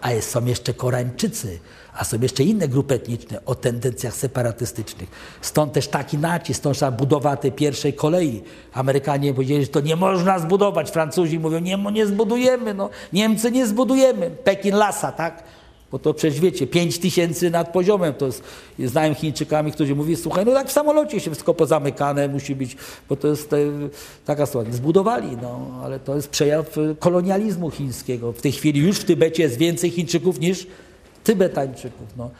a jest, są jeszcze Koreańczycy, a są jeszcze inne grupy etniczne o tendencjach separatystycznych. Stąd też taki nacisk, stąd trzeba budowa tej pierwszej kolei. Amerykanie powiedzieli, że to nie można zbudować. Francuzi mówią, nie, nie zbudujemy, no. Niemcy nie zbudujemy. Pekin Lasa, tak? Bo to przecież wiecie, 5 tysięcy nad poziomem. To jest, znałem Chińczykami, którzy mówili, słuchaj, no tak w samolocie się wszystko pozamykane musi być, bo to jest te, taka sytuacja. Zbudowali, no, ale to jest przejaw kolonializmu chińskiego. W tej chwili już w Tybecie jest więcej Chińczyków niż Tybetańczyków. No.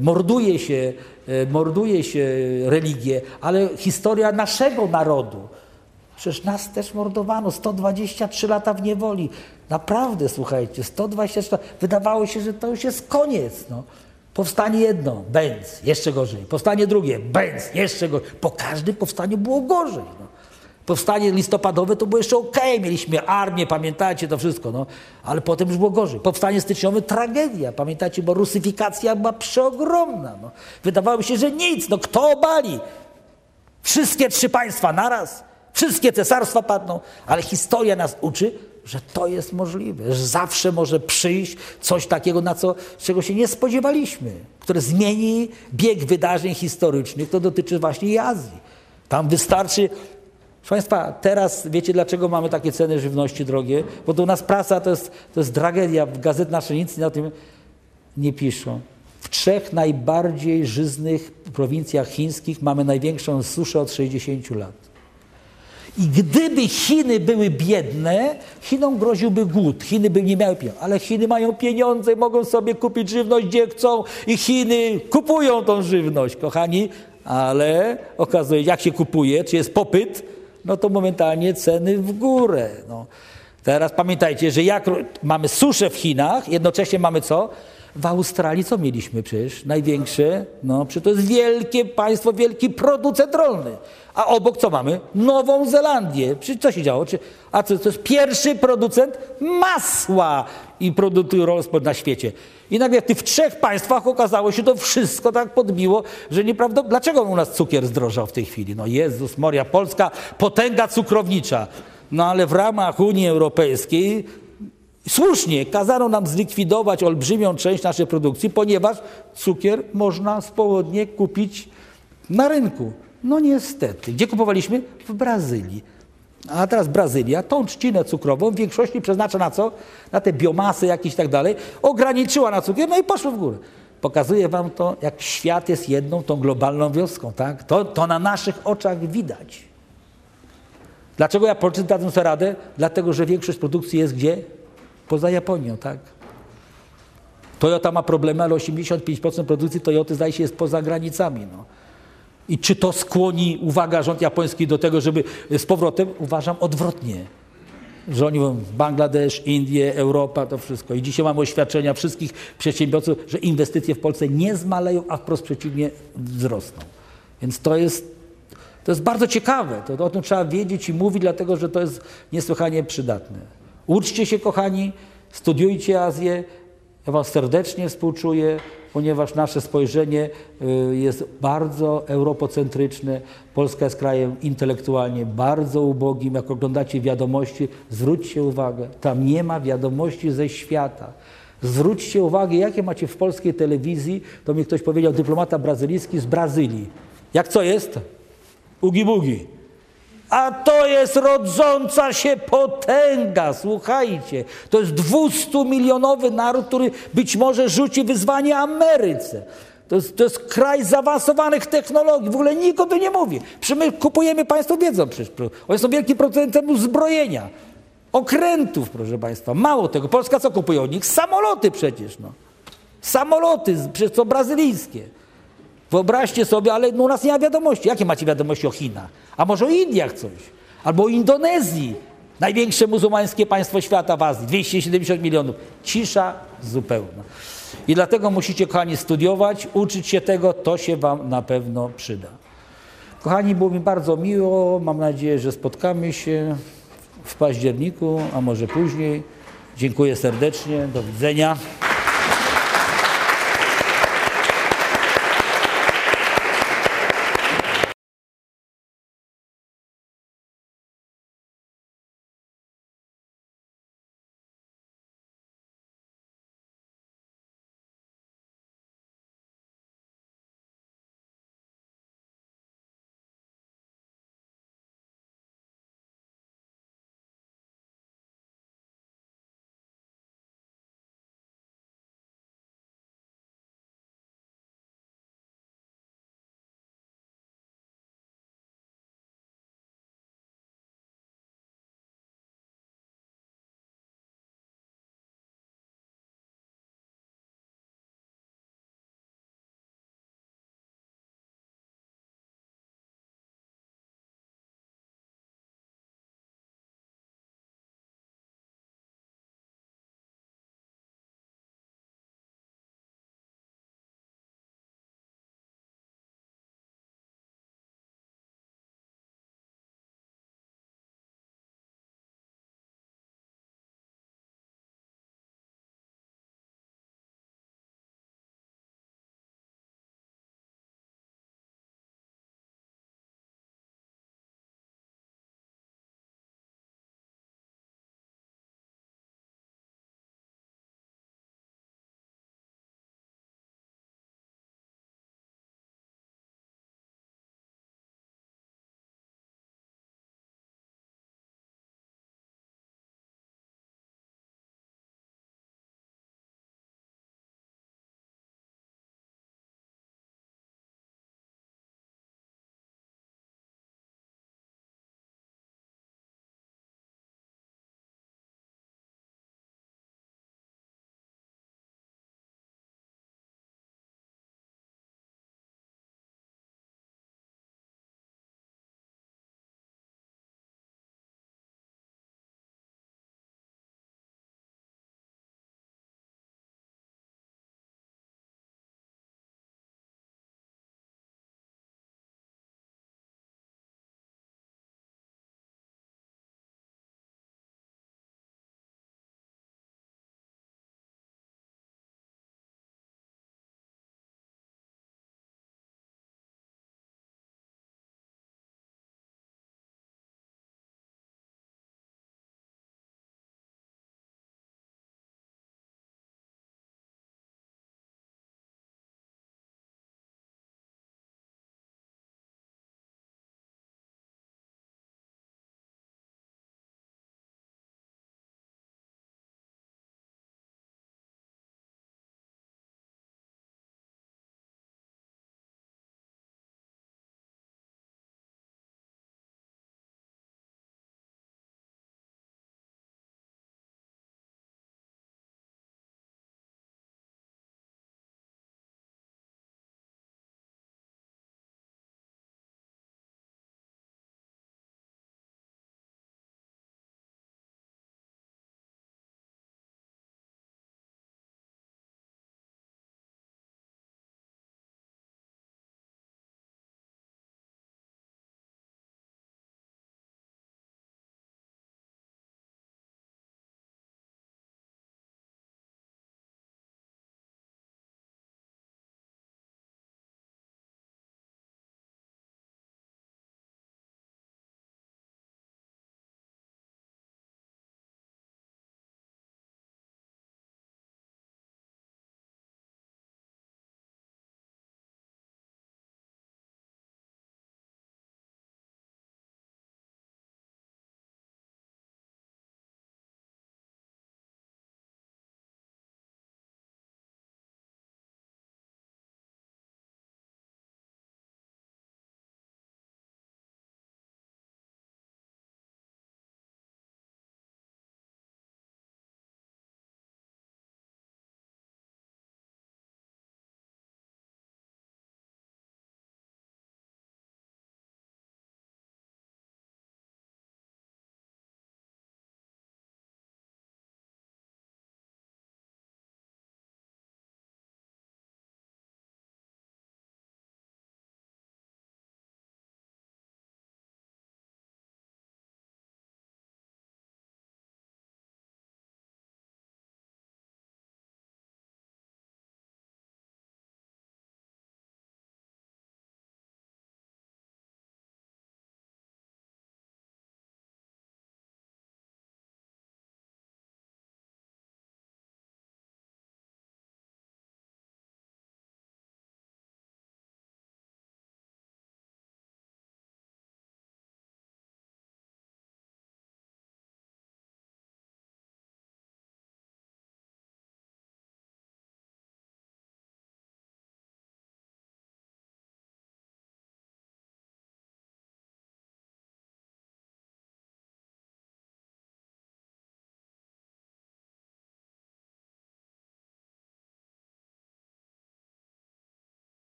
Morduje się, morduje się religię, ale historia naszego narodu. Przecież nas też mordowano 123 lata w niewoli. Naprawdę, słuchajcie, 123 lat. Wydawało się, że to już jest koniec. No. Powstanie jedno, bęc, jeszcze gorzej. Powstanie drugie, bęc, jeszcze gorzej. Po każdym powstaniu było gorzej. No. Powstanie listopadowe to było jeszcze ok, mieliśmy armię, pamiętacie to wszystko, no. ale potem już było gorzej. Powstanie styczniowe tragedia, pamiętacie, bo rusyfikacja była przeogromna. No. Wydawało się, że nic, no kto obali? Wszystkie trzy państwa naraz, wszystkie cesarstwa padną, ale historia nas uczy, że to jest możliwe, że zawsze może przyjść coś takiego, na co, czego się nie spodziewaliśmy, które zmieni bieg wydarzeń historycznych, to dotyczy właśnie Azji. Tam wystarczy Proszę Państwa, teraz wiecie dlaczego mamy takie ceny żywności drogie? Bo to u nas prasa to jest, to jest tragedia. Gazet nasze nic na tym nie piszą. W trzech najbardziej żyznych prowincjach chińskich mamy największą suszę od 60 lat. I gdyby Chiny były biedne, Chinom groziłby głód. Chiny by nie miały pieniędzy. Ale Chiny mają pieniądze, mogą sobie kupić żywność gdzie chcą i Chiny kupują tą żywność, kochani. Ale okazuje się, jak się kupuje, czy jest popyt, no to momentalnie ceny w górę. No. Teraz pamiętajcie, że jak mamy suszę w Chinach, jednocześnie mamy co? W Australii co mieliśmy przecież? Największe, no przecież to jest wielkie państwo, wielki producent rolny. A obok co mamy? Nową Zelandię. Przecież co się działo? Czy, a co, to jest pierwszy producent masła i produktu rolnego na świecie. I nagle w tych trzech państwach okazało się to wszystko tak podbiło, że nieprawdopodobnie. Dlaczego u nas cukier zdrożał w tej chwili? No Jezus Moria, Polska potęga cukrownicza. No ale w ramach Unii Europejskiej Słusznie kazano nam zlikwidować olbrzymią część naszej produkcji, ponieważ cukier można swobodnie kupić na rynku. No niestety. Gdzie kupowaliśmy? W Brazylii. A teraz Brazylia tą trzcinę cukrową w większości przeznacza na co? Na te biomasy jakieś i tak dalej. Ograniczyła na cukier, no i poszło w górę. Pokazuje wam to, jak świat jest jedną tą globalną wioską. Tak? To, to na naszych oczach widać. Dlaczego ja Polacy dadzą sobie radę? Dlatego, że większość produkcji jest gdzie? Poza Japonią, tak? Toyota ma problemy, ale 85% produkcji Toyoty zdaje się jest poza granicami. No. I czy to skłoni, uwaga, rząd japoński do tego, żeby z powrotem? Uważam odwrotnie. Że oni mówią Bangladesz, Indie, Europa, to wszystko. I dzisiaj mamy oświadczenia wszystkich przedsiębiorców, że inwestycje w Polsce nie zmaleją, a wprost przeciwnie wzrosną. Więc to jest, to jest bardzo ciekawe. To, o tym trzeba wiedzieć i mówić, dlatego że to jest niesłychanie przydatne. Uczcie się, kochani, studiujcie Azję. Ja Wam serdecznie współczuję, ponieważ nasze spojrzenie y, jest bardzo europocentryczne. Polska jest krajem intelektualnie bardzo ubogim. Jak oglądacie wiadomości, zwróćcie uwagę, tam nie ma wiadomości ze świata. Zwróćcie uwagę, jakie macie w polskiej telewizji, to mi ktoś powiedział, dyplomata brazylijski z Brazylii. Jak co jest? Ugi-bugi. A to jest rodząca się potęga, słuchajcie. To jest 200-milionowy naród, który być może rzuci wyzwanie Ameryce. To jest, to jest kraj zaawansowanych technologii. W ogóle nikt o tym nie mówi. Przecież my kupujemy, Państwo wiedzą przecież. Oni są wielkim producentem uzbrojenia. Okrętów, proszę Państwa. Mało tego. Polska co kupuje od nich? Samoloty przecież. No. Samoloty, przecież co brazylijskie. Wyobraźcie sobie, ale u nas nie ma wiadomości. Jakie macie wiadomości o Chinach? A może o Indiach coś? Albo o Indonezji? Największe muzułmańskie państwo świata w Azji. 270 milionów. Cisza zupełna. I dlatego musicie, kochani, studiować, uczyć się tego. To się wam na pewno przyda. Kochani, było mi bardzo miło. Mam nadzieję, że spotkamy się w październiku, a może później. Dziękuję serdecznie. Do widzenia.